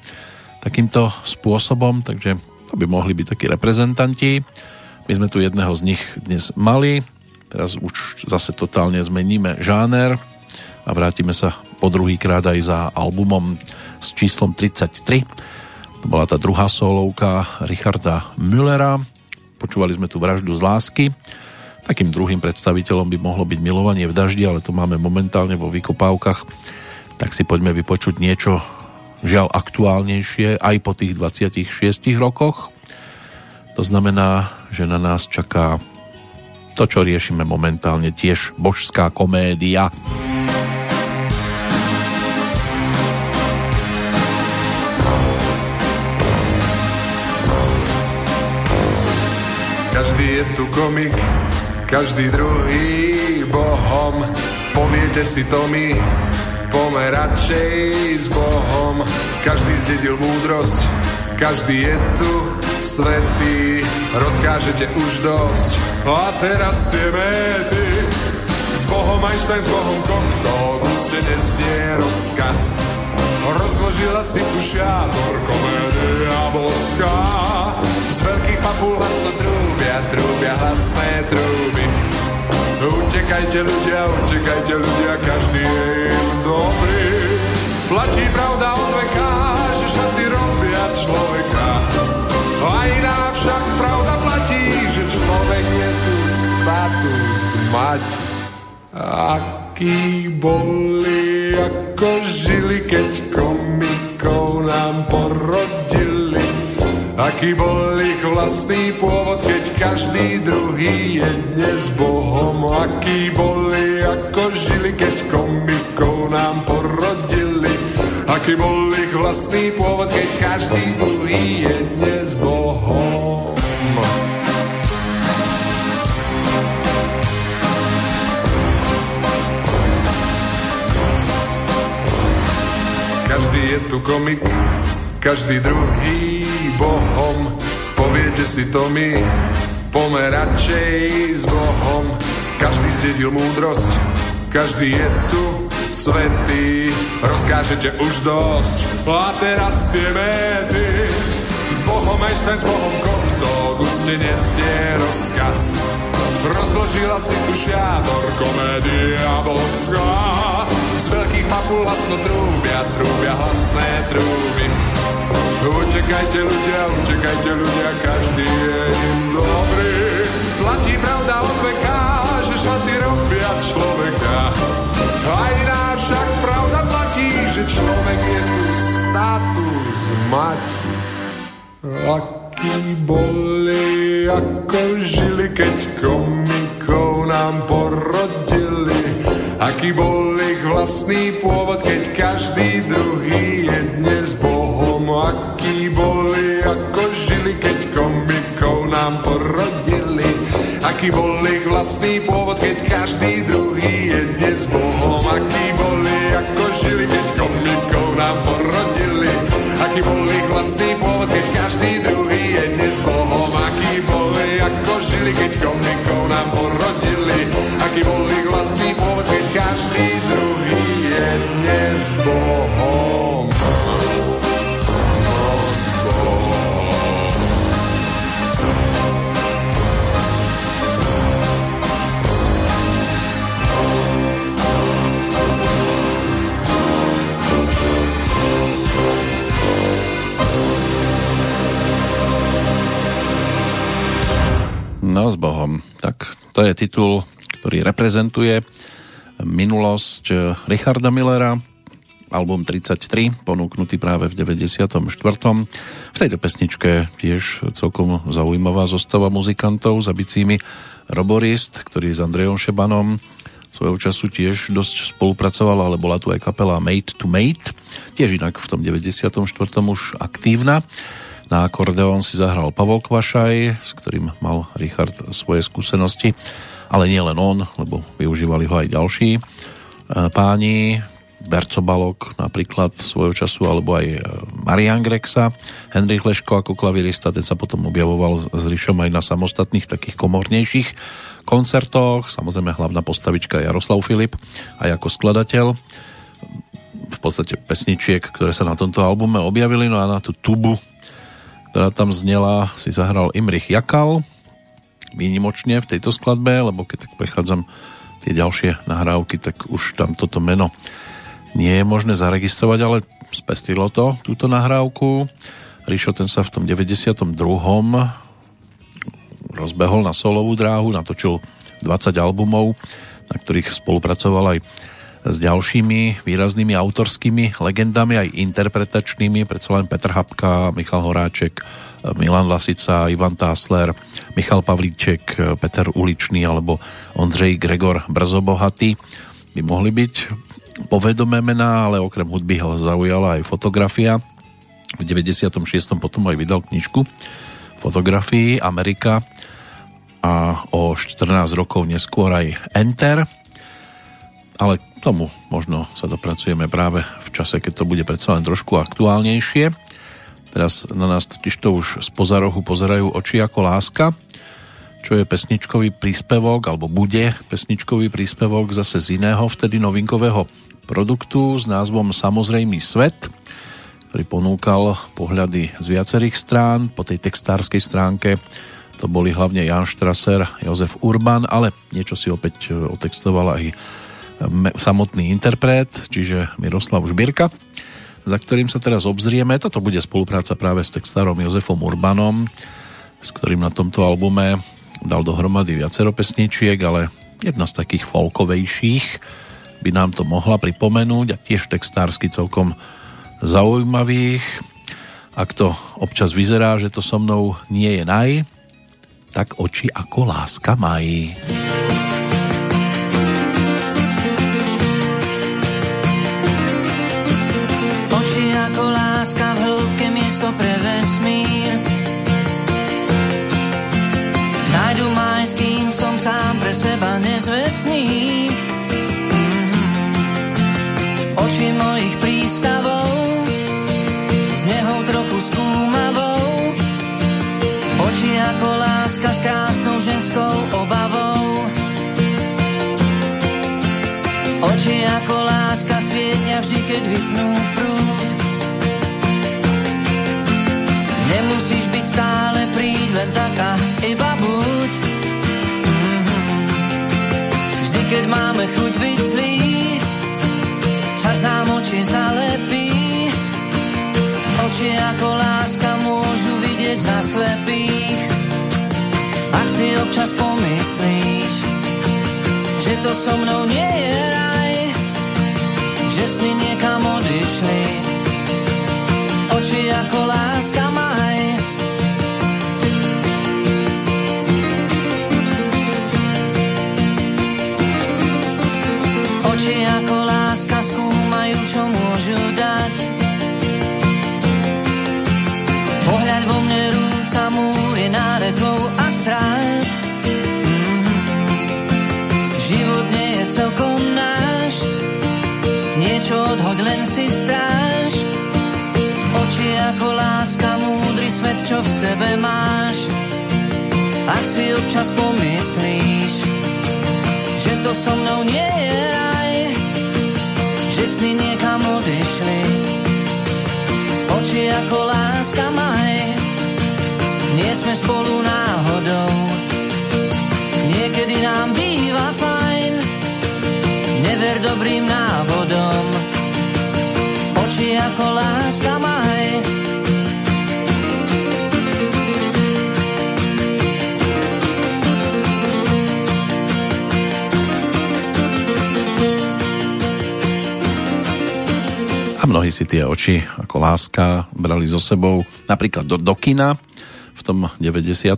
takýmto spôsobom, takže to by mohli byť takí reprezentanti. My sme tu jedného z nich dnes mali, teraz už zase totálne zmeníme žáner a vrátime sa po druhý krát aj za albumom s číslom 33. To bola tá druhá solovka Richarda Müllera. Počúvali sme tu Vraždu z lásky. Takým druhým predstaviteľom by mohlo byť Milovanie v daždi, ale to máme momentálne vo vykopávkach tak si poďme vypočuť niečo žiaľ aktuálnejšie aj po tých 26 rokoch. To znamená, že na nás čaká to, čo riešime momentálne, tiež božská komédia. Každý je tu komik, každý druhý bohom. Poviete si to mi, Pomer radšej s Bohom, každý zdedil múdrosť, každý je tu svetý, rozkážete už dosť. No a teraz tie méty, s Bohom Einstein, s Bohom Kochtov, úste neznie rozkaz. Rozložila si tu šiator, komédia božská, z veľkých papul hlasno trúbia, trúbia hlasné trúby. Utekajte ľudia, utekajte ľudia, každý je dobrý. Platí pravda od veka, že šaty robia človeka. A iná však pravda platí, že človek je tu status mať. Aký boli, ako žili, keď komikov Aký bol ich vlastný pôvod, keď každý druhý je dnes Bohom. Aký boli, ako žili, keď komikou nám porodili. Aký bol ich vlastný pôvod, keď každý druhý je dnes Bohom. Každý je tu komik, každý druhý bohom. Poviete si to mi, pomer radšej s Bohom. Každý zdedil múdrosť, každý je tu svetý. Rozkážete už dosť, a teraz tie méty. S Bohom Einstein, s Bohom Kopto, guste nesnie rozkaz. Rozložila si tu šiador, komédia božská. Z veľkých mapul hlasno trúbia, trúbia hlasné trúby. Utekajte ľudia, utekajte ľudia, každý je im dobrý. Platí pravda od veka, že šaty robia človeka. Aj iná však pravda platí, že človek je tu status mať. Aký boli, ako žili, keď komikov nám porodili. Aký bol ich vlastný pôvod, keď každý druhý Aký boli, ako žili, keď komikov nám porodili. Aký bol ich vlastný pôvod, keď každý druhý je dnes Bohom. Aký boli, ako žili, keď komikov nám porodili. Aký bol ich vlastný pôvod, keď každý druhý je dnes Bohom. Aký boli, ako žili, keď komikov nám porodili. Aký bol ich vlastný pôvod, keď každý druhý je dnes Bohom. No s Bohom. Tak to je titul, ktorý reprezentuje minulosť eh, Richarda Millera, album 33, ponúknutý práve v 94. V tejto pesničke tiež celkom zaujímavá zostava muzikantov za bicími Roborist, ktorý s Andrejom Šebanom svojho času tiež dosť spolupracovala, ale bola tu aj kapela Mate to Mate, tiež inak v tom 94. už aktívna. Na akordeón si zahral Pavol Kvašaj, s ktorým mal Richard svoje skúsenosti, ale nie len on, lebo využívali ho aj ďalší e, páni, Berco Balok napríklad svojho času, alebo aj e, Marian Grexa, Henrik Leško ako klavirista, ten sa potom objavoval s Rišom aj na samostatných takých komornejších koncertoch, samozrejme hlavná postavička Jaroslav Filip aj ako skladateľ. V podstate pesničiek, ktoré sa na tomto albume objavili, no a na tú tubu ktorá tam znela, si zahral Imrich Jakal, výnimočne v tejto skladbe, lebo keď tak prechádzam tie ďalšie nahrávky, tak už tam toto meno nie je možné zaregistrovať, ale spestrilo to túto nahrávku. Rišo ten sa v tom 92. rozbehol na solovú dráhu, natočil 20 albumov, na ktorých spolupracoval aj s ďalšími výraznými autorskými legendami, aj interpretačnými, predsa len Petr Hapka, Michal Horáček, Milan Lasica, Ivan Tásler, Michal Pavlíček, Peter Uličný alebo Ondřej Gregor Brzobohatý by mohli byť povedomé mená, ale okrem hudby ho zaujala aj fotografia. V 96. potom aj vydal knižku fotografii Amerika a o 14 rokov neskôr aj Enter, ale tomu možno sa dopracujeme práve v čase, keď to bude predsa len trošku aktuálnejšie. Teraz na nás totiž to už z pozarohu pozerajú oči ako láska, čo je pesničkový príspevok, alebo bude pesničkový príspevok zase z iného vtedy novinkového produktu s názvom Samozrejmý svet, ktorý ponúkal pohľady z viacerých strán. Po tej textárskej stránke to boli hlavne Jan Strasser, Jozef Urban, ale niečo si opäť otextoval aj samotný interpret, čiže Miroslav Žbírka, za ktorým sa teraz obzrieme. Toto bude spolupráca práve s textárom Jozefom Urbanom, s ktorým na tomto albume dal dohromady viacero pesničiek, ale jedna z takých folkovejších by nám to mohla pripomenúť a tiež textársky celkom zaujímavých. Ak to občas vyzerá, že to so mnou nie je naj, tak oči ako láska mají. Miesto pre vesmír. Nájdu ma aj s kým som sám pre seba nezvestný. Mhm. Oči mojich prístavov skúmavou. Oči ako láska s krásnou ženskou obavou. Oči ako láska svietia vždy, keď vypnú prúd. Nemusíš byť stále príď, len taká iba buď. Mhm. Vždy, keď máme chuť byť zlý, čas nám oči zalepí. Oči ako láska môžu vidieť za slepých. Ak si občas pomyslíš, že to so mnou nie je raj, že sny niekam odišli. Oči ako láska maj. Môžu dať. Pohľad vo mne rúca múry nárekov a strát. Mhm. Život nie je celkom náš, niečo odhoď, len si stráž. Oči ako láska, múdry svet, čo v sebe máš. Ak si občas pomyslíš, že to so mnou nie je sny niekam odišli. Oči ako láska maj, nie sme spolu náhodou. Niekedy nám býva fajn, never dobrým návodom. Oči ako láska maj, mnohí si tie oči ako láska brali so sebou napríklad do, do kina. V tom 94.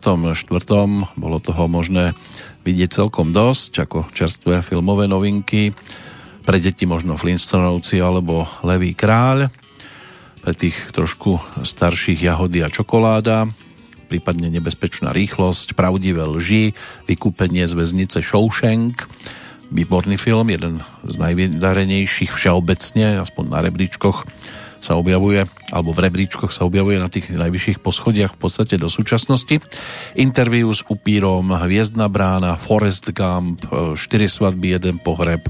bolo toho možné vidieť celkom dosť, ako čerstvé filmové novinky. Pre deti možno Flintstonovci alebo Levý kráľ. Pre tých trošku starších Jahody a čokoláda. Prípadne nebezpečná rýchlosť, pravdivé lži, vykúpenie z väznice Shawshank výborný film, jeden z najvydarenejších všeobecne, aspoň na rebríčkoch sa objavuje, alebo v rebríčkoch sa objavuje na tých najvyšších poschodiach v podstate do súčasnosti. Interview s upírom, Hviezdna brána, Forest Gump, Štyri svadby, jeden pohreb.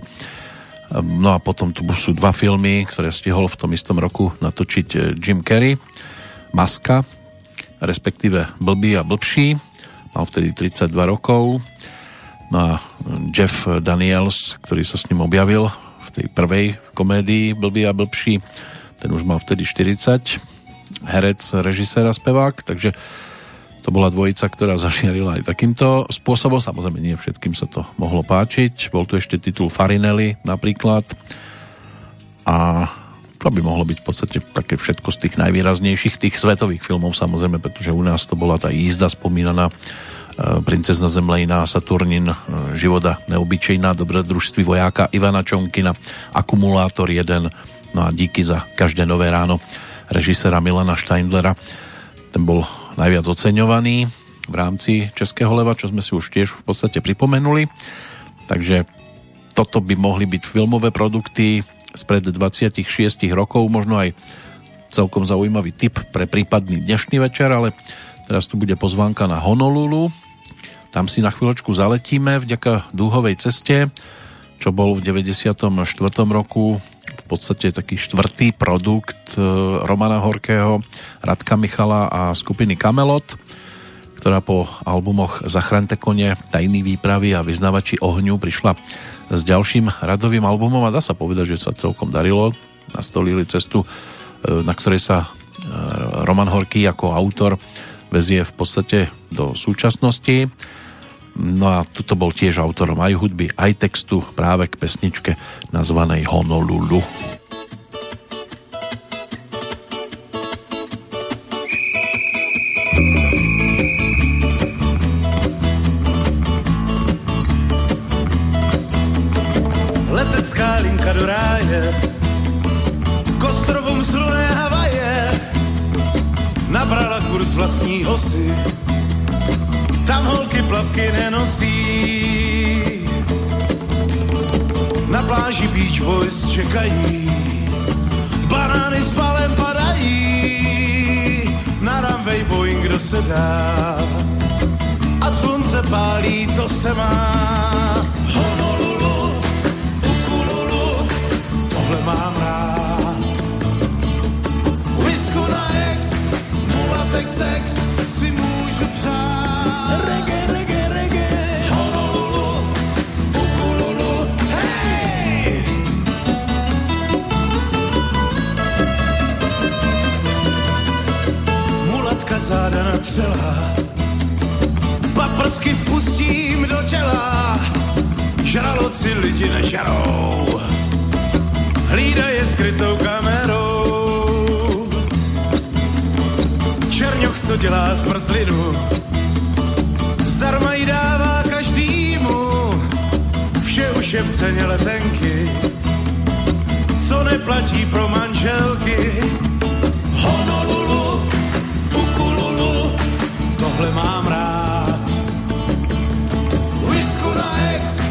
No a potom tu sú dva filmy, ktoré stihol v tom istom roku natočiť Jim Carrey. Maska, respektíve Blbý a blbší. Mal vtedy 32 rokov No a Jeff Daniels, ktorý sa s ním objavil v tej prvej komédii Blbý a blbší, ten už mal vtedy 40, herec, režisér a spevák, takže to bola dvojica, ktorá zažiarila aj takýmto spôsobom. Samozrejme, nie všetkým sa to mohlo páčiť. Bol tu ešte titul Farinelli napríklad. A to by mohlo byť v podstate také všetko z tých najvýraznejších tých svetových filmov, samozrejme, pretože u nás to bola tá jízda spomínaná princezna Zemlejná, Saturnin, života neobyčejná, dobrodružství vojáka Ivana Čonkina, Akumulátor 1, no a díky za každé nové ráno režisera Milana Steindlera. Ten bol najviac oceňovaný v rámci Českého leva, čo sme si už tiež v podstate pripomenuli. Takže toto by mohli byť filmové produkty spred 26 rokov, možno aj celkom zaujímavý tip pre prípadný dnešný večer, ale teraz tu bude pozvánka na Honolulu, tam si na chvíľočku zaletíme vďaka dúhovej ceste, čo bol v 94. roku v podstate taký štvrtý produkt e, Romana Horkého, Radka Michala a skupiny Kamelot, ktorá po albumoch Zachraňte kone, Tajný výpravy a Vyznavači ohňu prišla s ďalším radovým albumom a dá sa povedať, že sa celkom darilo. Nastolili cestu, e, na ktorej sa e, Roman Horký ako autor vezie v podstate do súčasnosti. No a tuto bol tiež autorom aj hudby, aj textu práve k pesničke nazvanej Honolulu. Vlastní osy tam holky plavky nenosí. Na pláži Beach Boys čekají, banány s palem padají. kdo se dá. A slunce pálí, to se má. Honolulu, ukululu, tohle mám rád. Whisku na ex, mulatek sex, si můžu přát. Reggae, reggae, reggae, Honolulu, ukululu, hej! Mulatka záda natřela, paprsky vpustím do těla, žraloci lidi nežerou, hlídaje skrytou kamerou. Černoch, co dělá zmrzlinu, zdarma jí dává každýmu, vše už je v ceně letenky, co neplatí pro manželky. Honolulu, ukululu, tohle mám rád. Whisku na ex,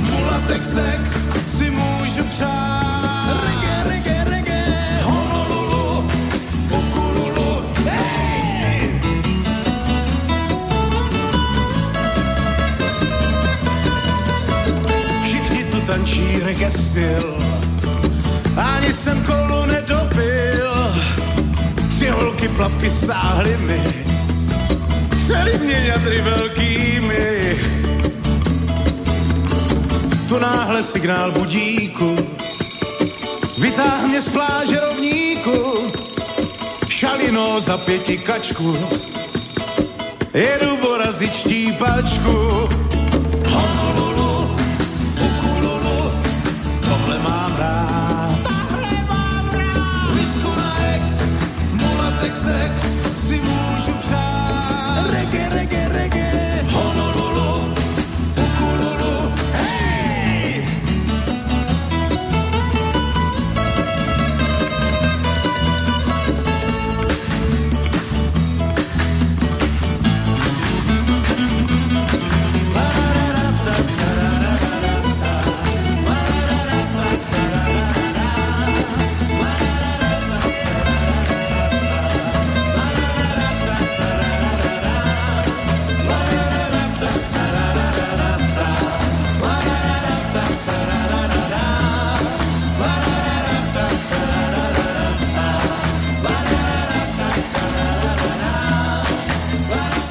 mulatek sex, si můžu přát. Stáhly mi, celý mě ňadry velkými. Tu náhle signál budíku, vytáh mě z pláže rovníku, šalino za pěti kačku, jedu porazit štípačku. Honolulu, ukululu, tohle mám rád. Whisku na ex, mulatek sex, reggae, reggae,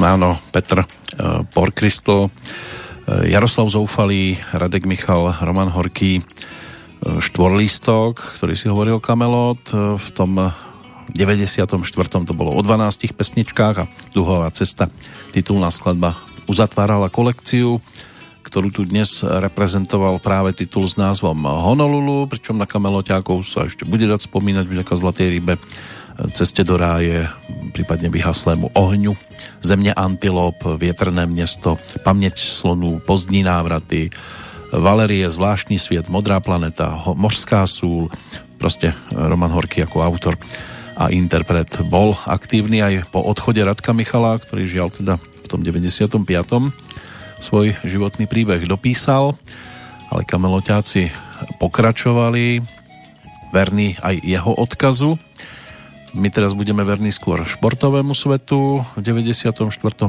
Áno, Petr uh, Porkristl, uh, Jaroslav Zoufalý, Radek Michal, Roman Horký, uh, štvorlístok, ktorý si hovoril Kamelot. V tom 94. to bolo o 12 pesničkách a Duhová cesta, titulná skladba uzatvárala kolekciu, ktorú tu dnes reprezentoval práve titul s názvom Honolulu, pričom na Kameloťákov sa ešte bude dať spomínať vďaka Zlatej rybe, Ceste do ráje, prípadne vyhaslému ohňu, Země antilop, Vietrné město, Paměť slonů, Pozdní návraty, Valerie, Zvláštní svět, Modrá planeta, Mořská sůl, proste Roman Horký ako autor a interpret bol aktívny aj po odchode Radka Michala, ktorý žiaľ teda v tom 95. svoj životný príbeh dopísal, ale kameloťáci pokračovali verní aj jeho odkazu. My teraz budeme verní skôr športovému svetu. V 94.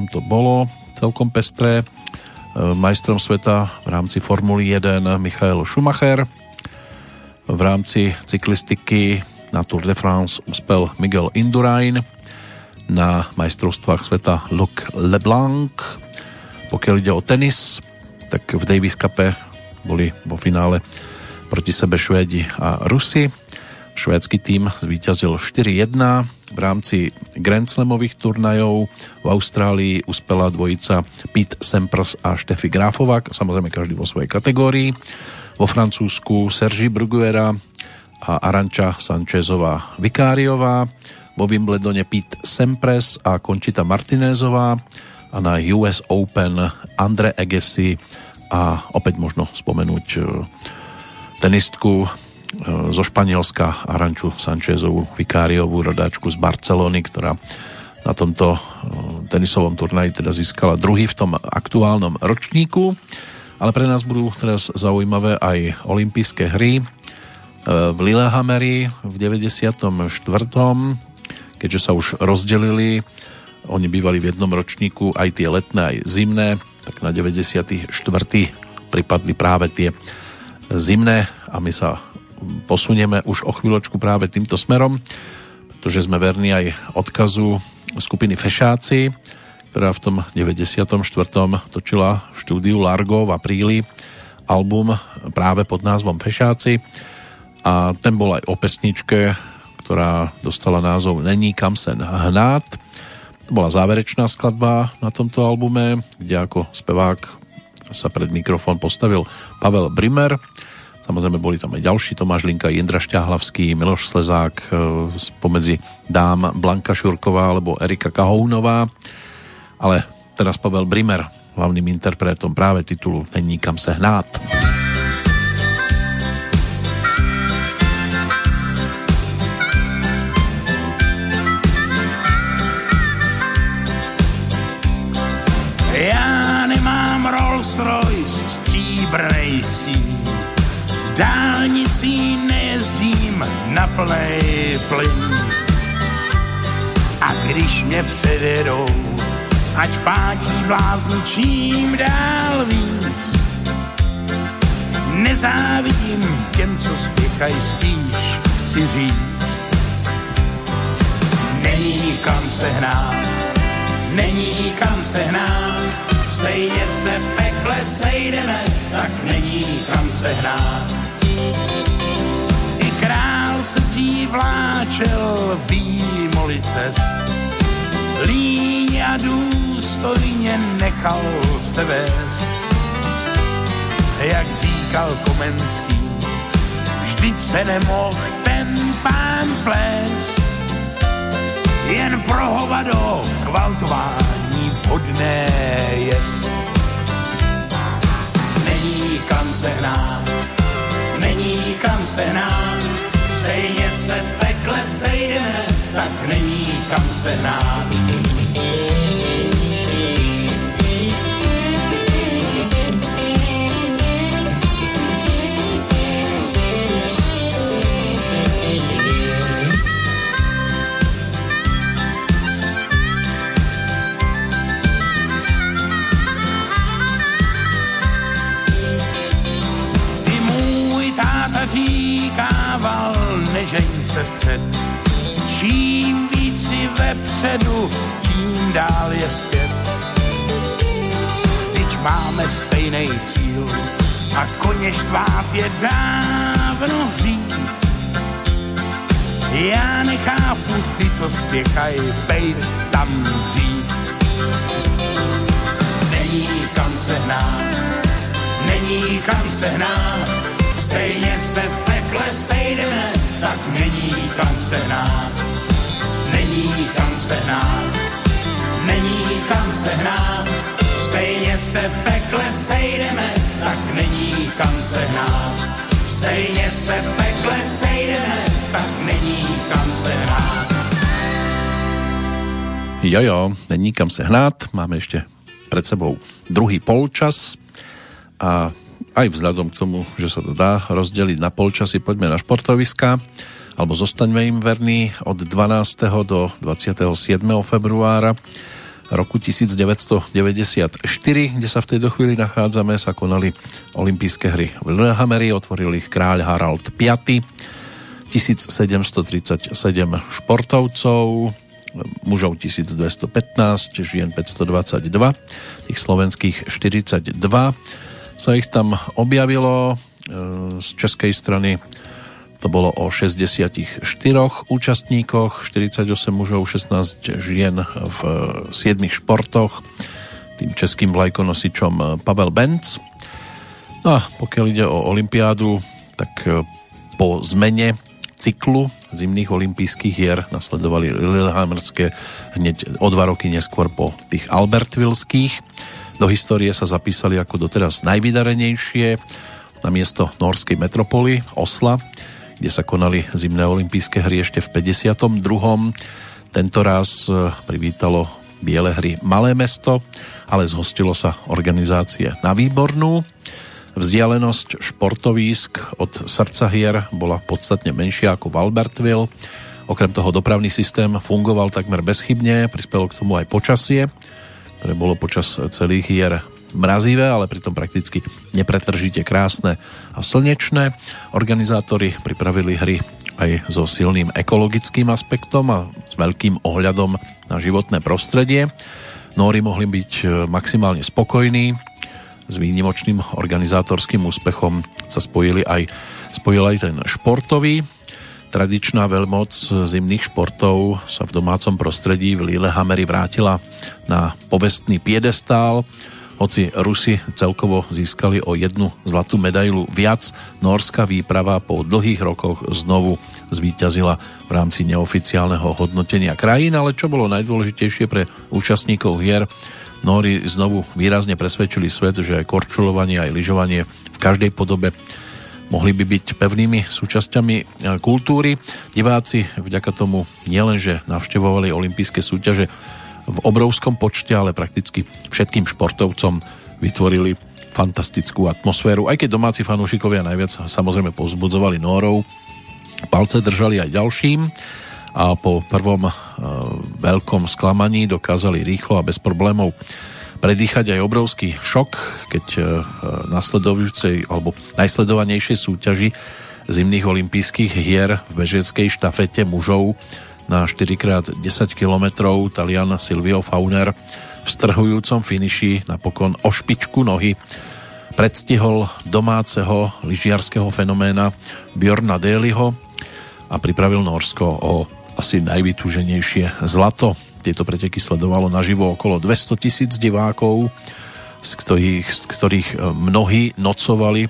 to bolo celkom pestré. E, Majstrom sveta v rámci Formuly 1 Michael Schumacher. V rámci cyklistiky na Tour de France uspel Miguel Indurain. Na majstrovstvách sveta Luc Leblanc. Pokiaľ ide o tenis, tak v Davis Cupe boli vo finále proti sebe Švédi a Rusi. Švédsky tým zvíťazil 4-1 v rámci Grand Slamových turnajov. V Austrálii uspela dvojica Pete Sampras a Steffi Grafová, samozrejme každý vo svojej kategórii. Vo Francúzsku Sergi Bruguera a Aranča Sanchezová Vikáriová. Vo Wimbledone Pete Sampras a Končita Martinézová a na US Open Andre Agassi a opäť možno spomenúť e, tenistku zo Španielska Aranču Sanchezovú Vikáriovú rodáčku z Barcelony, ktorá na tomto e, tenisovom turnaji teda získala druhý v tom aktuálnom ročníku. Ale pre nás budú teraz zaujímavé aj olympijské hry v Lillehammeri v 94. keďže sa už rozdelili oni bývali v jednom ročníku aj tie letné, aj zimné, tak na 94. pripadli práve tie zimné a my sa posunieme už o chvíľočku práve týmto smerom, pretože sme verní aj odkazu skupiny Fešáci, ktorá v tom 94. točila v štúdiu Largo v apríli album práve pod názvom Fešáci a ten bol aj o pesničke, ktorá dostala názov Není kam sen hnát. To bola záverečná skladba na tomto albume, kde ako spevák sa pred mikrofón postavil Pavel Brimer. Samozrejme boli tam aj ďalší, Tomáš Linka, Jindra Šťahlavský, Miloš Slezák, e, spomedzi dám Blanka Šurková alebo Erika Kahounová. Ale teraz Pavel Brimer, hlavným interpretom práve titulu Není kam se hnát. Já nemám Rolls Royce stříbrnej síň, dálnicí nejezdím na plnej plyn. A když mě předjedou, ať pádí blázni čím dál víc. Nezávidím těm, co spěchají spíš, chci říct. Není kam se hnát, není kam se hnát, stejně se v pekle sejdeme, tak není kam se hnát. I král se vláčel výmoli cest, líň a důstojně nechal se vést. Jak říkal Komenský, vždyť se nemohl ten pán plést, jen pro hovado kvaltování vhodné jest. Kam se hnát, není kam se hnát, stejně se v pekle sejdeme, tak není kam se hnát. Nežeň se před. Čím víc si vepředu, tím dál je zpět. Teď máme stejný cíl a koně štvát je dávno hřích. Já nechápu ty, co spěchají, bejt tam dřív. Není kam se hnát, není kam se hnát, stejně se v pekle sejdeme, tak není kam se hnát. Není kam se hnát, není kam se hnát, stejně se v pekle sejdeme, tak není kam se hnát. Stejně se v pekle sejdeme, tak není kam se hnát. Jojo, není kam se hnát, máme ešte pred sebou druhý polčas a aj vzhľadom k tomu, že sa to dá rozdeliť na polčasy, poďme na športoviska alebo zostaňme im verní od 12. do 27. februára roku 1994, kde sa v tejto chvíli nachádzame, sa konali olympijské hry v Lillehammeri, otvoril ich kráľ Harald V. 1737 športovcov, mužov 1215, žien 522, tých slovenských 42 sa ich tam objavilo. E, Z českej strany to bolo o 64 účastníkoch, 48 mužov, 16 žien v 7 športoch, tým českým vlajkonosičom Pavel Benz. No a pokiaľ ide o Olympiádu, tak e, po zmene cyklu zimných olympijských hier nasledovali Lillehammerské hneď o dva roky neskôr po tých Albertvilských. Do histórie sa zapísali ako doteraz najvydarenejšie na miesto norskej metropoly Osla, kde sa konali zimné olympijské hry ešte v 52. Tento raz e, privítalo Biele hry Malé mesto, ale zhostilo sa organizácie na Výbornú. Vzdialenosť športovísk od srdca hier bola podstatne menšia ako v Albertville. Okrem toho dopravný systém fungoval takmer bezchybne, prispelo k tomu aj počasie, ktoré bolo počas celých hier mrazivé, ale pritom prakticky nepretržite krásne a slnečné. Organizátori pripravili hry aj so silným ekologickým aspektom a s veľkým ohľadom na životné prostredie. Nóri mohli byť e, maximálne spokojní. S výnimočným organizátorským úspechom sa spojili aj, spojil aj ten športový. Tradičná veľmoc zimných športov sa v domácom prostredí v Lillehammeri vrátila na povestný piedestál. Hoci Rusi celkovo získali o jednu zlatú medailu viac, norská výprava po dlhých rokoch znovu zvíťazila v rámci neoficiálneho hodnotenia krajín, ale čo bolo najdôležitejšie pre účastníkov hier, Nóri znovu výrazne presvedčili svet, že aj korčulovanie, aj lyžovanie v každej podobe mohli by byť pevnými súčasťami e, kultúry. Diváci vďaka tomu nielenže navštevovali olympijské súťaže v obrovskom počte, ale prakticky všetkým športovcom vytvorili fantastickú atmosféru, aj keď domáci fanúšikovia najviac samozrejme pozbudzovali Nórov, palce držali aj ďalším a po prvom e, veľkom sklamaní dokázali rýchlo a bez problémov predýchať aj obrovský šok, keď e, nasledujúcej alebo najsledovanejšej súťaži zimných olympijských hier v bežeckej štafete mužov na 4x10 km Talian Silvio Fauner v strhujúcom finiši napokon o špičku nohy predstihol domáceho lyžiarského fenoména Bjorna Deliho a pripravil Norsko o asi najvytúženejšie zlato. Tieto preteky sledovalo naživo okolo 200 tisíc divákov, z ktorých, z ktorých e, mnohí nocovali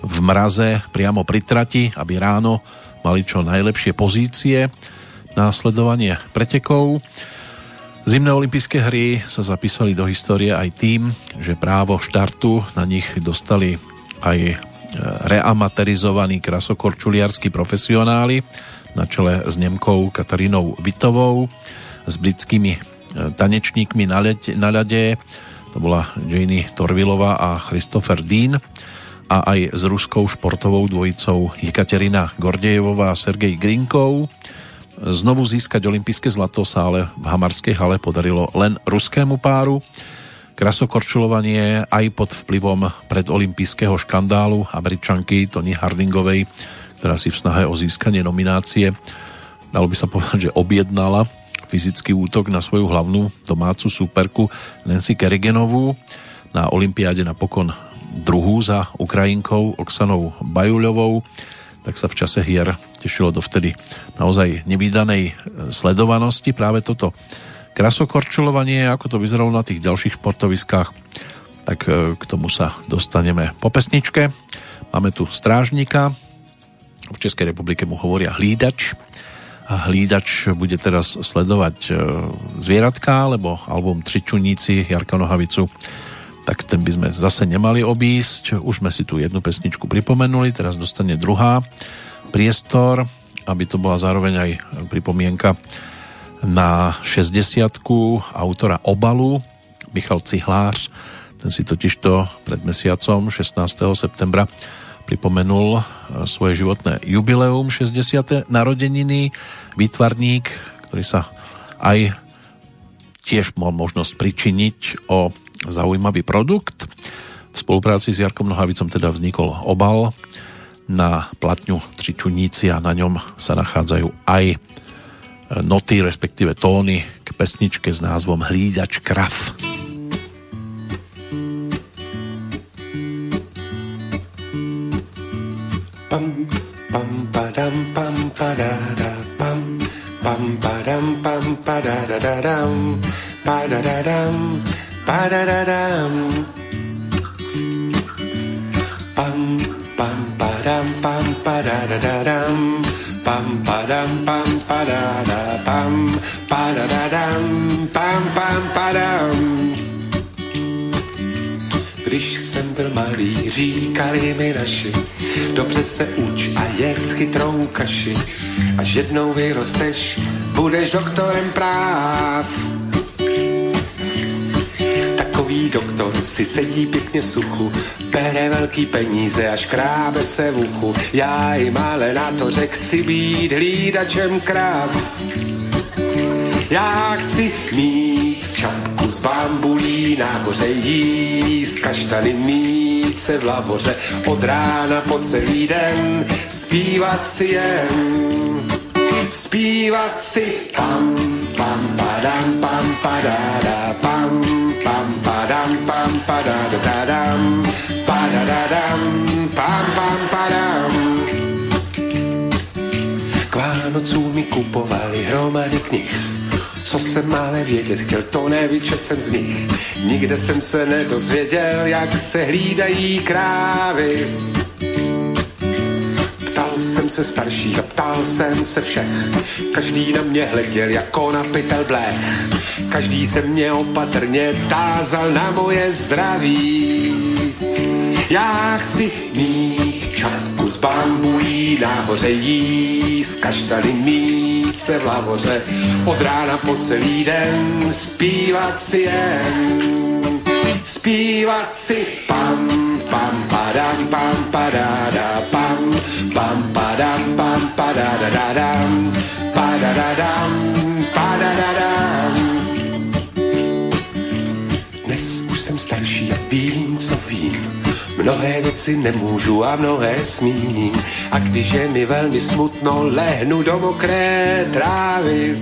v mraze priamo pri trati, aby ráno mali čo najlepšie pozície na sledovanie pretekov. Zimné olympijské hry sa zapísali do histórie aj tým, že právo štartu na nich dostali aj e, reamaterizovaní krasokorčuliarskí profesionáli, na čele s Nemkou Katarínou Vitovou, s britskými e, tanečníkmi na, lede, na ľade, to bola Janie Torvilová a Christopher Dean a aj s ruskou športovou dvojicou Jekaterina Gordejevová a Sergej Grinkov. Znovu získať olympijské zlato sa ale v Hamarskej hale podarilo len ruskému páru. Krasokorčulovanie aj pod vplyvom predolympijského škandálu američanky Tony Hardingovej ktorá si v snahe o získanie nominácie, dalo by sa povedať, že objednala fyzický útok na svoju hlavnú domácu superku Nancy Kerigenovú na Olympiáde napokon druhú za Ukrajinkou Oksanou Bajuľovou, tak sa v čase hier tešilo dovtedy naozaj nevýdanej sledovanosti práve toto krasokorčulovanie, ako to vyzeralo na tých ďalších športoviskách, tak e, k tomu sa dostaneme po pesničke. Máme tu strážnika, v Českej republike mu hovoria hlídač. Hlídač bude teraz sledovať e, zvieratka, lebo album Tři čuníci Jarka Nohavicu tak ten by sme zase nemali obísť. Už sme si tu jednu pesničku pripomenuli, teraz dostane druhá priestor, aby to bola zároveň aj pripomienka na 60 autora obalu Michal Cihlář. Ten si totižto pred mesiacom 16. septembra pripomenul e, svoje životné jubileum, 60. narodeniny, výtvarník, ktorý sa aj tiež mal možnosť pričiniť o zaujímavý produkt. V spolupráci s Jarkom Nohavicom teda vznikol obal na platňu Tři čuníci a na ňom sa nachádzajú aj e, noty, respektíve tóny k pesničke s názvom Hlídač krav. Pam pam padam pam padada pam. Pam padam pam padada dam padada dam padada dam pam pam padam pam padada dam pam padam pam padada pam. Padada dam pam pam padam Když jsem byl malý, říkali mi naši, dobře se uč a jest chytrou kaši. Až jednou vyrosteš, budeš doktorem práv. Bankový doktor si sedí pěkně v suchu, bere velký peníze a škrábe se v uchu. Já jim ale na to řek, chci být hlídačem kráv. Já chci mít čapku z bambulí, nahoře jíst kaštany, mít se v lavoře od rána po celý den, zpívat si jen zpívat si pam, pam, padam, pam, padada, pam, pam, padam, pam, padada, dadam, padadadam, pam, pam, padam. K Vánocům mi kupovali hromady knih, co jsem ale vědět chtěl, to nevyčet jsem z nich. Nikde jsem se nedozvěděl, jak se hlídají krávy. Ptal jsem se starších a ptal jsem se všech. Každý na mě hleděl jako na pytel blech. Každý se mě opatrně tázal na moje zdraví. Já chci mít z bambulí, nahoře jíst kaštany, mít se v lavoře, od rána po celý den zpívat si jen. Zpívat si pam, pam, padam, pam, padada, pam, pam, padam, pam, padada, dadam, padadadam, padadadam. Dnes už jsem starší a vím, co vím. Mnohé věci nemůžu a mnohé smím. A když je mi velmi smutno, lehnu do mokré trávy.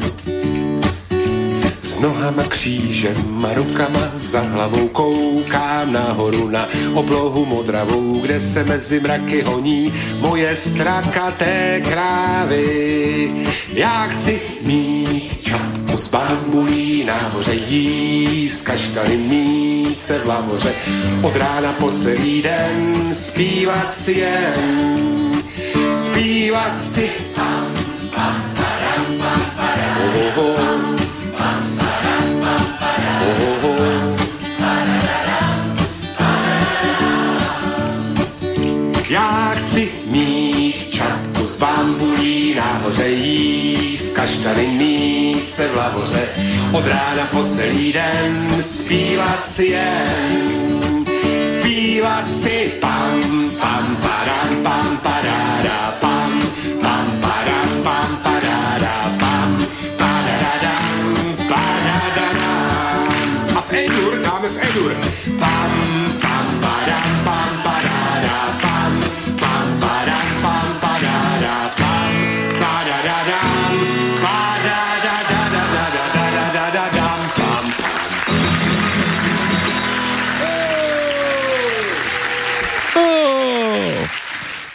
Nohama křížem a rukama za hlavou koukám nahoru na oblohu modravou, kde se mezi mraky honí moje strakaté krávy. Já chci mít čapku z bambulí, nahoře jíst kaštany, mít se v lavoře, od rána po celý den zpívat si jen, zpívat si pam, pam, pam, padam, oh, oh, oh. Já bambulí, nahoře jíst kaštany, mít se v lavoře, od rána po celý den zpívat si jen, zpívat si pam, pam, padam, pam, padáda, pam, pam,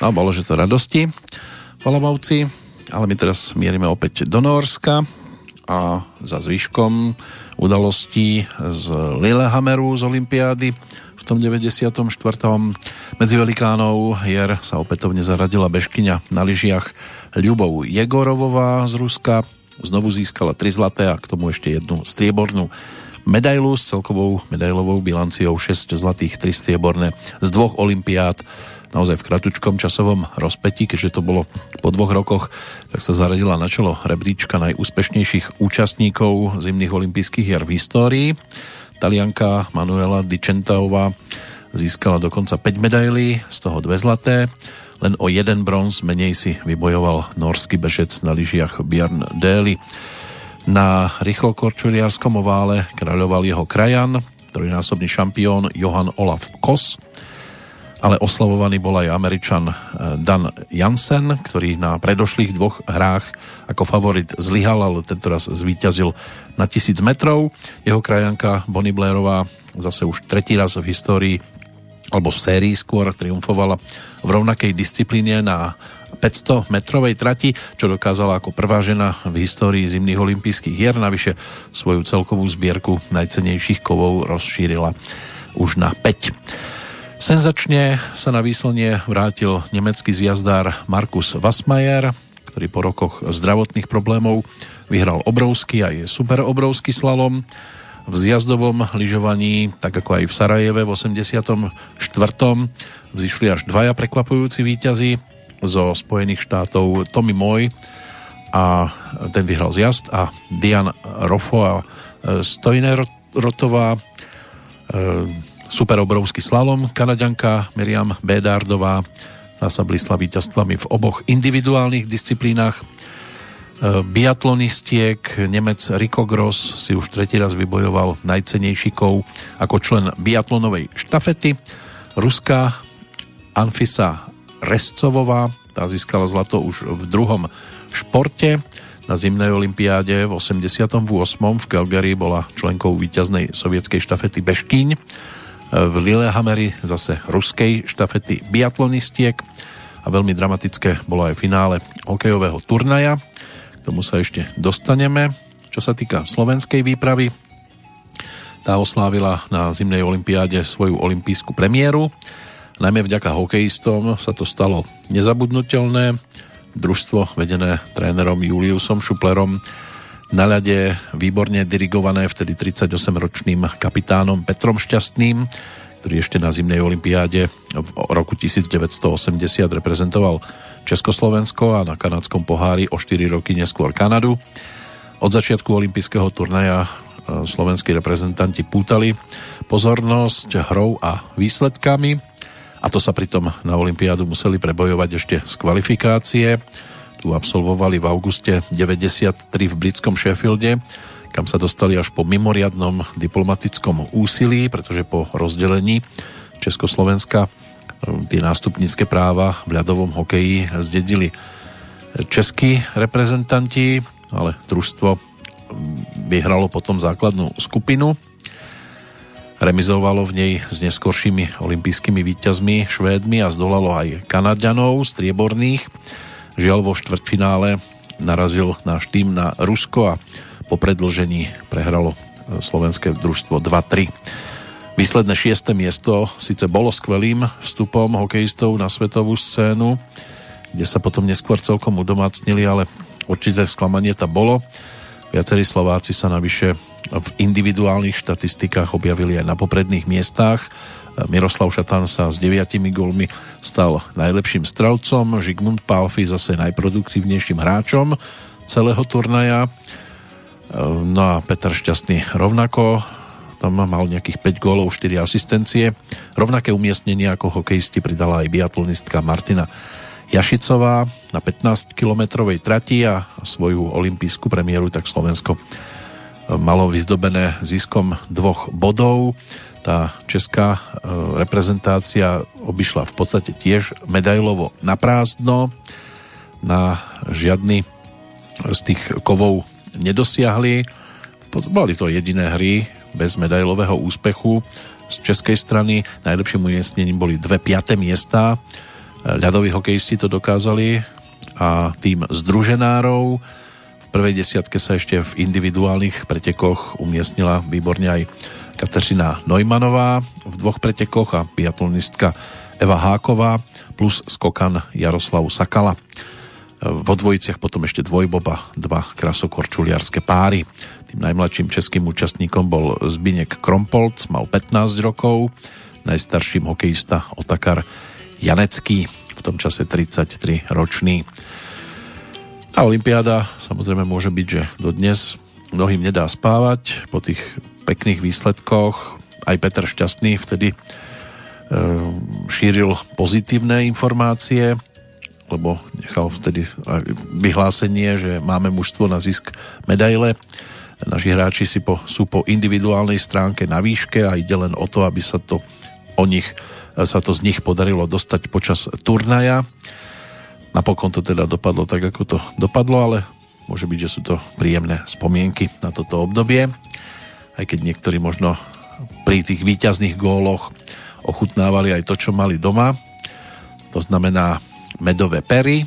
No, bolo, že to radosti Olomouci, ale my teraz mierime opäť do Norska a za zvyškom udalostí z Lillehammeru z Olympiády v tom 94. Medzi velikánov hier sa opätovne zaradila bežkyňa na lyžiach Ľubov Jegorovová z Ruska. Znovu získala tri zlaté a k tomu ešte jednu striebornú medailu s celkovou medailovou bilanciou 6 zlatých, 3 strieborné z dvoch olympiád naozaj v kratučkom časovom rozpetí, keďže to bolo po dvoch rokoch, tak sa zaradila na čelo rebríčka najúspešnejších účastníkov zimných olympijských hier v histórii. Talianka Manuela Di Centaová získala dokonca 5 medailí, z toho dve zlaté. Len o jeden bronz menej si vybojoval norský bežec na lyžiach Björn Daly. Na rýchlokorčuliarskom ovále kráľoval jeho krajan, trojnásobný šampión Johan Olaf Kos, ale oslavovaný bol aj Američan eh, Dan Jansen, ktorý na predošlých dvoch hrách ako favorit zlyhal, ale tentoraz zvíťazil na 1000 metrov. Jeho krajanka Bonnie Blairová zase už tretí raz v histórii alebo v sérii skôr triumfovala v rovnakej disciplíne na 500 metrovej trati, čo dokázala ako prvá žena v histórii zimných olympijských hier. Navyše svoju celkovú zbierku najcenejších kovov rozšírila už na 5. Senzačne sa na výslnie vrátil nemecký zjazdár Markus Wassmajer, ktorý po rokoch zdravotných problémov vyhral obrovský aj super obrovský slalom. V zjazdovom lyžovaní, tak ako aj v Sarajeve v 84. vzýšli až dvaja prekvapujúci víťazi zo Spojených štátov Tommy Moy a ten vyhral zjazd a Dian Rofo a Stojnerotová super obrovský slalom. Kanaďanka Miriam Bédardová tá sa blísla víťazstvami v oboch individuálnych disciplínach. E, biatlonistiek Nemec Rico Gross si už tretí raz vybojoval najcenejší kov ako člen biatlonovej štafety. Ruská Anfisa Rescovová, tá získala zlato už v druhom športe. Na zimnej olympiáde v 88. v Calgary bola členkou víťaznej sovietskej štafety Beškýň. V Lillehammeri zase ruskej štafety biatlonistiek a veľmi dramatické bolo aj finále hokejového turnaja. K tomu sa ešte dostaneme. Čo sa týka slovenskej výpravy, tá oslávila na zimnej olympiáde svoju olympijskú premiéru. Najmä vďaka hokejistom sa to stalo nezabudnutelné družstvo vedené trénerom Juliusom Šuplerom na ľade výborne dirigované vtedy 38-ročným kapitánom Petrom Šťastným, ktorý ešte na zimnej olympiáde v roku 1980 reprezentoval Československo a na kanadskom pohári o 4 roky neskôr Kanadu. Od začiatku olympijského turnaja e, slovenskí reprezentanti pútali pozornosť hrou a výsledkami a to sa pritom na Olympiádu museli prebojovať ešte z kvalifikácie. Tu absolvovali v auguste 93 v britskom Sheffielde, kam sa dostali až po mimoriadnom diplomatickom úsilí, pretože po rozdelení Československa um, tie nástupnícke práva v ľadovom hokeji zdedili českí reprezentanti, ale družstvo vyhralo potom základnú skupinu remizovalo v nej s neskoršími olympijskými víťazmi Švédmi a zdolalo aj Kanadianov strieborných. Žiaľ vo štvrtfinále narazil náš tým na Rusko a po predlžení prehralo slovenské družstvo 2-3. Výsledné šieste miesto síce bolo skvelým vstupom hokejistov na svetovú scénu, kde sa potom neskôr celkom udomácnili, ale určité sklamanie tam bolo. Viacerí Slováci sa navyše v individuálnych štatistikách objavili aj na popredných miestach. Miroslav Šatan sa s deviatimi gólmi stal najlepším strelcom, Žigmund Palfi zase najproduktívnejším hráčom celého turnaja. No a Peter Šťastný rovnako, tam mal nejakých 5 gólov, 4 asistencie. Rovnaké umiestnenie ako hokejisti pridala aj biatlonistka Martina Jašicová na 15-kilometrovej trati a svoju olympijskú premiéru tak Slovensko malo vyzdobené ziskom dvoch bodov. Tá česká e, reprezentácia obišla v podstate tiež medailovo na prázdno. Na žiadny z tých kovov nedosiahli. Boli to jediné hry bez medailového úspechu. Z českej strany najlepším umiestnením boli dve piaté miesta. Ľadoví hokejisti to dokázali a tým združenárov prvej desiatke sa ešte v individuálnych pretekoch umiestnila výborne aj Kateřina Neumannová v dvoch pretekoch a biatlonistka Eva Háková plus skokan Jaroslav Sakala. Vo dvojiciach potom ešte dvojboba, dva krasokorčuliarské páry. Tým najmladším českým účastníkom bol Zbinek Krompolc, mal 15 rokov, najstarším hokejista Otakar Janecký, v tom čase 33 ročný. A Olympiáda samozrejme môže byť, že dodnes mnohým nedá spávať po tých pekných výsledkoch. Aj Peter Šťastný vtedy e, šíril pozitívne informácie, lebo nechal vtedy vyhlásenie, že máme mužstvo na zisk medaile. Naši hráči si po, sú po individuálnej stránke na výške a ide len o to, aby sa to o nich sa to z nich podarilo dostať počas turnaja. Napokon to teda dopadlo tak, ako to dopadlo, ale môže byť, že sú to príjemné spomienky na toto obdobie. Aj keď niektorí možno pri tých výťazných góloch ochutnávali aj to, čo mali doma. To znamená medové pery.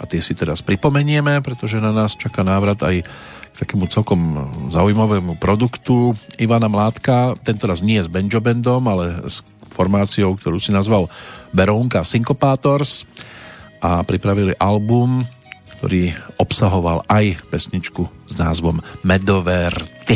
A tie si teraz pripomenieme, pretože na nás čaká návrat aj k takému celkom zaujímavému produktu Ivana Mládka, tento raz nie s Benjo Bandom, ale s formáciou, ktorú si nazval Berónka Syncopators a pripravili album, ktorý obsahoval aj pesničku s názvom Medové rty.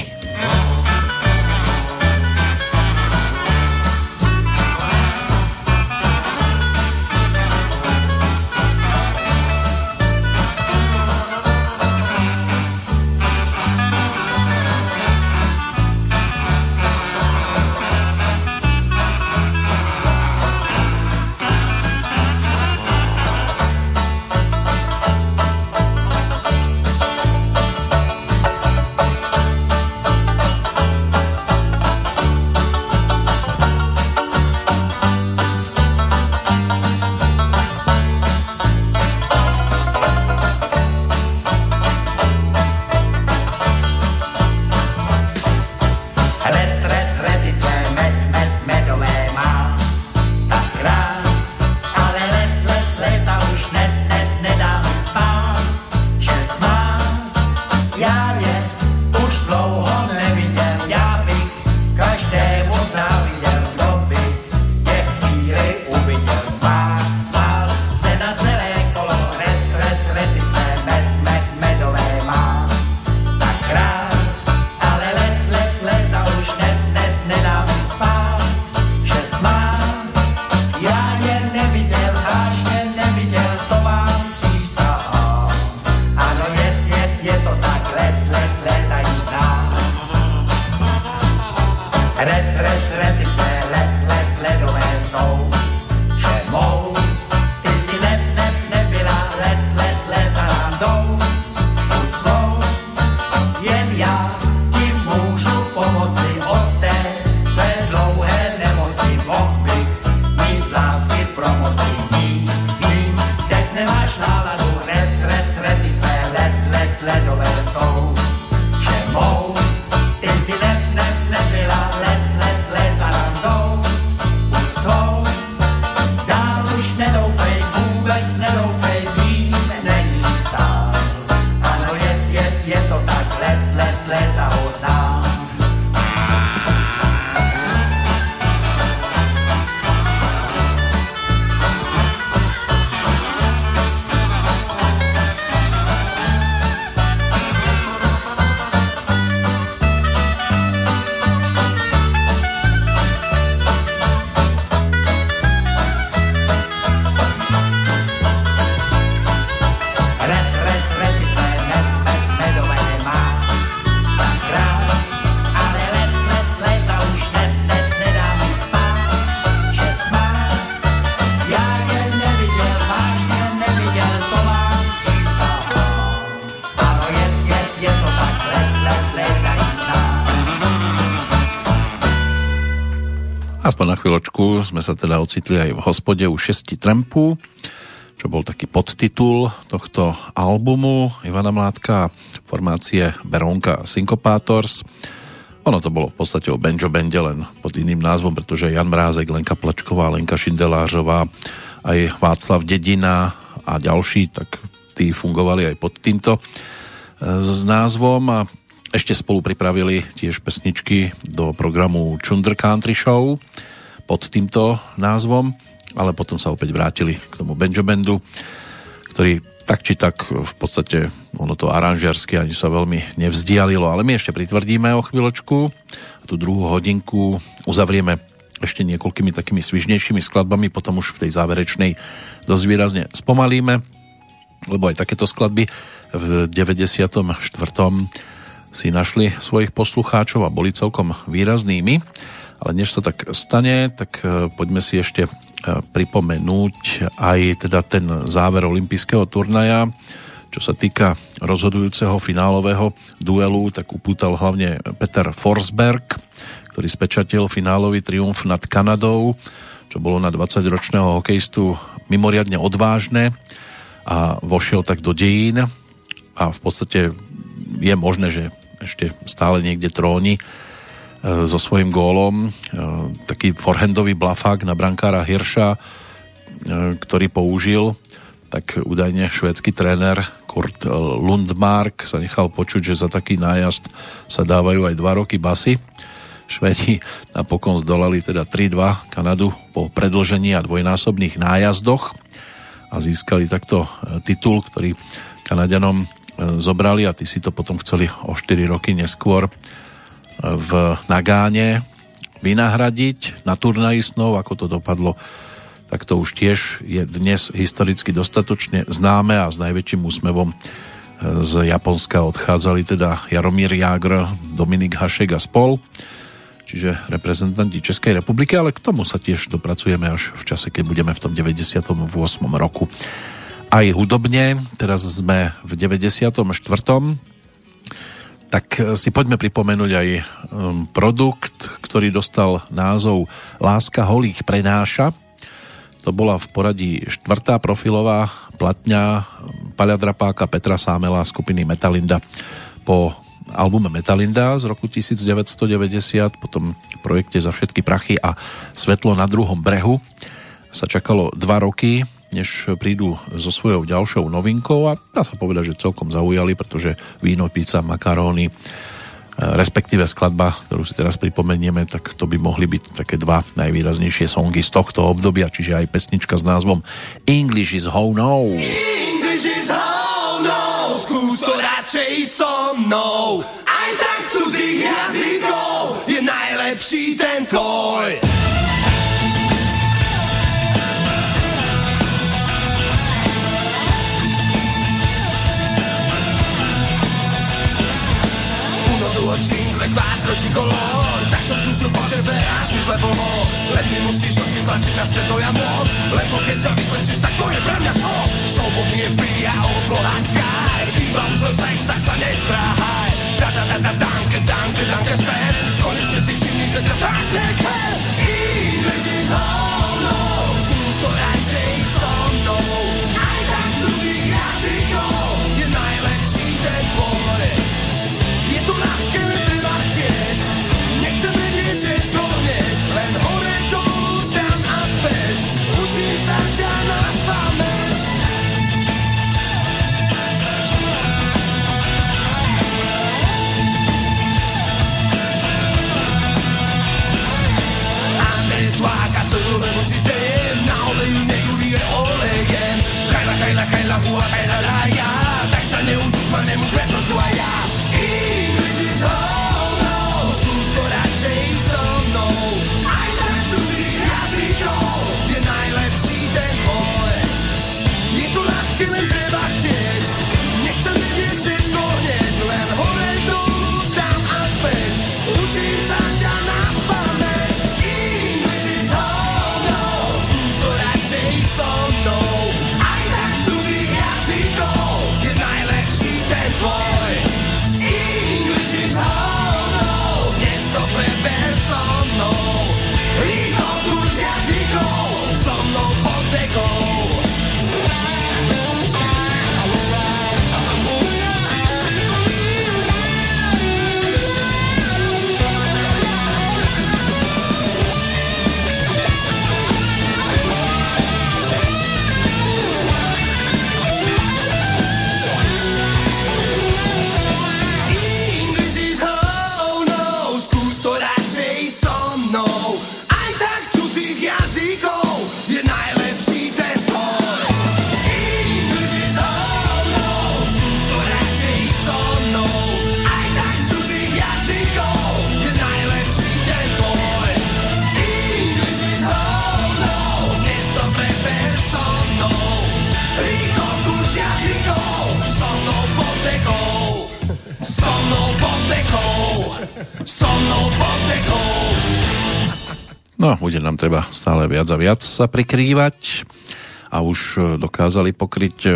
Sa teda ocitli aj v hospode u šesti trampu, čo bol taký podtitul tohto albumu Ivana Mládka formácie Berónka Syncopators. Ono to bolo v podstate o Benjo Bende len pod iným názvom, pretože Jan Mrázek, Lenka Plačková, Lenka Šindelářová, aj Václav Dedina a ďalší, tak tí fungovali aj pod týmto e, s názvom a ešte spolu pripravili tiež pesničky do programu Chunder Country Show pod týmto názvom, ale potom sa opäť vrátili k tomu Benjo Bandu, ktorý tak či tak v podstate ono to aranžiarsky ani sa veľmi nevzdialilo, ale my ešte pritvrdíme o chvíľočku a tú druhú hodinku uzavrieme ešte niekoľkými takými svižnejšími skladbami, potom už v tej záverečnej dosť výrazne spomalíme, lebo aj takéto skladby v 94. si našli svojich poslucháčov a boli celkom výraznými. Ale než sa tak stane, tak e, poďme si ešte e, pripomenúť aj teda ten záver olympijského turnaja. Čo sa týka rozhodujúceho finálového duelu, tak upútal hlavne Peter Forsberg, ktorý spečatil finálový triumf nad Kanadou, čo bolo na 20-ročného hokejistu mimoriadne odvážne a vošiel tak do dejín a v podstate je možné, že ešte stále niekde tróni so svojím gólom. E, taký forehandový blafák na brankára Hirša, e, ktorý použil, tak údajne švédsky tréner Kurt Lundmark sa nechal počuť, že za taký nájazd sa dávajú aj dva roky basy. Švédi napokon zdolali teda 3-2 Kanadu po predlžení a dvojnásobných nájazdoch a získali takto titul, ktorý Kanadianom zobrali a tí si to potom chceli o 4 roky neskôr v Nagáne vynahradiť na turnaji snov, ako to dopadlo tak to už tiež je dnes historicky dostatočne známe a s najväčším úsmevom z Japonska odchádzali teda Jaromír Jágr, Dominik Hašek a spol, čiže reprezentanti Českej republiky, ale k tomu sa tiež dopracujeme až v čase, keď budeme v tom 98. roku. Aj hudobne, teraz sme v 94 tak si poďme pripomenúť aj um, produkt, ktorý dostal názov Láska holých prenáša. To bola v poradí štvrtá profilová platňa Paľa Drapáka Petra Sámela skupiny Metalinda po albume Metalinda z roku 1990, potom projekte Za všetky prachy a Svetlo na druhom brehu sa čakalo dva roky, než prídu so svojou ďalšou novinkou a dá sa povedať, že celkom zaujali, pretože víno, pizza, makaróny respektíve skladba, ktorú si teraz pripomenieme, tak to by mohli byť také dva najvýraznejšie songy z tohto obdobia, čiže aj pesnička s názvom English is how no. English is how no, skús to radšej so mnou. Aj tak z cudzích jazykov je najlepší ten quattro, cicolor Tak som tušil po tebe, až mi zle bolo Len mi musíš oči tlačiť naspäť do jamot Lebo keď sa vyklečíš, tak to je pre mňa šok. Slobodný je free a obloha sky. Chýba už len sex, tak sa nestráhaj Da da da da danke, danke, danke schön Konečne si všimni, že ťa strašne chcem hela była hela laja Tak stanęło dziś manem, że co zła No, bude nám treba stále viac a viac sa prikrývať a už e, dokázali pokryť e,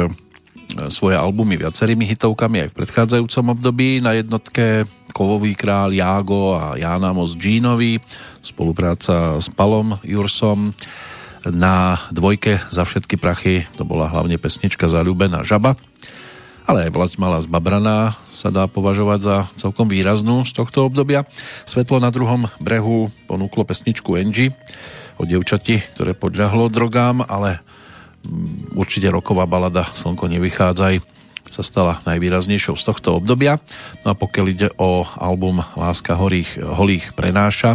svoje albumy viacerými hitovkami aj v predchádzajúcom období. Na jednotke Kovový král Jágo a Jána Mos Džínovi, spolupráca s Palom Jursom. Na dvojke za všetky prachy to bola hlavne pesnička Zalúbená žaba, ale aj vlast malá zbabraná sa dá považovať za celkom výraznú z tohto obdobia. Svetlo na druhom brehu ponúklo pesničku Angie o dievčati, ktoré podľahlo drogám, ale mm, určite roková balada Slnko nevychádzaj sa stala najvýraznejšou z tohto obdobia. No a pokiaľ ide o album Láska horých, holých prenáša,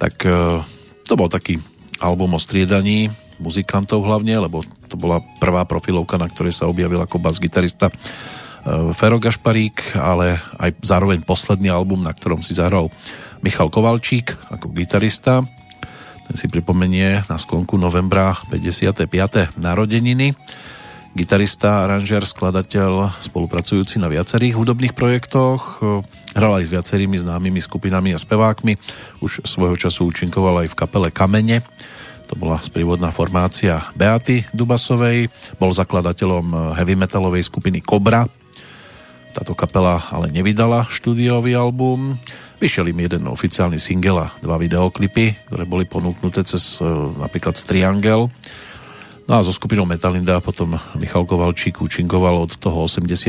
tak e, to bol taký album o striedaní muzikantov hlavne, lebo to bola prvá profilovka, na ktorej sa objavil ako bas-gitarista e, Fero Gašparík, ale aj zároveň posledný album, na ktorom si zahral Michal Kovalčík ako gitarista. Ten si pripomenie na sklonku novembra 55. narodeniny. Gitarista, aranžér, skladateľ, spolupracujúci na viacerých hudobných projektoch. Hral aj s viacerými známymi skupinami a spevákmi. Už svojho času účinkoval aj v kapele Kamene. To bola sprievodná formácia Beaty Dubasovej. Bol zakladateľom heavy metalovej skupiny Cobra. Táto kapela ale nevydala štúdiový album. Vyšiel im jeden oficiálny single a dva videoklipy, ktoré boli ponúknuté cez e, napríklad Triangel. No a so skupinou Metalinda potom Michal Kovalčík účinkoval od toho 87.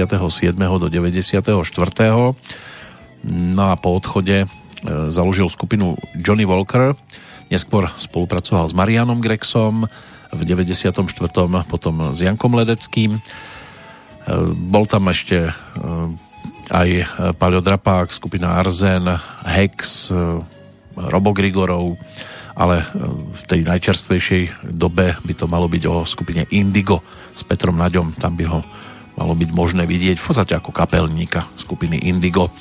do 94. No a po odchode e, založil skupinu Johnny Walker, neskôr spolupracoval s Marianom Grexom, v 94. potom s Jankom Ledeckým. E, Bol tam ešte e, aj Paľo Drapák, skupina Arzen, Hex, e, Robo Grigorov, ale v tej najčerstvejšej dobe by to malo byť o skupine Indigo s Petrom Naďom. Tam by ho malo byť možné vidieť v podstate ako kapelníka skupiny Indigo,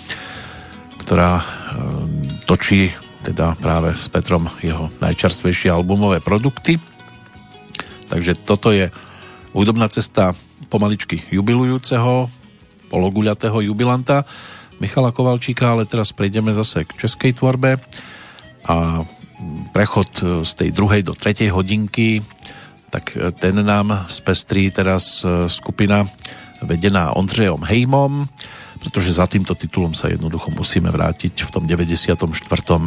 ktorá točí teda práve s Petrom jeho najčerstvejšie albumové produkty. Takže toto je hudobná cesta pomaličky jubilujúceho, pologuľatého jubilanta Michala Kovalčíka, ale teraz prejdeme zase k českej tvorbe a prechod z tej druhej do tretej hodinky, tak ten nám spestrí teraz skupina vedená Ondřejom Hejmom, pretože za týmto titulom sa jednoducho musíme vrátiť. V tom 94.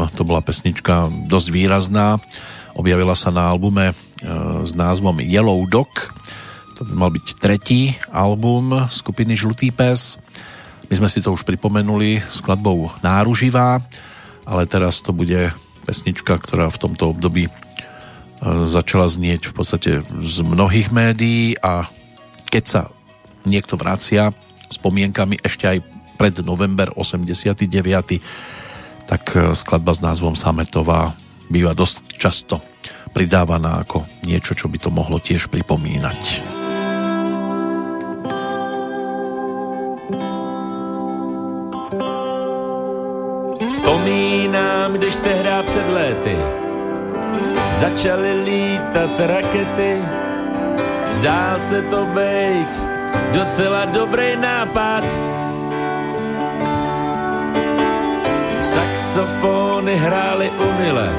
to bola pesnička dosť výrazná. Objavila sa na albume e, s názvom Yellow Dog. To by mal byť tretí album skupiny Žlutý pes. My sme si to už pripomenuli skladbou Náruživá, ale teraz to bude pesnička, ktorá v tomto období e, začala znieť v podstate z mnohých médií a keď sa niekto vracia spomienkami ešte aj pred november 89. Tak e, skladba s názvom Sametová býva dosť často pridávaná ako niečo, čo by to mohlo tiež pripomínať. Vzpomínám, když tehdy před léty začaly lítat rakety, zdál se to být docela dobrý nápad. Saxofony hrály umile,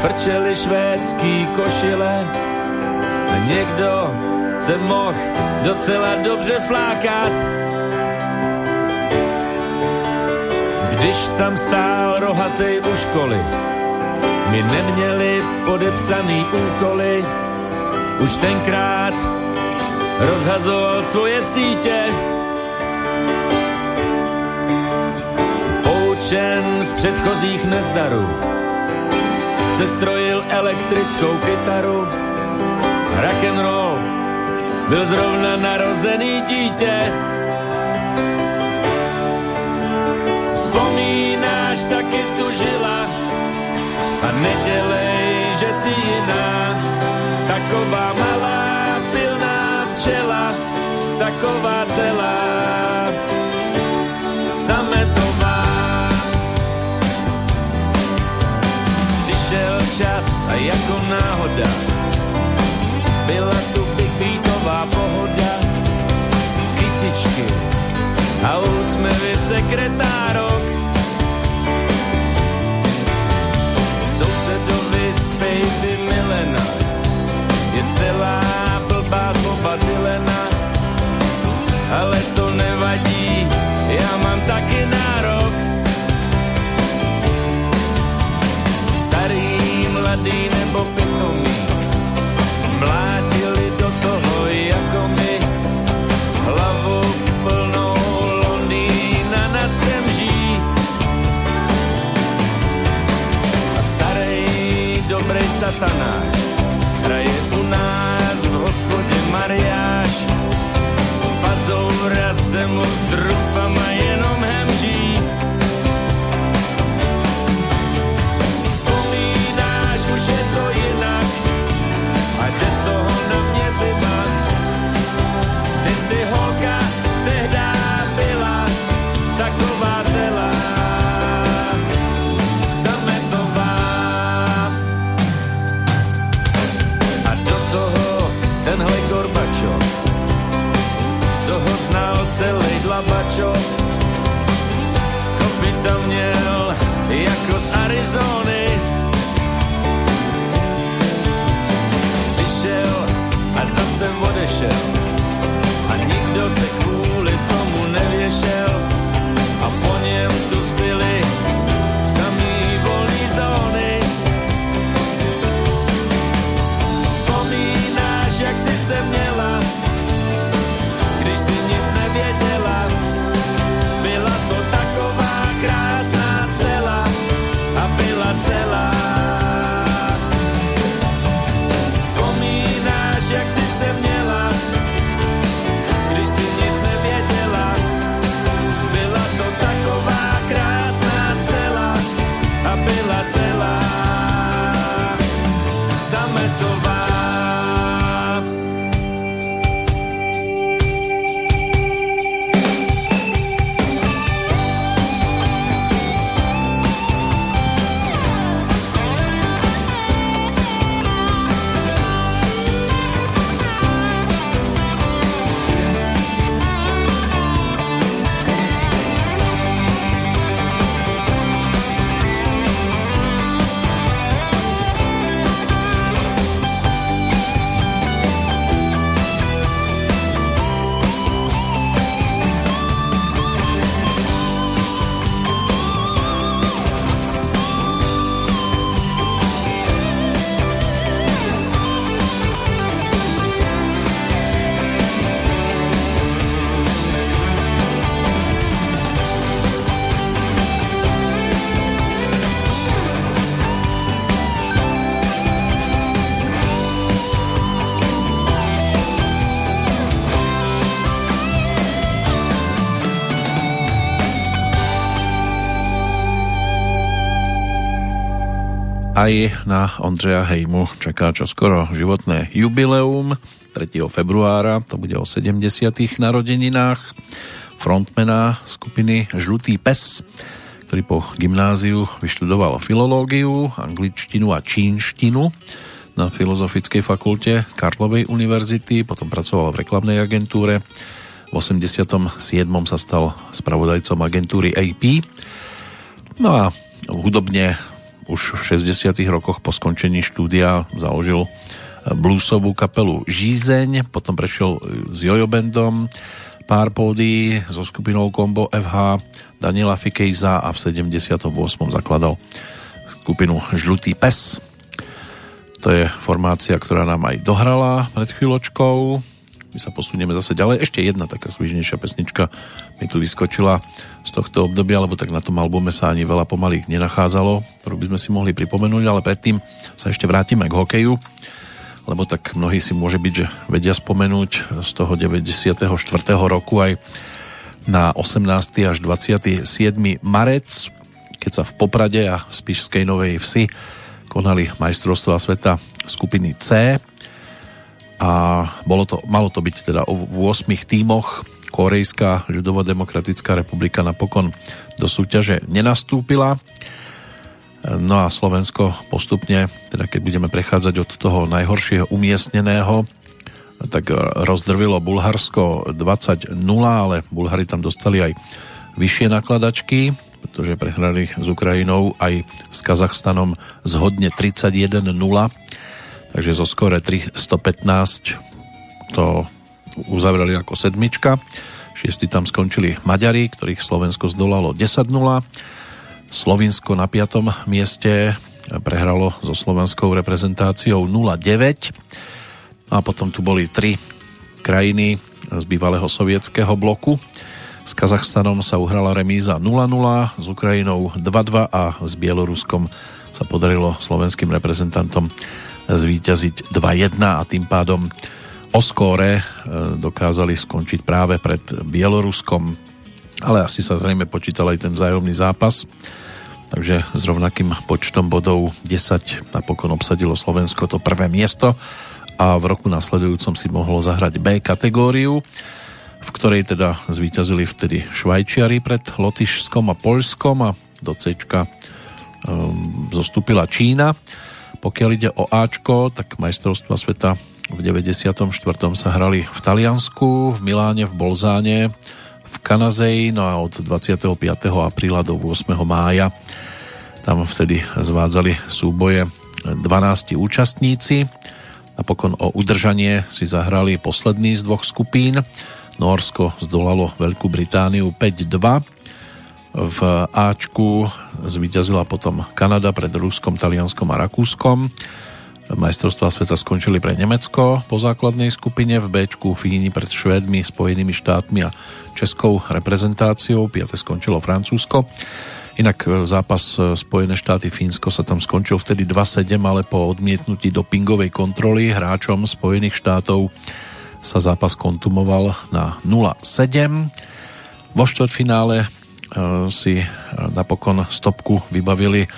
frčeli švédský košile a někdo se mohl docela dobře flákat. Když tam stál rohatej u školy, my neměli podepsaný úkoly, už tenkrát rozhazoval svoje sítě. Poučen z předchozích nezdarů, sestrojil elektrickou kytaru, rock and roll. Byl zrovna narozený dítě. Vzpomínáš taky stužila. A nedělej, že si jiná, taková malá taková celá sametová. Přišel čas a jako náhoda byla tu Big Beatová pohoda, kytičky a úsměvy sekretárok. Sousedovic baby Milena je celá blbá Boba Dylena, mladý nebo pitomý, mlátili do toho jako my, hlavu plnou Londýna nad Temží. A starý, dobrý satanáš, Aj na Ondřeja Hejmu čaká čo skoro životné jubileum 3. februára, to bude o 70. narodeninách frontmana skupiny Žlutý pes, ktorý po gymnáziu vyštudoval filológiu, angličtinu a čínštinu na Filozofickej fakulte Karlovej univerzity, potom pracoval v reklamnej agentúre. V 87. sa stal spravodajcom agentúry AP. No a hudobne už v 60. rokoch po skončení štúdia založil bluesovú kapelu Žízeň, potom prešiel s Jojo Bandom, pár pódy so skupinou Combo FH, Daniela Fikejza a v 78. zakladal skupinu Žlutý pes. To je formácia, ktorá nám aj dohrala pred chvíľočkou. My sa posunieme zase ďalej. Ešte jedna taká svižnejšia pesnička mi tu vyskočila z tohto obdobia, lebo tak na tom albume sa ani veľa pomaly nenachádzalo, ktorú by sme si mohli pripomenúť, ale predtým sa ešte vrátime k hokeju, lebo tak mnohí si môže byť, že vedia spomenúť z toho 94. roku aj na 18. až 27. marec, keď sa v Poprade a Spišskej Novej Vsi konali majstrovstvá sveta skupiny C a bolo to, malo to byť teda v 8 tímoch Korejská ľudovo-demokratická republika napokon do súťaže nenastúpila. No a Slovensko postupne, teda keď budeme prechádzať od toho najhoršieho umiestneného, tak rozdrvilo Bulharsko 20-0, ale Bulhari tam dostali aj vyššie nakladačky, pretože prehrali s Ukrajinou aj s Kazachstanom zhodne 31-0, takže zo skore 315 to uzavreli ako sedmička. Šiesti tam skončili Maďari, ktorých Slovensko zdolalo 10-0. Slovinsko na piatom mieste prehralo so slovenskou reprezentáciou 0-9. A potom tu boli tri krajiny z bývalého sovietského bloku. S Kazachstanom sa uhrala remíza 0-0, s Ukrajinou 2-2 a s Bieloruskom sa podarilo slovenským reprezentantom zvíťaziť 2-1 a tým pádom o skóre e, dokázali skončiť práve pred Bieloruskom, ale asi sa zrejme počítal aj ten vzájomný zápas, takže s rovnakým počtom bodov 10 napokon obsadilo Slovensko to prvé miesto a v roku nasledujúcom si mohlo zahrať B kategóriu v ktorej teda zvíťazili vtedy Švajčiari pred Lotyšskom a Poľskom a do C um, zostúpila Čína. Pokiaľ ide o Ačko, tak majstrovstva sveta v 94. sa hrali v Taliansku, v Miláne, v Bolzáne, v Kanazeji, no a od 25. apríla do 8. mája tam vtedy zvádzali súboje 12 účastníci. Napokon o udržanie si zahrali posledný z dvoch skupín. Norsko zdolalo Veľkú Britániu 5-2. V Ačku zvíťazila potom Kanada pred Ruskom, Talianskom a Rakúskom. Majstrovstvá sveta skončili pre Nemecko po základnej skupine, v Bčku Fíni pred Švédmi, Spojenými štátmi a Českou reprezentáciou, 5. skončilo Francúzsko. Inak zápas Spojené štáty Fínsko sa tam skončil vtedy 2-7, ale po odmietnutí dopingovej kontroly hráčom Spojených štátov sa zápas kontumoval na 0-7. Vo štvrtfinále e, si e, napokon stopku vybavili e,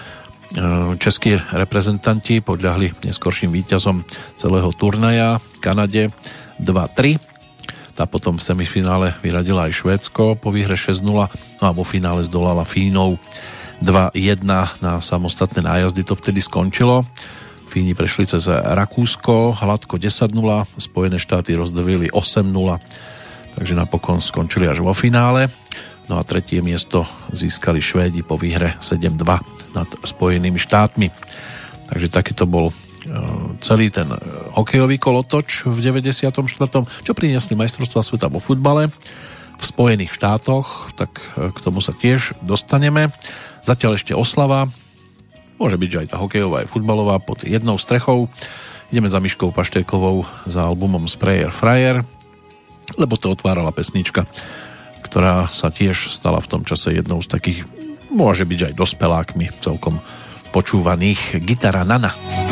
českí reprezentanti, podľahli neskorším víťazom celého turnaja Kanade 2-3. Tá potom v semifinále vyradila aj Švédsko po výhre 6-0 no a vo finále zdolala Fínov 2-1 na samostatné nájazdy to vtedy skončilo. Fíni prešli cez Rakúsko, hladko 10-0, Spojené štáty rozdavili 8-0, takže napokon skončili až vo finále. No a tretie miesto získali Švédi po výhre 7-2 nad Spojenými štátmi. Takže takýto bol e, celý ten e, hokejový kolotoč v 94. Čo priniesli majstrovstvá sveta vo futbale v Spojených štátoch, tak e, k tomu sa tiež dostaneme. Zatiaľ ešte oslava Môže byť, že aj tá hokejová, aj futbalová pod jednou strechou. Ideme za Myškou Paštékovou za albumom Sprayer Fryer, lebo to otvárala pesnička, ktorá sa tiež stala v tom čase jednou z takých, môže byť aj dospelákmi celkom počúvaných Gitara Nana. Gitara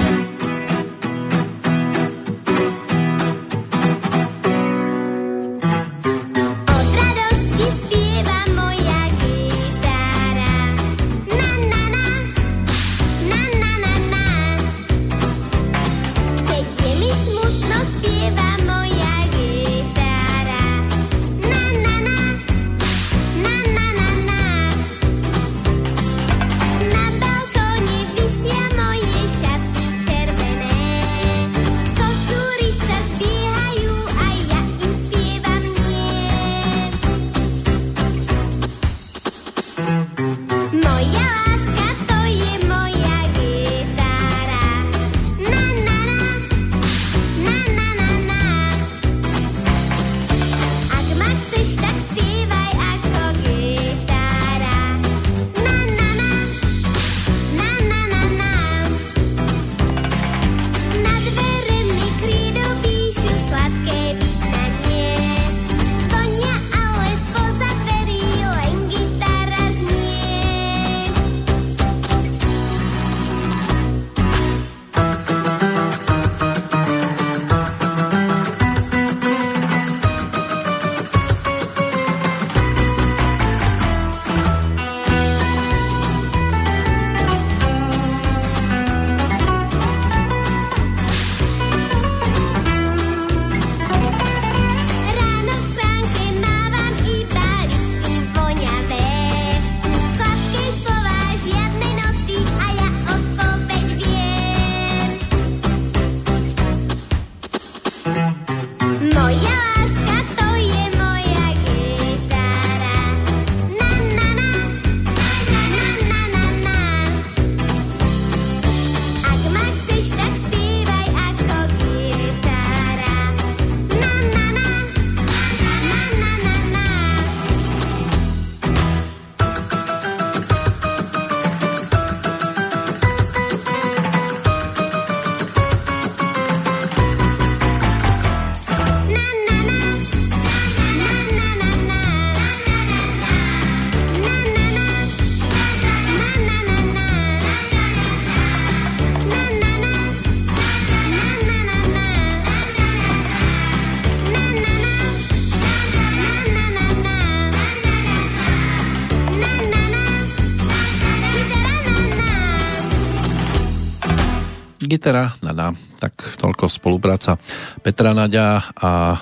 na, na tak toľko spolupráca Petra Naďa a e,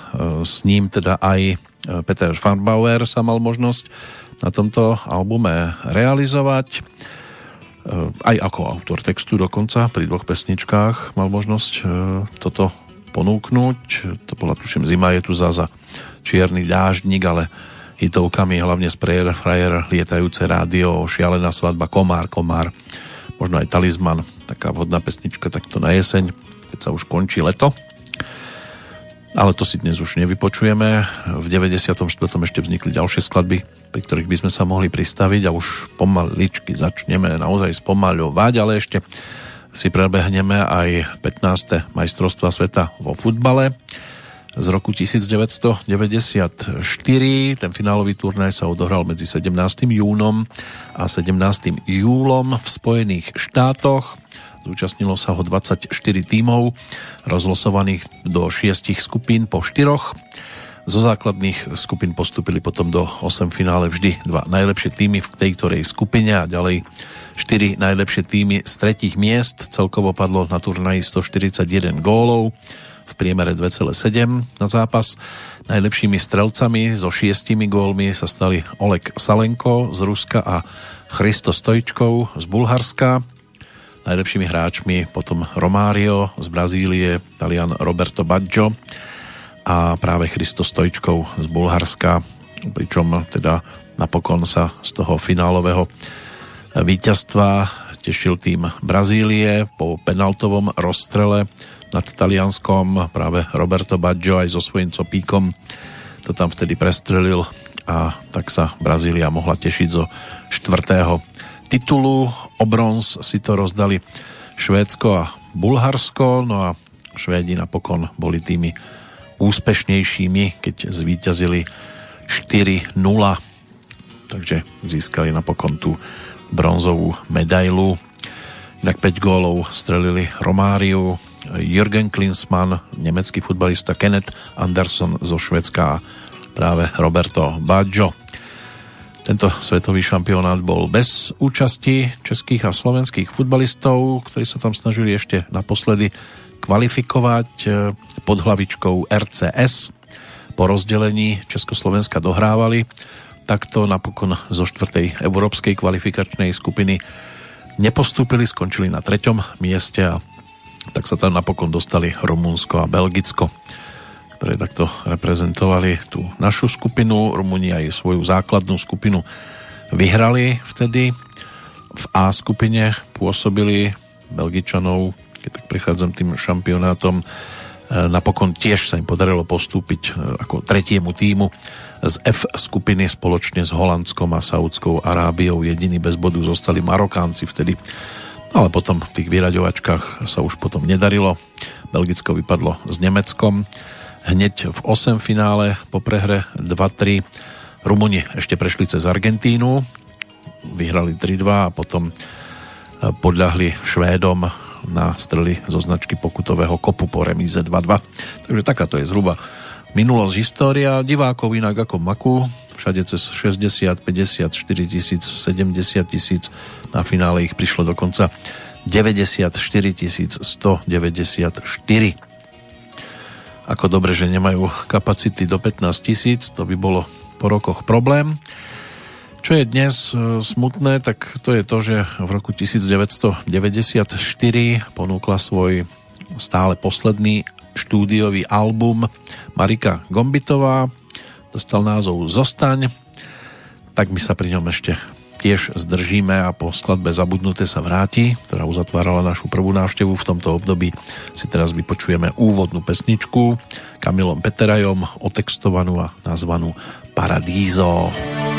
s ním teda aj e, Peter Farnbauer sa mal možnosť na tomto albume realizovať. E, aj ako autor textu dokonca pri dvoch pesničkách mal možnosť toto ponúknuť. To bola tuším Zima je tu za, za Čierny dáždnik, ale hitovkami hlavne Sprayer, Frajer, Lietajúce rádio, Šialená svadba, Komár, Komár, možno aj Talizman, taká vhodná pesnička takto na jeseň, keď sa už končí leto. Ale to si dnes už nevypočujeme. V 94. ešte vznikli ďalšie skladby, pri ktorých by sme sa mohli pristaviť a už pomaličky začneme naozaj spomaľovať, ale ešte si prebehneme aj 15. majstrovstva sveta vo futbale z roku 1994. Ten finálový turnaj sa odohral medzi 17. júnom a 17. júlom v Spojených štátoch. Zúčastnilo sa ho 24 tímov, rozlosovaných do 6 skupín po 4. Zo základných skupín postupili potom do 8 finále vždy dva najlepšie týmy v tej ktorej skupine a ďalej 4 najlepšie týmy z tretích miest. Celkovo padlo na turnaji 141 gólov v priemere 2,7 na zápas. Najlepšími strelcami so šiestimi gólmi sa stali Oleg Salenko z Ruska a Christo Stojčkov z Bulharska. Najlepšími hráčmi potom Romário z Brazílie, Talian Roberto Baggio a práve Christo Stojčkov z Bulharska, pričom teda napokon sa z toho finálového víťazstva tešil tým Brazílie po penaltovom rozstrele nad Talianskom. Práve Roberto Baggio aj so svojím copíkom to tam vtedy prestrelil a tak sa Brazília mohla tešiť zo štvrtého titulu. O bronz si to rozdali Švédsko a Bulharsko, no a Švédi napokon boli tými úspešnejšími, keď zvíťazili 4-0 takže získali napokon tú bronzovú medailu. Inak 5 gólov strelili Romáriu, Jürgen Klinsmann, nemecký futbalista Kenneth Anderson zo Švedska a práve Roberto Baggio. Tento svetový šampionát bol bez účasti českých a slovenských futbalistov, ktorí sa tam snažili ešte naposledy kvalifikovať eh, pod hlavičkou RCS. Po rozdelení Československa dohrávali takto napokon zo štvrtej európskej kvalifikačnej skupiny nepostúpili, skončili na treťom mieste a tak sa tam napokon dostali Rumunsko a Belgicko, ktoré takto reprezentovali tú našu skupinu. Rumúni aj svoju základnú skupinu vyhrali vtedy. V A skupine pôsobili Belgičanov, keď tak prechádzam tým šampionátom, e, napokon tiež sa im podarilo postúpiť e, ako tretiemu týmu z F skupiny spoločne s Holandskom a Saudskou Arábiou. Jediní bez bodu zostali Marokánci vtedy ale potom v tých vyraďovačkách sa už potom nedarilo. Belgicko vypadlo s Nemeckom. Hneď v 8 finále po prehre 2-3 Rumuni ešte prešli cez Argentínu, vyhrali 3-2 a potom e, podľahli Švédom na strely zo značky pokutového kopu po remíze 2-2. Takže takáto je zhruba minulosť, história. Divákov inak ako Maku, všade cez 60, 50, 4 tisíc, 70 tisíc. Na finále ich prišlo dokonca 94 194. Ako dobre, že nemajú kapacity do 15 tisíc, to by bolo po rokoch problém. Čo je dnes e, smutné, tak to je to, že v roku 1994 ponúkla svoj stále posledný štúdiový album Marika Gombitová dostal názov Zostaň, tak my sa pri ňom ešte tiež zdržíme a po skladbe Zabudnuté sa vráti, ktorá uzatvárala našu prvú návštevu v tomto období, si teraz vypočujeme úvodnú pesničku Kamilom Peterajom, otextovanú a nazvanú Paradízo. Paradízo.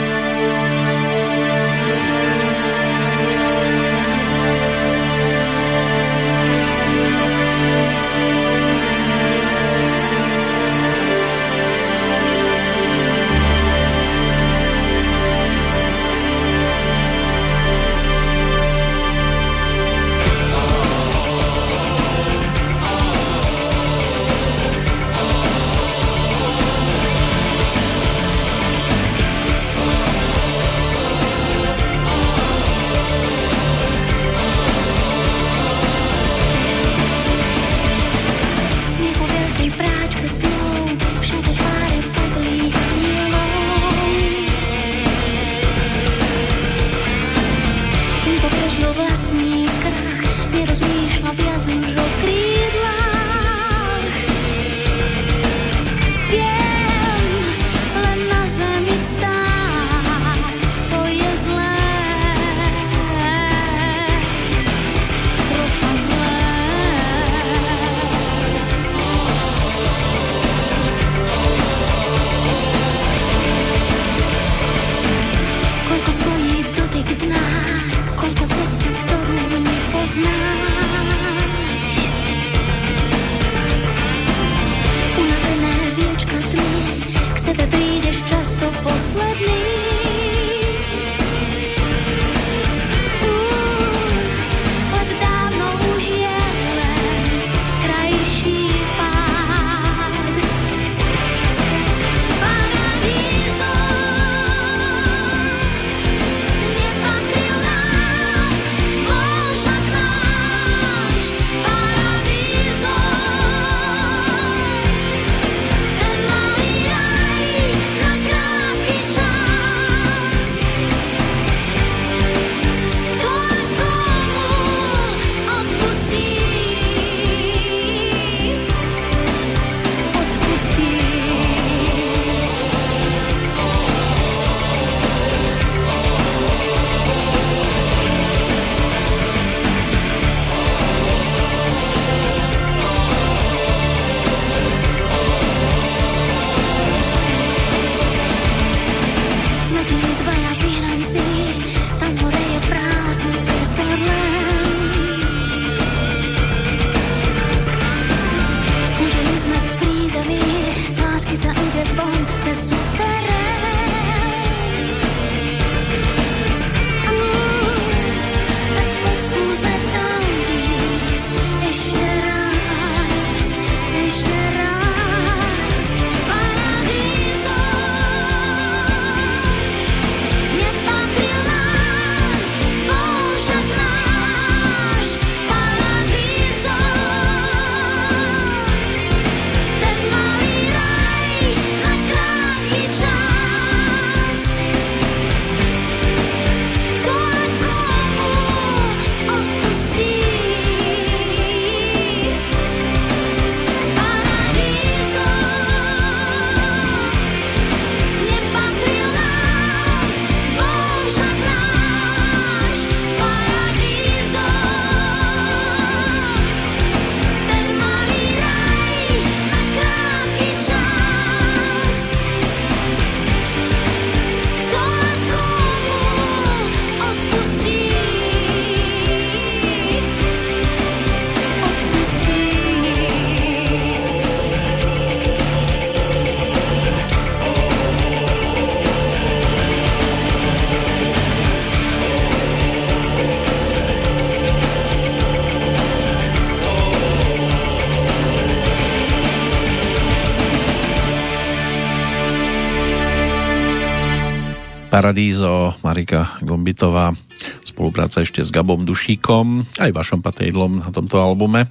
Paradízo, Marika Gombitová, spolupráca ešte s Gabom Dušíkom, aj Vašom Patejdlom na tomto albume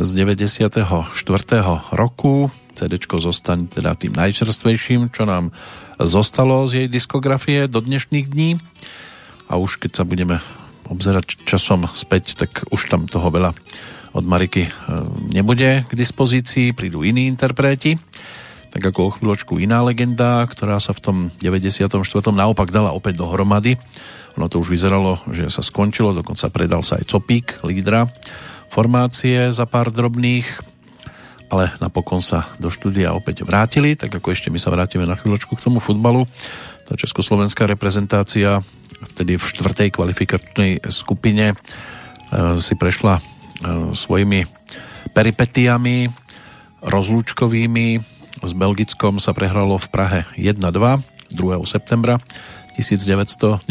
z 94. roku. CDčko zostane teda tým najčerstvejším, čo nám zostalo z jej diskografie do dnešných dní. A už keď sa budeme obzerať časom späť, tak už tam toho veľa od Mariky e, nebude k dispozícii, prídu iní interpreti tak ako o chvíľočku iná legenda, ktorá sa v tom 94. naopak dala opäť dohromady. Ono to už vyzeralo, že sa skončilo, dokonca predal sa aj Copík, lídra formácie za pár drobných, ale napokon sa do štúdia opäť vrátili, tak ako ešte my sa vrátime na chvíľočku k tomu futbalu. Tá československá reprezentácia vtedy v štvrtej kvalifikačnej skupine e, si prešla e, svojimi peripetiami rozlúčkovými s Belgickom sa prehralo v Prahe 1-2 2. septembra 1992.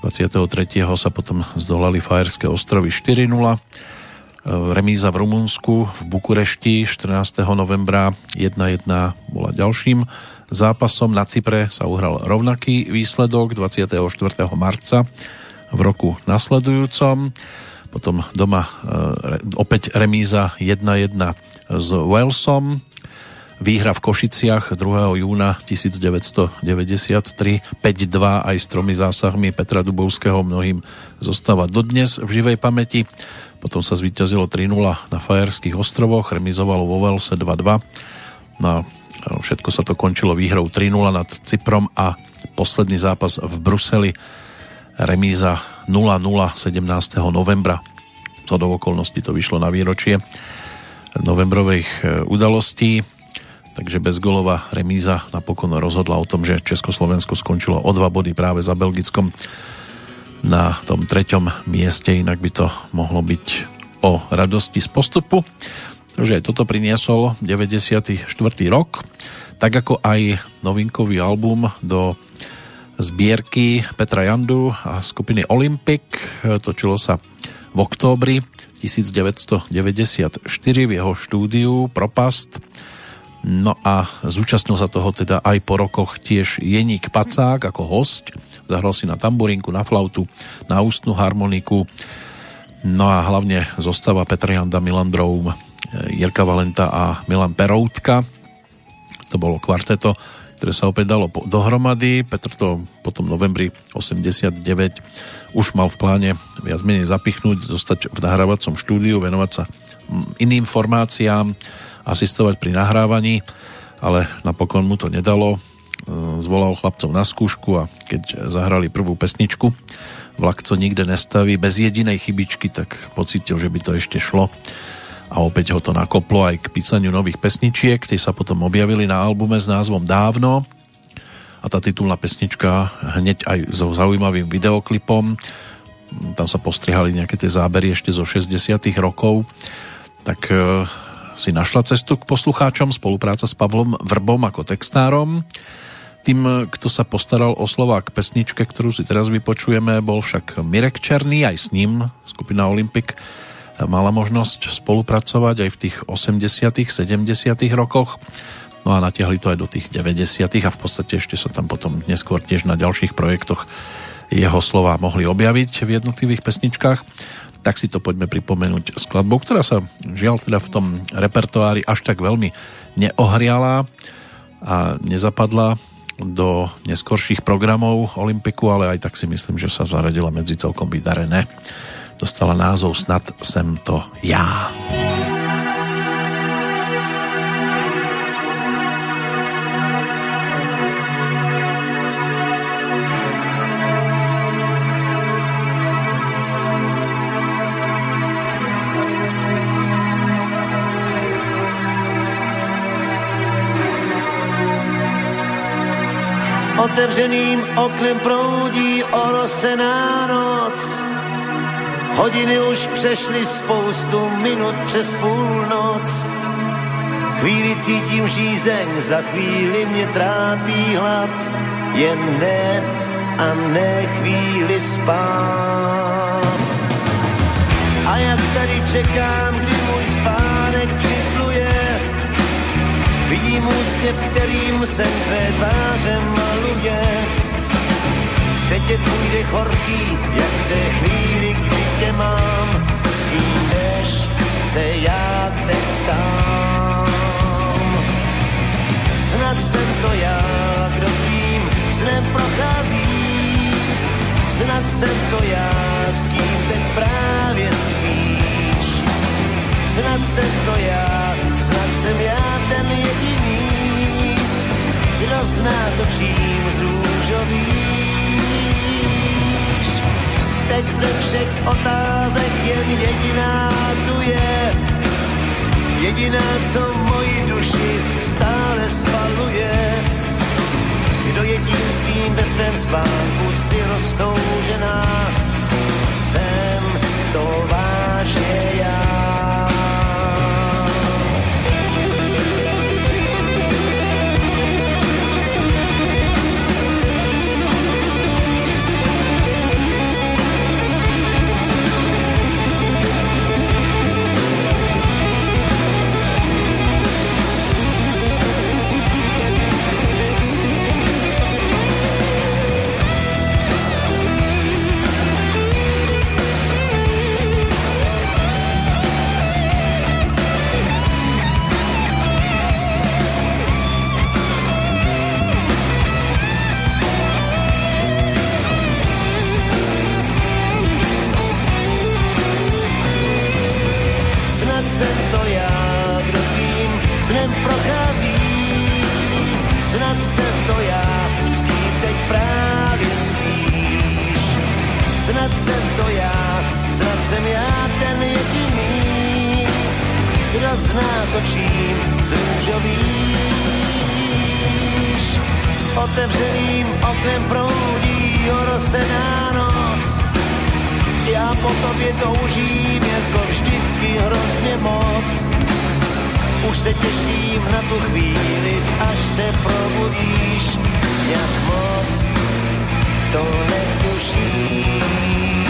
23. sa potom zdolali Fajerské ostrovy 4-0. Remíza v Rumunsku v Bukurešti 14. novembra 1-1 bola ďalším zápasom. Na Cypre sa uhral rovnaký výsledok 24. marca v roku nasledujúcom. Potom doma e, opäť remíza 1-1 s Walesom. Výhra v Košiciach 2. júna 1993 5-2 aj s tromi zásahmi Petra Dubovského mnohým zostáva dodnes v živej pamäti. Potom sa zvíťazilo 3-0 na Fajerských ostrovoch, remizovalo vo Walese 2-2. No všetko sa to končilo výhrou 3-0 nad Cyprom a posledný zápas v Bruseli remíza 0-0 17. novembra. To do okolností to vyšlo na výročie novembrových udalostí takže bezgolová remíza napokon rozhodla o tom, že Československo skončilo o dva body práve za Belgickom na tom treťom mieste, inak by to mohlo byť o radosti z postupu. Takže toto priniesol 94. rok, tak ako aj novinkový album do zbierky Petra Jandu a skupiny Olympic. Točilo sa v októbri 1994 v jeho štúdiu Propast No a zúčastnil sa toho teda aj po rokoch tiež Jeník Pacák ako host. Zahral si na tamburinku, na flautu, na ústnu harmoniku. No a hlavne zostava Petra Janda, Milan Droum, Jirka Valenta a Milan Peroutka. To bolo kvarteto, ktoré sa opäť dalo dohromady. Petr to potom novembri 89 už mal v pláne viac menej zapichnúť, zostať v nahrávacom štúdiu, venovať sa iným formáciám, asistovať pri nahrávaní, ale napokon mu to nedalo. Zvolal chlapcov na skúšku a keď zahrali prvú pesničku Vlak, co nikde nestaví, bez jedinej chybičky, tak pocitil, že by to ešte šlo. A opäť ho to nakoplo aj k písaniu nových pesničiek, tie sa potom objavili na albume s názvom Dávno. A tá titulná pesnička hneď aj so zaujímavým videoklipom. Tam sa postrihali nejaké tie zábery ešte zo 60 rokov. Tak si našla cestu k poslucháčom, spolupráca s Pavlom Vrbom ako textárom. Tým, kto sa postaral o slova k pesničke, ktorú si teraz vypočujeme, bol však Mirek Černý, aj s ním skupina Olympic mala možnosť spolupracovať aj v tých 80 70 rokoch. No a natiahli to aj do tých 90 a v podstate ešte sa tam potom neskôr tiež na ďalších projektoch jeho slova mohli objaviť v jednotlivých pesničkách. Tak si to poďme pripomenúť skladbou, ktorá sa žiaľ teda v tom repertoári až tak veľmi neohriala a nezapadla do neskorších programov Olympiku, ale aj tak si myslím, že sa zaradila medzi celkom vydarené. Dostala názov Snad sem to ja. Otevřeným oknem proudí orosená noc. Hodiny už přešly spoustu minut přes půlnoc. Chvíli cítím žízeň, za chvíli mě trápí hlad. Jen ne a ne chvíli spát. A jak tady čekám, kdy Vidím úsměv, kterým se tvé tváře maluje. Teď je tvůj dech horký, jak v té chvíli, kdy tě mám. Svídeš se, já te tam. Snad jsem to já, kdo tvým snem prochází. Snad jsem to já, s kým teď právě spíš. Snad jsem to já, snad jsem já ten jediný, kdo zná to, čím zrůžovíš. Teď ze všech otázek jen jediná tu je, jediná, co moji duši stále spaluje. Kdo je tím, s kým ve svém spánku si roztoužená, jsem to vážně já. Jsem to já, snad jsem já ten jediný, kdo zná to, čím zrůžovíš. Otevřeným oknem proudí orosená noc, já po tobě toužím jako vždycky hrozně moc. Už se těším na tu chvíli, až se probudíš, jak moc to News.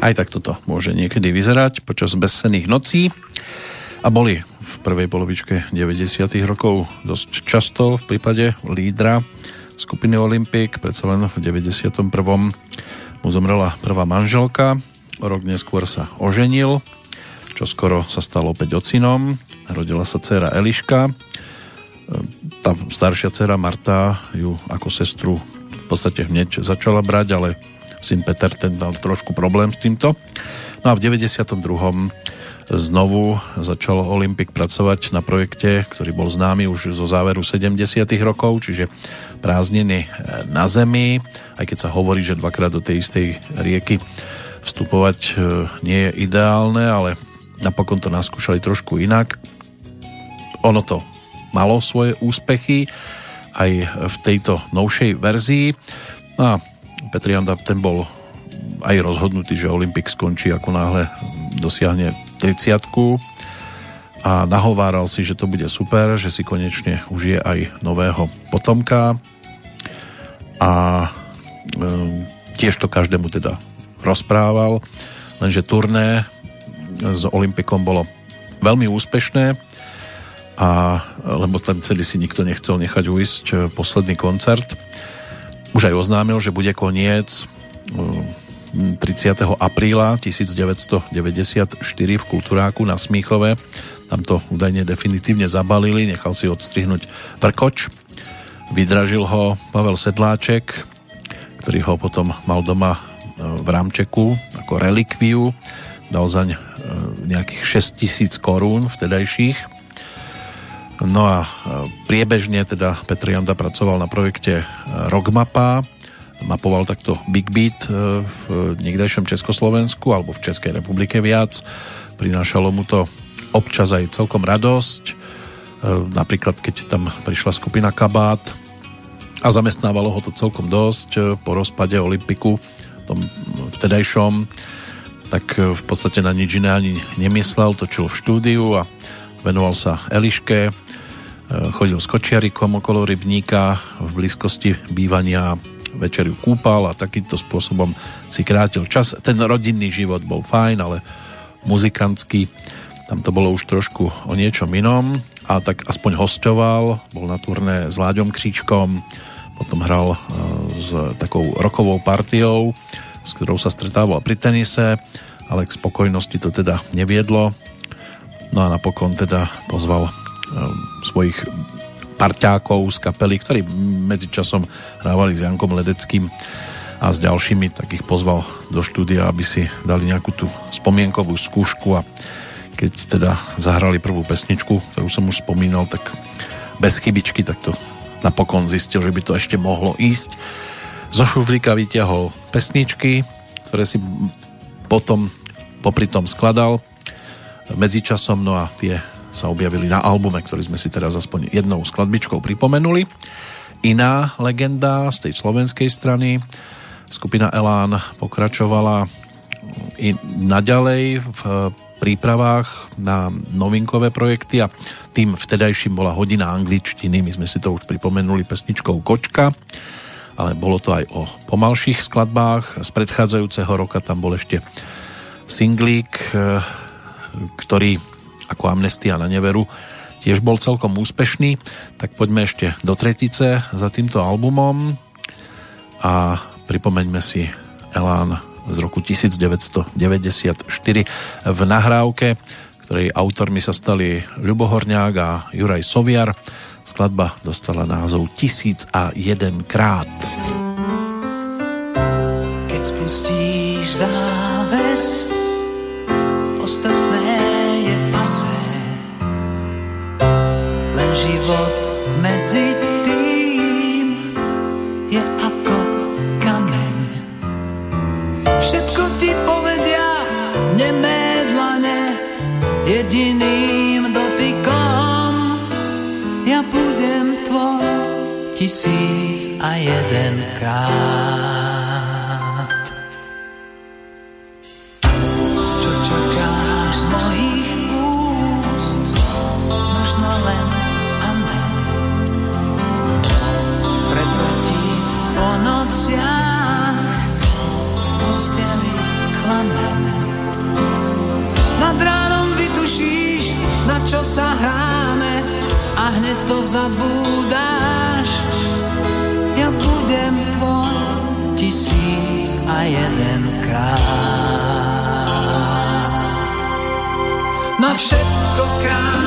Aj tak toto môže niekedy vyzerať počas bezsenných nocí a boli v prvej polovičke 90. rokov dosť často v prípade lídra skupiny Olympic, predsa len v 91. mu zomrela prvá manželka, rok neskôr sa oženil, čo skoro sa stal opäť ocinom, rodila sa dcera Eliška, tá staršia dcera Marta ju ako sestru v podstate hneď začala brať, ale syn Peter ten dal trošku problém s týmto. No a v 92. znovu začal Olympik pracovať na projekte, ktorý bol známy už zo záveru 70. rokov, čiže prázdniny na Zemi, aj keď sa hovorí, že dvakrát do tej istej rieky vstupovať e, nie je ideálne, ale napokon to naskúšali trošku inak. Ono to malo svoje úspechy aj v tejto novšej verzii. No a Petr Janda ten bol aj rozhodnutý, že Olympik skončí ako náhle dosiahne 30 a nahováral si, že to bude super, že si konečne užije aj nového potomka a e, tiež to každému teda rozprával, lenže turné s Olympikom bolo veľmi úspešné a lebo tam celý si nikto nechcel nechať uísť e, posledný koncert. Už aj oznámil, že bude koniec 30. E, apríla 1994 v Kultúráku na Smíchove. Tam to údajne definitívne zabalili, nechal si odstrihnúť prkoč. Vydražil ho Pavel Sedláček, ktorý ho potom mal doma e, v rámčeku ako relikviu. Dal zaň nejakých 6 tisíc korún vtedajších No a e, priebežne teda Petr Janda pracoval na projekte e, Rockmapa, mapoval takto Big Beat e, v niekdejšom Československu alebo v Českej republike viac. Prinášalo mu to občas aj celkom radosť. Napríklad, keď tam prišla skupina Kabát a zamestnávalo ho to celkom dosť po rozpade Olympiku tom vtedajšom, tak v podstate na nič iné ani nemyslel, točil v štúdiu a venoval sa Eliške, chodil s kočiarikom okolo rybníka v blízkosti bývania večeriu kúpal a takýmto spôsobom si krátil čas. Ten rodinný život bol fajn, ale muzikantský tam to bolo už trošku o niečom inom a tak aspoň hostoval, bol na turné s Láďom Kříčkom, potom hral eh, s takou rokovou partiou, s ktorou sa stretával pri tenise, ale k spokojnosti to teda neviedlo. No a napokon teda pozval svojich parťákov z kapely, ktorí medzičasom hrávali s Jankom Ledeckým a s ďalšími, tak ich pozval do štúdia, aby si dali nejakú tú spomienkovú skúšku a keď teda zahrali prvú pesničku, ktorú som už spomínal, tak bez chybičky, tak to napokon zistil, že by to ešte mohlo ísť. Zo šuflíka vyťahol pesničky, ktoré si potom popri tom skladal medzičasom, no a tie sa objavili na albume, ktorý sme si teraz aspoň jednou skladbičkou pripomenuli. Iná legenda z tej slovenskej strany, skupina Elán pokračovala i naďalej v prípravách na novinkové projekty a tým vtedajším bola hodina angličtiny, my sme si to už pripomenuli pesničkou Kočka, ale bolo to aj o pomalších skladbách. Z predchádzajúceho roka tam bol ešte singlík, eh, ktorý ako Amnestia na neveru tiež bol celkom úspešný, tak poďme ešte do tretice za týmto albumom a pripomeňme si Elán z roku 1994 v nahrávke, ktorej autormi sa stali Ľubo Horňák a Juraj Soviar. Skladba dostala názov Tisíc a jeden krát. Keď spustíš záves, ostatné život medzi tým je ako kameň. Všetko ti povedia nemedlane jediným dotykom. Ja budem tvoj tisíc a jeden krát. Hneď to zabúdáš. Ja budem tvoj tisíc a jeden krát. Na všetko krásne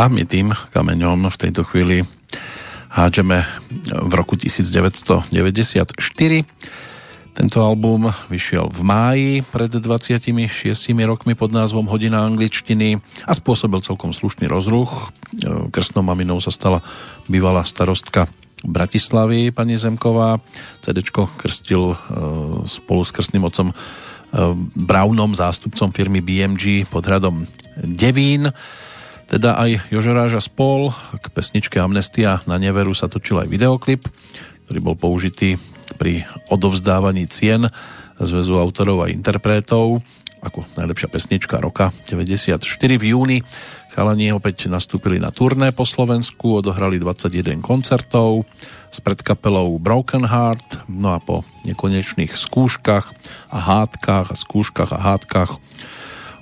A my tým kameňom v tejto chvíli hádžeme v roku 1994. Tento album vyšiel v máji pred 26 rokmi pod názvom Hodina angličtiny a spôsobil celkom slušný rozruch. Krstnou maminou sa stala bývalá starostka Bratislavy, pani Zemková. CDčko krstil e, spolu s krstným otcom e, Brownom, zástupcom firmy BMG pod hradom Devín. Teda aj Jožoráž a spol k pesničke Amnestia na Neveru sa točil aj videoklip, ktorý bol použitý pri odovzdávaní cien Zväzu autorov a interpretov ako najlepšia pesnička roka 94 v júni. Chalani opäť nastúpili na turné po Slovensku, odohrali 21 koncertov s predkapelou Broken Heart, no a po nekonečných skúškach a hádkach a skúškach a hádkach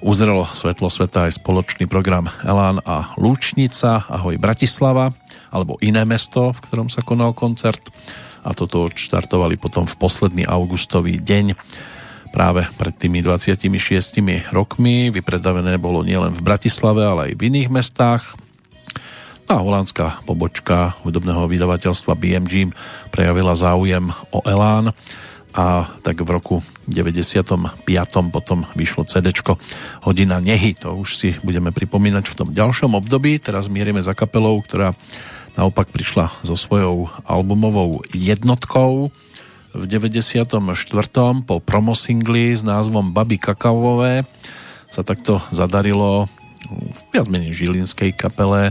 uzrelo svetlo sveta aj spoločný program Elán a Lúčnica, Ahoj Bratislava, alebo iné mesto, v ktorom sa konal koncert a toto odštartovali potom v posledný augustový deň práve pred tými 26 rokmi. Vypredavené bolo nielen v Bratislave, ale aj v iných mestách. A holandská pobočka hudobného vydavateľstva BMG prejavila záujem o Elán a tak v roku 95. potom vyšlo CD Hodina nehy, to už si budeme pripomínať v tom ďalšom období. Teraz mierime za kapelou, ktorá naopak prišla so svojou albumovou jednotkou v 94. po promosingli s názvom Baby Kakavové sa takto zadarilo v viac menej žilinskej kapele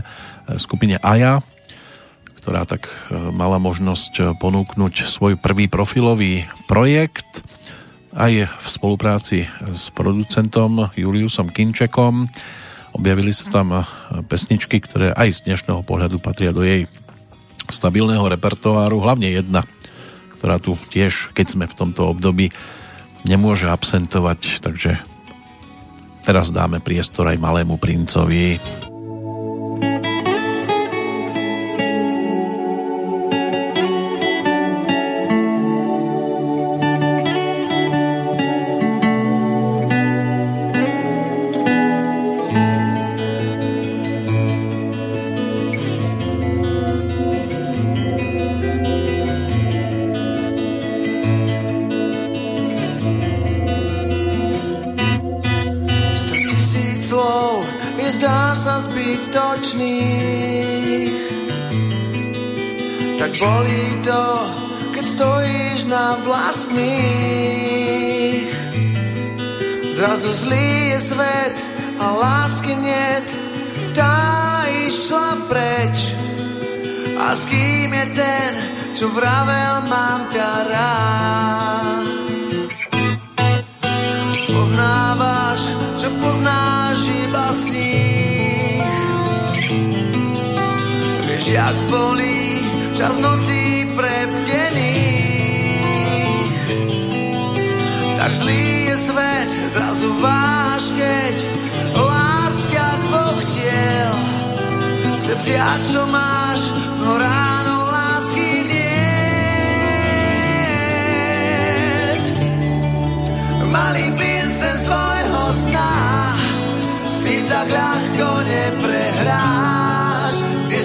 skupine Aja, ktorá tak mala možnosť ponúknuť svoj prvý profilový projekt aj v spolupráci s producentom Juliusom Kinčekom Objavili sa tam pesničky, ktoré aj z dnešného pohľadu patria do jej stabilného repertoáru, hlavne jedna, ktorá tu tiež, keď sme v tomto období, nemôže absentovať, takže teraz dáme priestor aj malému princovi. čo vravel, mám ťa rád. Poznávaš, čo poznáš iba z kníh. Vieš, jak bolí čas noci prebdených. Tak zlý je svet, zrazu váš, keď láska dvoch tiel chce vziať, čo má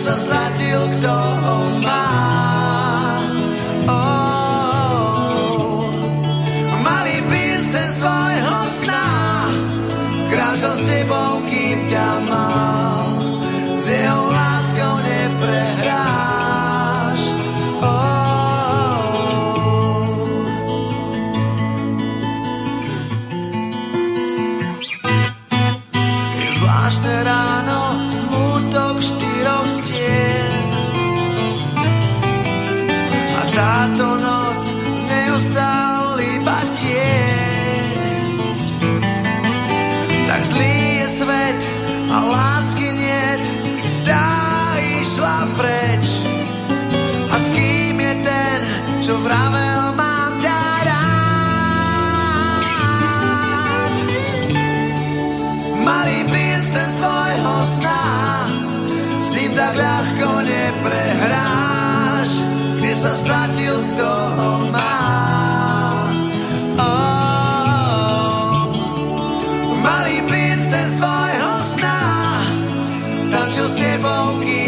sa stratil, kto ho má. Oh, malý princ ten z tvojho sna, kráča s tebou, kým ťa mám. Vždy sa stratil, kto ho má. Oh. Malý princ ten z tvojho sna Tančil s tebou, kým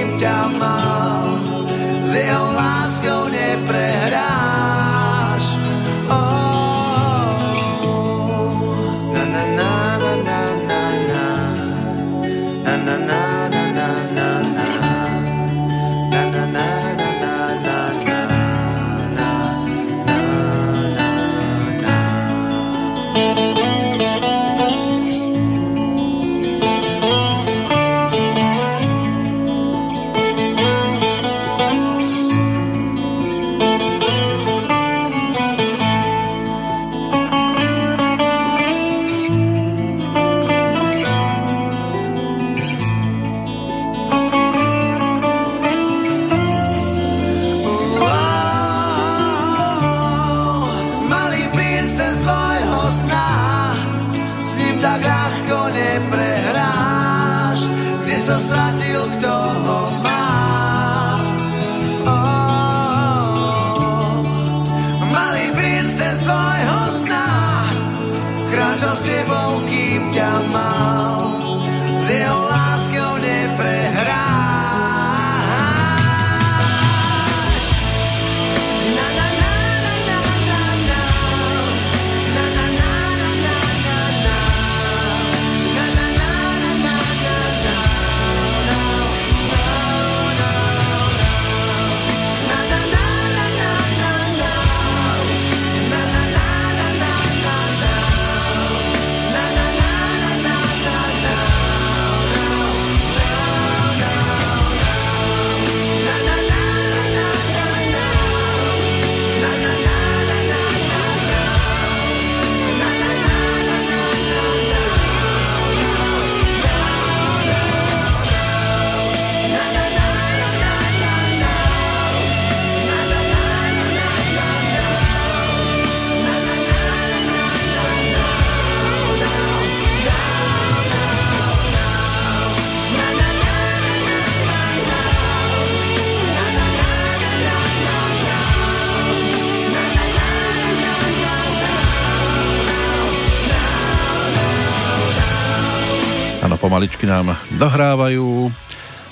pomaličky nám dohrávajú.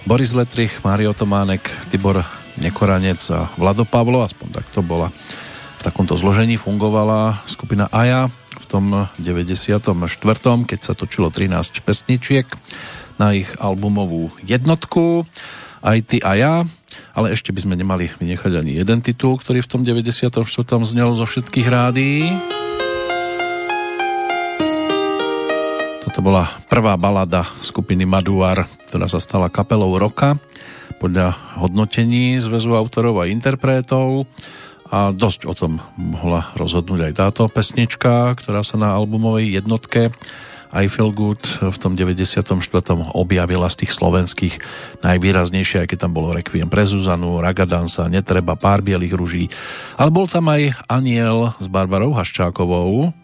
Boris Letrich, Mário Tománek, Tibor Nekoranec a Vlado Pavlo, aspoň tak to bola. V takomto zložení fungovala skupina Aja v tom 94., keď sa točilo 13 pesničiek na ich albumovú jednotku Aj ty a ja, ale ešte by sme nemali vynechať ani jeden titul, ktorý v tom 94. znel zo všetkých rádií. Toto bola prvá balada skupiny Maduar, ktorá sa stala kapelou roka podľa hodnotení Zväzu autorov a interpretov a dosť o tom mohla rozhodnúť aj táto pesnička, ktorá sa na albumovej jednotke I Feel Good v tom 94. objavila z tých slovenských najvýraznejšie, aj keď tam bolo Requiem pre Zuzanu, Ragadansa, Netreba, Pár bielých ruží. Ale bol tam aj Aniel s Barbarou Haščákovou,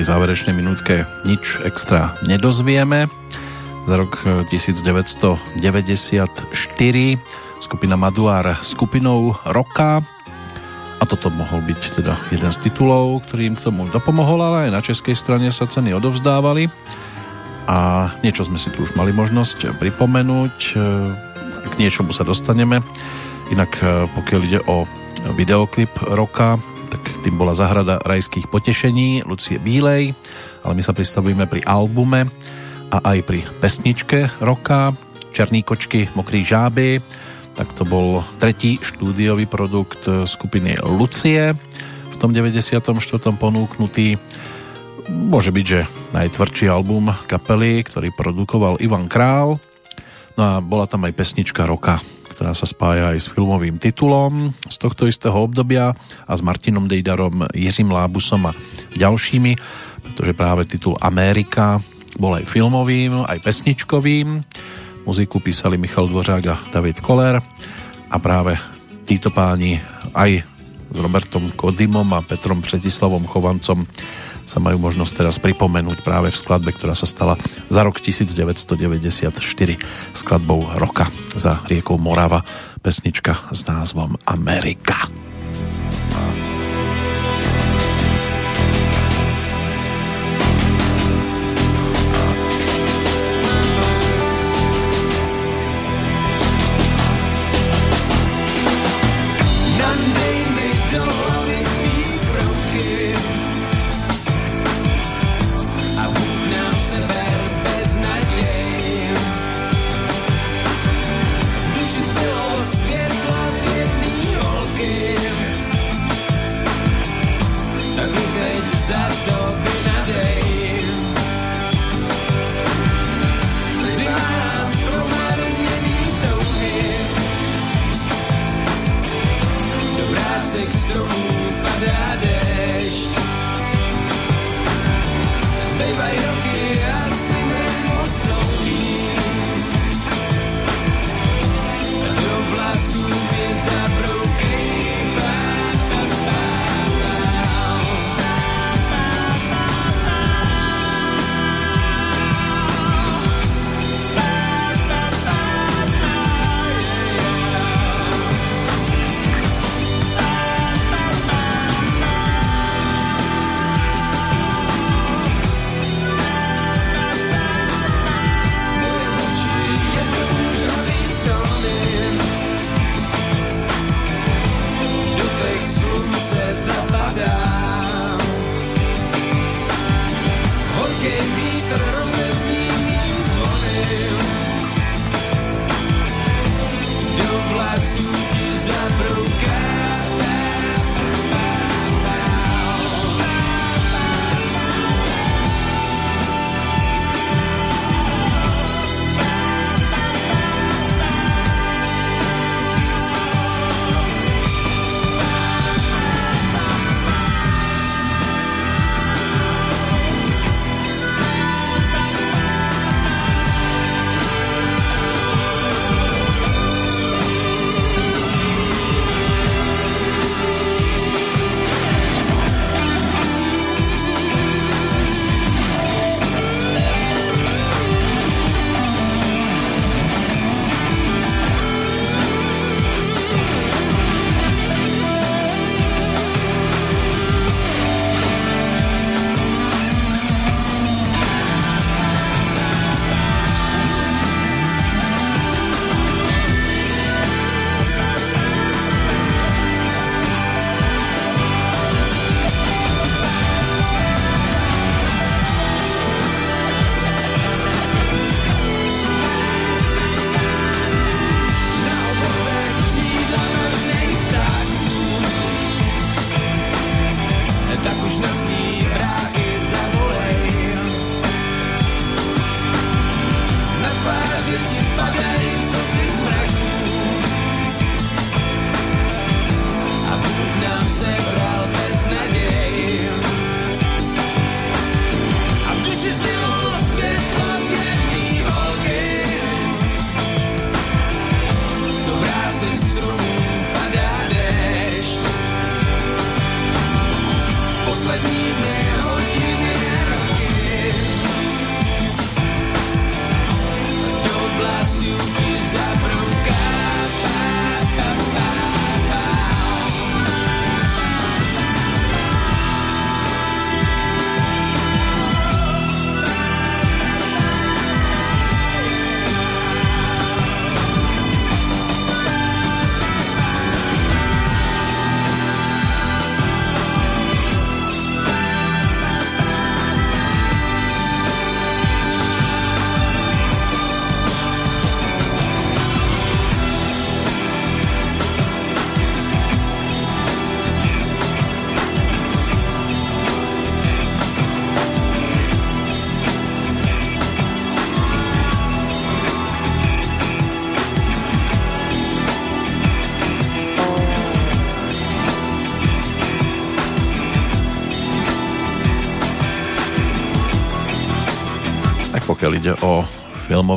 tej záverečnej minútke nič extra nedozvieme. Za rok 1994 skupina Maduár skupinou Roka a toto mohol byť teda jeden z titulov, ktorý im k tomu dopomohol, ale aj na českej strane sa ceny odovzdávali a niečo sme si tu už mali možnosť pripomenúť. Ak niečomu sa dostaneme. Inak e, pokiaľ ide o videoklip roka, tým bola Zahrada rajských potešení Lucie Bílej, ale my sa pristavujeme pri albume a aj pri pesničke roka Černý kočky, Mokrý žáby, tak to bol tretí štúdiový produkt skupiny Lucie. V tom 94. ponúknutý môže byť, že najtvrdší album kapely, ktorý produkoval Ivan Král. No a bola tam aj pesnička roka ktorá sa spája aj s filmovým titulom z tohto istého obdobia a s Martinom Dejdarom, Jiřím Lábusom a ďalšími, pretože práve titul Amerika bol aj filmovým, aj pesničkovým. Muziku písali Michal Dvořák a David Koller a práve títo páni aj s Robertom Kodymom a Petrom Přetislavom Chovancom sa majú možnosť teraz pripomenúť práve v skladbe, ktorá sa stala za rok 1994 skladbou roka za riekou Morava, pesnička s názvom Amerika.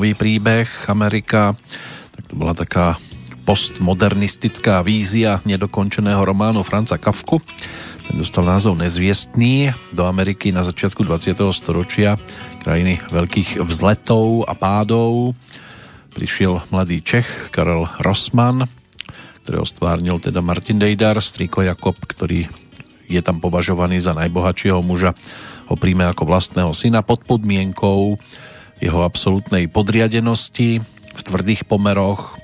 Filmový príbeh Amerika, tak to bola taká postmodernistická vízia nedokončeného románu Franca Kafku. Ten dostal názov Nezviestný do Ameriky na začiatku 20. storočia, krajiny veľkých vzletov a pádov. Prišiel mladý Čech Karel Rossmann, ktorého stvárnil teda Martin Dejdar, striko Jakob, ktorý je tam považovaný za najbohatšieho muža, ho príjme ako vlastného syna pod podmienkou jeho absolútnej podriadenosti v tvrdých pomeroch,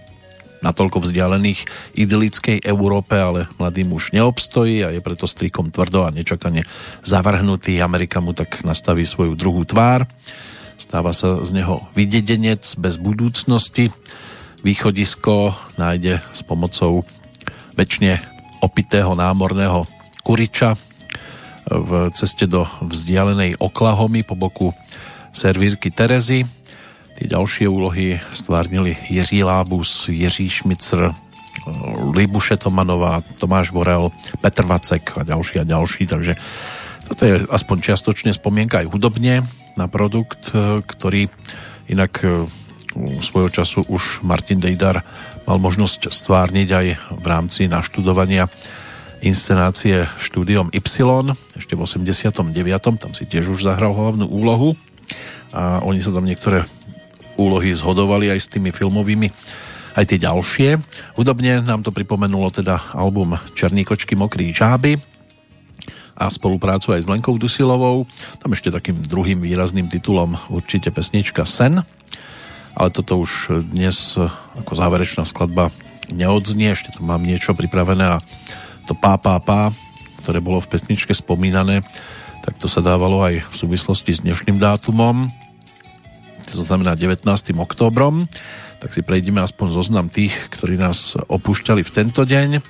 natoľko vzdialených idylickej Európe, ale mladý muž neobstojí a je preto strikom tvrdo a nečakane zavrhnutý. Amerika mu tak nastaví svoju druhú tvár. Stáva sa z neho vydedenec bez budúcnosti. Východisko nájde s pomocou väčšine opitého námorného kuriča v ceste do vzdialenej Oklahomy po boku servírky Terezy Tie ďalšie úlohy stvárnili Jiří Lábus, Jiří Šmicr, Libuše Tomanová, Tomáš Vorel, Petr Vacek a ďalší a ďalší, takže toto je aspoň čiastočne spomienka aj hudobne na produkt, ktorý inak e, svojho času už Martin Dejdar mal možnosť stvárniť aj v rámci naštudovania inscenácie štúdiom Y ešte v 89. tam si tiež už zahral hlavnú úlohu a oni sa tam niektoré úlohy zhodovali aj s tými filmovými aj tie ďalšie. Hudobne nám to pripomenulo teda album Černý kočky, mokrý žáby a spoluprácu aj s Lenkou Dusilovou. Tam ešte takým druhým výrazným titulom určite pesnička Sen, ale toto už dnes ako záverečná skladba neodznie, ešte tu mám niečo pripravené a to pá, pá, pá, ktoré bolo v pesničke spomínané, tak to sa dávalo aj v súvislosti s dnešným dátumom to znamená 19. októbrom, tak si prejdeme aspoň zoznam tých, ktorí nás opúšťali v tento deň.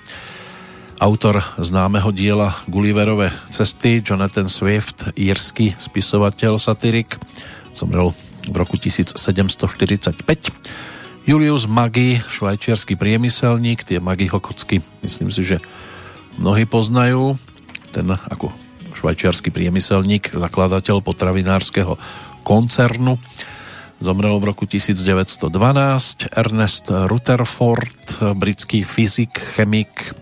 Autor známeho diela Gulliverové cesty, Jonathan Swift, írsky spisovateľ, satirik, zomrel v roku 1745. Julius Magi, švajčiarsky priemyselník, tie Magiho kocky, myslím si, že mnohí poznajú. Ten ako švajčiarsky priemyselník, zakladateľ potravinárskeho koncernu Zomrel v roku 1912 Ernest Rutherford, britský fyzik, chemik,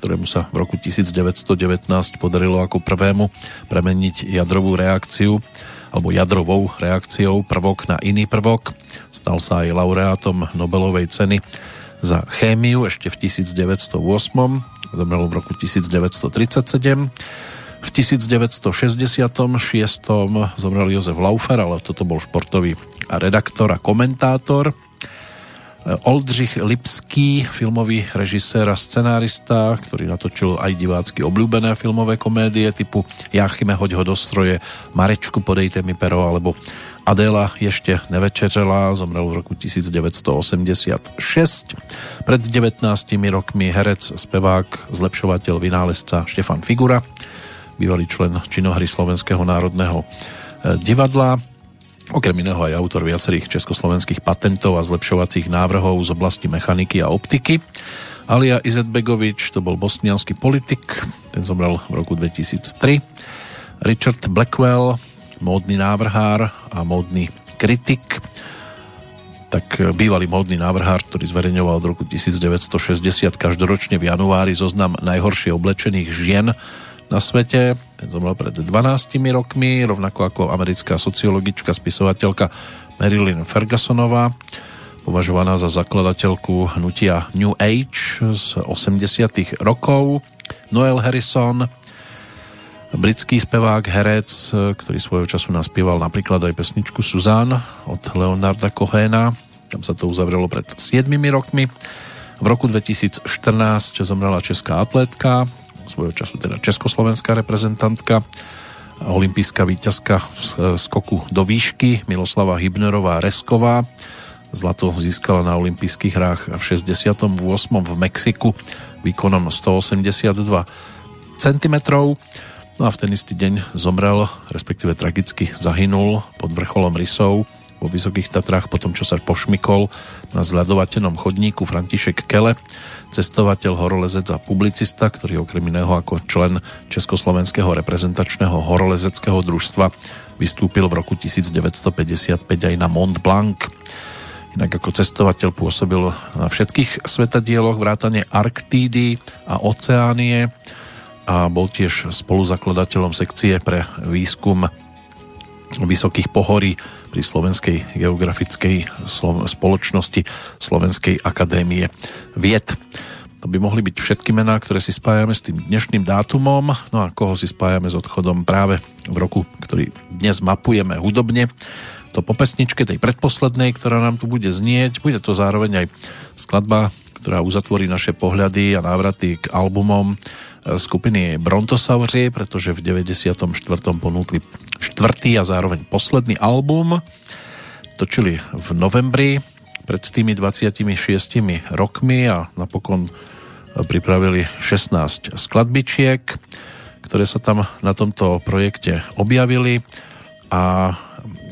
ktorému sa v roku 1919 podarilo ako prvému premeniť jadrovú reakciu alebo jadrovou reakciou prvok na iný prvok. Stal sa aj laureátom Nobelovej ceny za chémiu ešte v 1908. Zomrel v roku 1937 v 1966. zomrel Jozef Laufer, ale toto bol športový redaktor a komentátor. Oldřich Lipský, filmový režisér a scenárista, ktorý natočil aj divácky obľúbené filmové komédie typu Jachime, hoď ho do stroje, Marečku, podejte mi pero, alebo Adela ešte nevečeřela, zomrel v roku 1986. Pred 19 rokmi herec, spevák, zlepšovateľ, vynálezca Štefan Figura, bývalý člen činohry Slovenského národného e, divadla. Okrem iného aj autor viacerých československých patentov a zlepšovacích návrhov z oblasti mechaniky a optiky. Alia Izetbegovič, to bol bosnianský politik, ten zomrel v roku 2003. Richard Blackwell, módny návrhár a módny kritik, tak bývalý módny návrhár, ktorý zverejňoval od roku 1960 každoročne v januári zoznam najhoršie oblečených žien na svete. Ten zomrel pred 12 rokmi, rovnako ako americká sociologička, spisovateľka Marilyn Fergusonová, považovaná za zakladateľku hnutia New Age z 80 rokov. Noel Harrison, britský spevák, herec, ktorý svojho času naspieval napríklad aj pesničku Suzanne od Leonarda Cohena. Tam sa to uzavrelo pred 7 rokmi. V roku 2014 zomrela česká atlétka, svojho času teda československá reprezentantka, olimpijská víťazka skoku do výšky Miloslava Hybnerová Resková. Zlato získala na olympijských hrách v 68. v Mexiku výkonom 182 cm. No a v ten istý deň zomrel, respektíve tragicky zahynul pod vrcholom rysov vo Vysokých Tatrách potom, čo sa pošmykol na zľadovateľnom chodníku František Kele, cestovateľ, horolezec a publicista, ktorý okrem iného ako člen Československého reprezentačného horolezeckého družstva vystúpil v roku 1955 aj na Mont Blanc. Inak ako cestovateľ pôsobil na všetkých svetadieloch vrátane Arktídy a Oceánie a bol tiež spoluzakladateľom sekcie pre výskum vysokých pohorí pri Slovenskej geografickej spoločnosti Slovenskej akadémie vied. To by mohli byť všetky mená, ktoré si spájame s tým dnešným dátumom, no a koho si spájame s odchodom práve v roku, ktorý dnes mapujeme hudobne. To po pesničke tej predposlednej, ktorá nám tu bude znieť, bude to zároveň aj skladba, ktorá uzatvorí naše pohľady a návraty k albumom skupiny Brontosauri, pretože v 94. ponúkli štvrtý a zároveň posledný album. Točili v novembri pred tými 26 rokmi a napokon pripravili 16 skladbičiek, ktoré sa tam na tomto projekte objavili a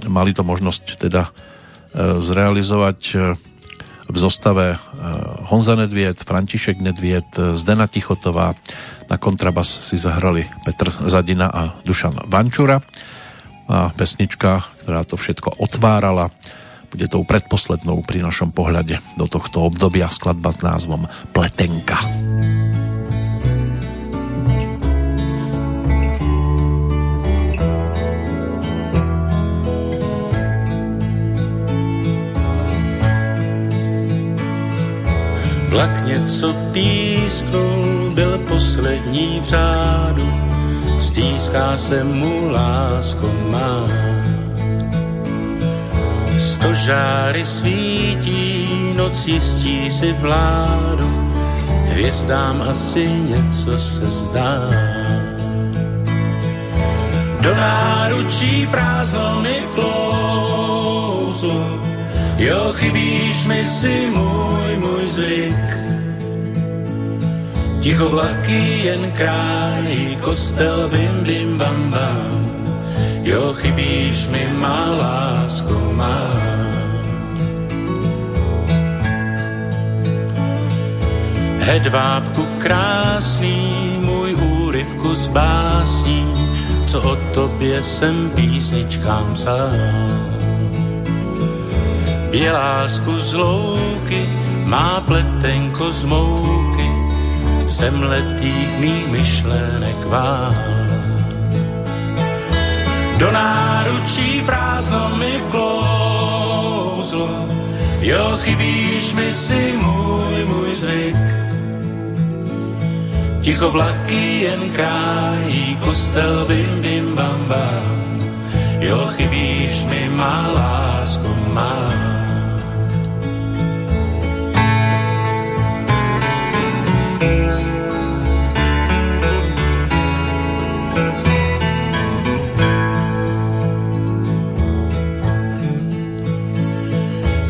mali to možnosť teda e, zrealizovať e, v zostave e, Honza Nedviet, František Nedviet, Zdena Tichotová, na kontrabas si zahrali Petr Zadina a Dušan Vančura. A pesnička, ktorá to všetko otvárala, bude tou predposlednou pri našom pohľade do tohto obdobia skladba s názvom Pletenka. Vlak něco písknul, byl poslední v řádu, stíská se mu lásko má. Stožáry svítí, noc jistí si vládu, hvězdám asi něco se zdá. Do náručí prázdno mi vklouzlo, Jo, chybíš mi si můj, můj zvyk. Ticho vlaky jen krájí, kostel bim bim bam bam. Jo, chybíš mi má lásko má. Hedvábku krásný, můj úryvku z básní, co o tobě jsem písničkám psal Bělásku z louky, má pletenko z mouky, sem letých mých myšlenek vál. Do náručí prázdno mi vklouzlo, jo, chybíš mi si můj, můj zvyk. Ticho vlaky jen krájí, kostel bim bim bam bam, jo, chybíš mi má lásko.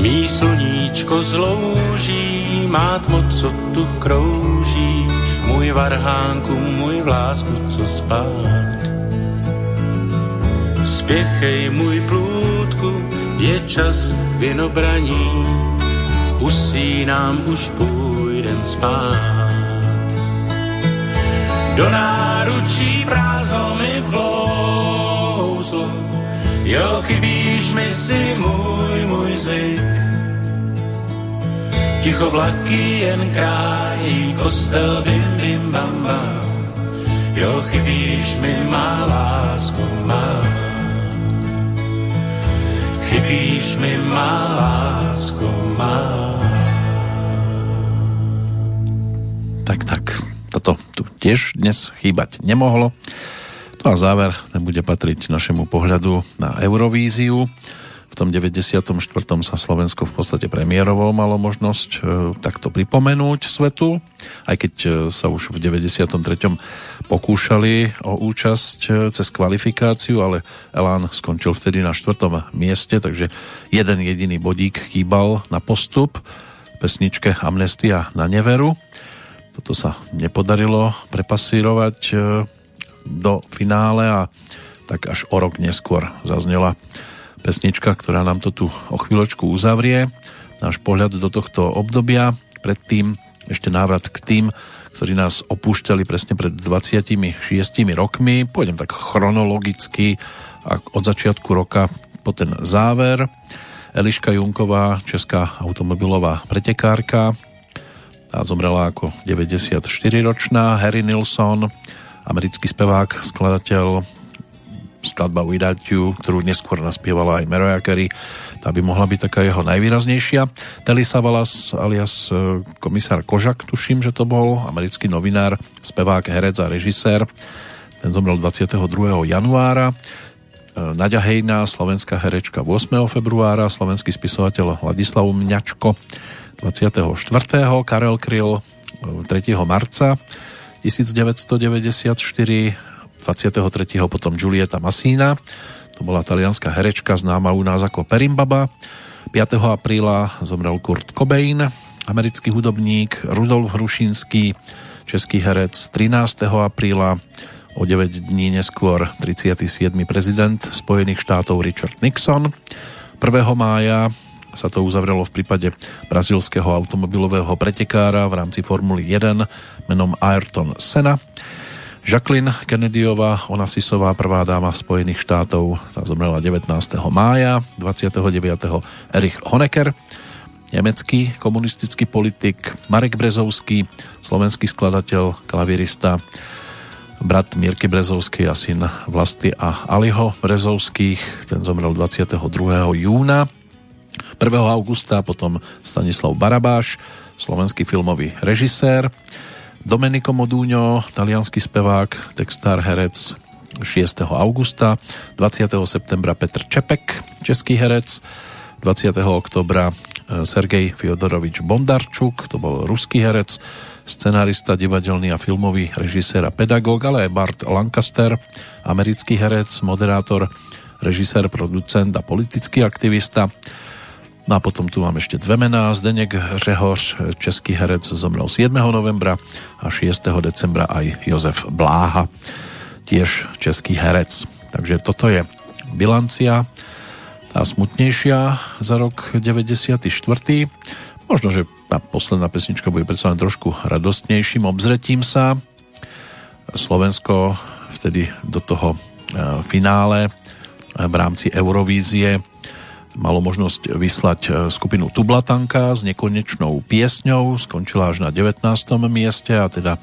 Mí sluníčko zlouží, má tmo, co tu krouží, můj varhánku, můj vlásku, co spát. Spěchej, můj plůdku, je čas vinobraní, usínám, už půjdem spát. Do náručí prázdno mi vklouzlo, jo, chybíš mi si můj, můj zvyk. Ticho vlaky jen krájí, kostel bim bim bam bam, jo, chybíš mi má lásko má. Chybíš mi má lásko má. Tak, tak, toto tu tiež dnes chýbať nemohlo. No a záver ten bude patriť našemu pohľadu na Eurovíziu. V tom 94. sa Slovensko v podstate premiérovo malo možnosť e, takto pripomenúť svetu, aj keď e, sa už v 93. pokúšali o účasť e, cez kvalifikáciu, ale Elán skončil vtedy na štvrtom mieste, takže jeden jediný bodík chýbal na postup pesničke Amnestia na neveru. Toto sa nepodarilo prepasírovať do finále a tak až o rok neskôr zaznela pesnička, ktorá nám to tu o chvíľočku uzavrie. Náš pohľad do tohto obdobia. Predtým ešte návrat k tým, ktorí nás opúšťali presne pred 26 rokmi. Pôjdem tak chronologicky a od začiatku roka po ten záver. Eliška Junková, česká automobilová pretekárka, tá zomrela ako 94-ročná. Harry Nilsson, americký spevák, skladateľ, skladba Without You, ktorú neskôr naspievala aj Mariah Carey, tá by mohla byť taká jeho najvýraznejšia. Telly Savalas alias e, komisár Kožak, tuším, že to bol, americký novinár, spevák, herec a režisér. Ten zomrel 22. januára. E, Naďa Hejná, slovenská herečka 8. februára, slovenský spisovateľ Ladislav Mňačko 24. Karel Kryl 3. marca 1994 23. potom Giulietta Massina, to bola talianská herečka známa u nás ako Perimbaba. 5. apríla zomrel Kurt Cobain, americký hudobník, Rudolf Hrušinský, český herec 13. apríla, o 9 dní neskôr 37. prezident Spojených štátov Richard Nixon. 1. mája sa to uzavrelo v prípade brazilského automobilového pretekára v rámci Formuly 1 menom Ayrton Senna. Jacqueline Kennedyová, Onasisová, prvá dáma Spojených štátov, tá zomrela 19. mája, 29. Erich Honecker, nemecký komunistický politik, Marek Brezovský, slovenský skladateľ, klavirista, brat Mirky Brezovský a syn Vlasty a Aliho Brezovských, ten zomrel 22. júna. 1. augusta potom Stanislav Barabáš, slovenský filmový režisér, Domenico Modúňo, talianský spevák, textár, herec 6. augusta, 20. septembra Petr Čepek, český herec, 20. oktobra e, Sergej Fyodorovič Bondarčuk, to bol ruský herec, scenárista, divadelný a filmový režisér a pedagóg, ale aj Bart Lancaster, americký herec, moderátor, režisér, producent a politický aktivista. No a potom tu mám ešte dve mená. Zdenek Řehoř, český herec, zomrel 7. novembra a 6. decembra aj Jozef Bláha, tiež český herec. Takže toto je bilancia, tá smutnejšia za rok 94. Možno, že tá posledná pesnička bude predsa len trošku radostnejším obzretím sa. Slovensko vtedy do toho e, finále v rámci Eurovízie malo možnosť vyslať e, skupinu Tublatanka s nekonečnou piesňou, skončila až na 19. mieste a teda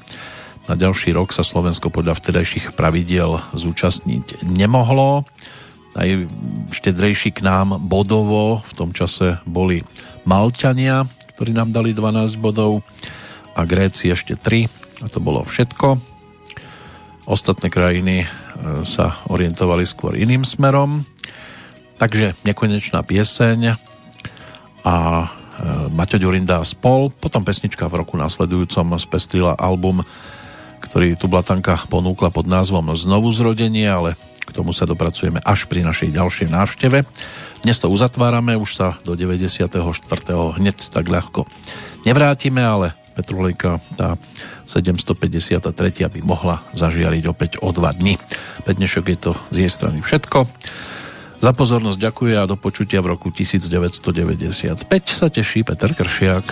na ďalší rok sa Slovensko podľa vtedajších pravidiel zúčastniť nemohlo. Najštedrejší k nám bodovo v tom čase boli Malťania, ktorí nám dali 12 bodov a Gréci ešte 3 a to bolo všetko. Ostatné krajiny e, sa orientovali skôr iným smerom Takže nekonečná pieseň a e, Maťo Ďurinda spol. Potom pesnička v roku následujúcom spestrila album, ktorý tu Blatanka ponúkla pod názvom Znovu zrodenie, ale k tomu sa dopracujeme až pri našej ďalšej návšteve. Dnes to uzatvárame, už sa do 94. hneď tak ľahko nevrátime, ale Petrolejka tá 753. by mohla zažiariť opäť o dva dny. Pe dnešok je to z jej strany všetko. Za pozornosť ďakuje a do počutia v roku 1995 sa teší Peter Kršiak.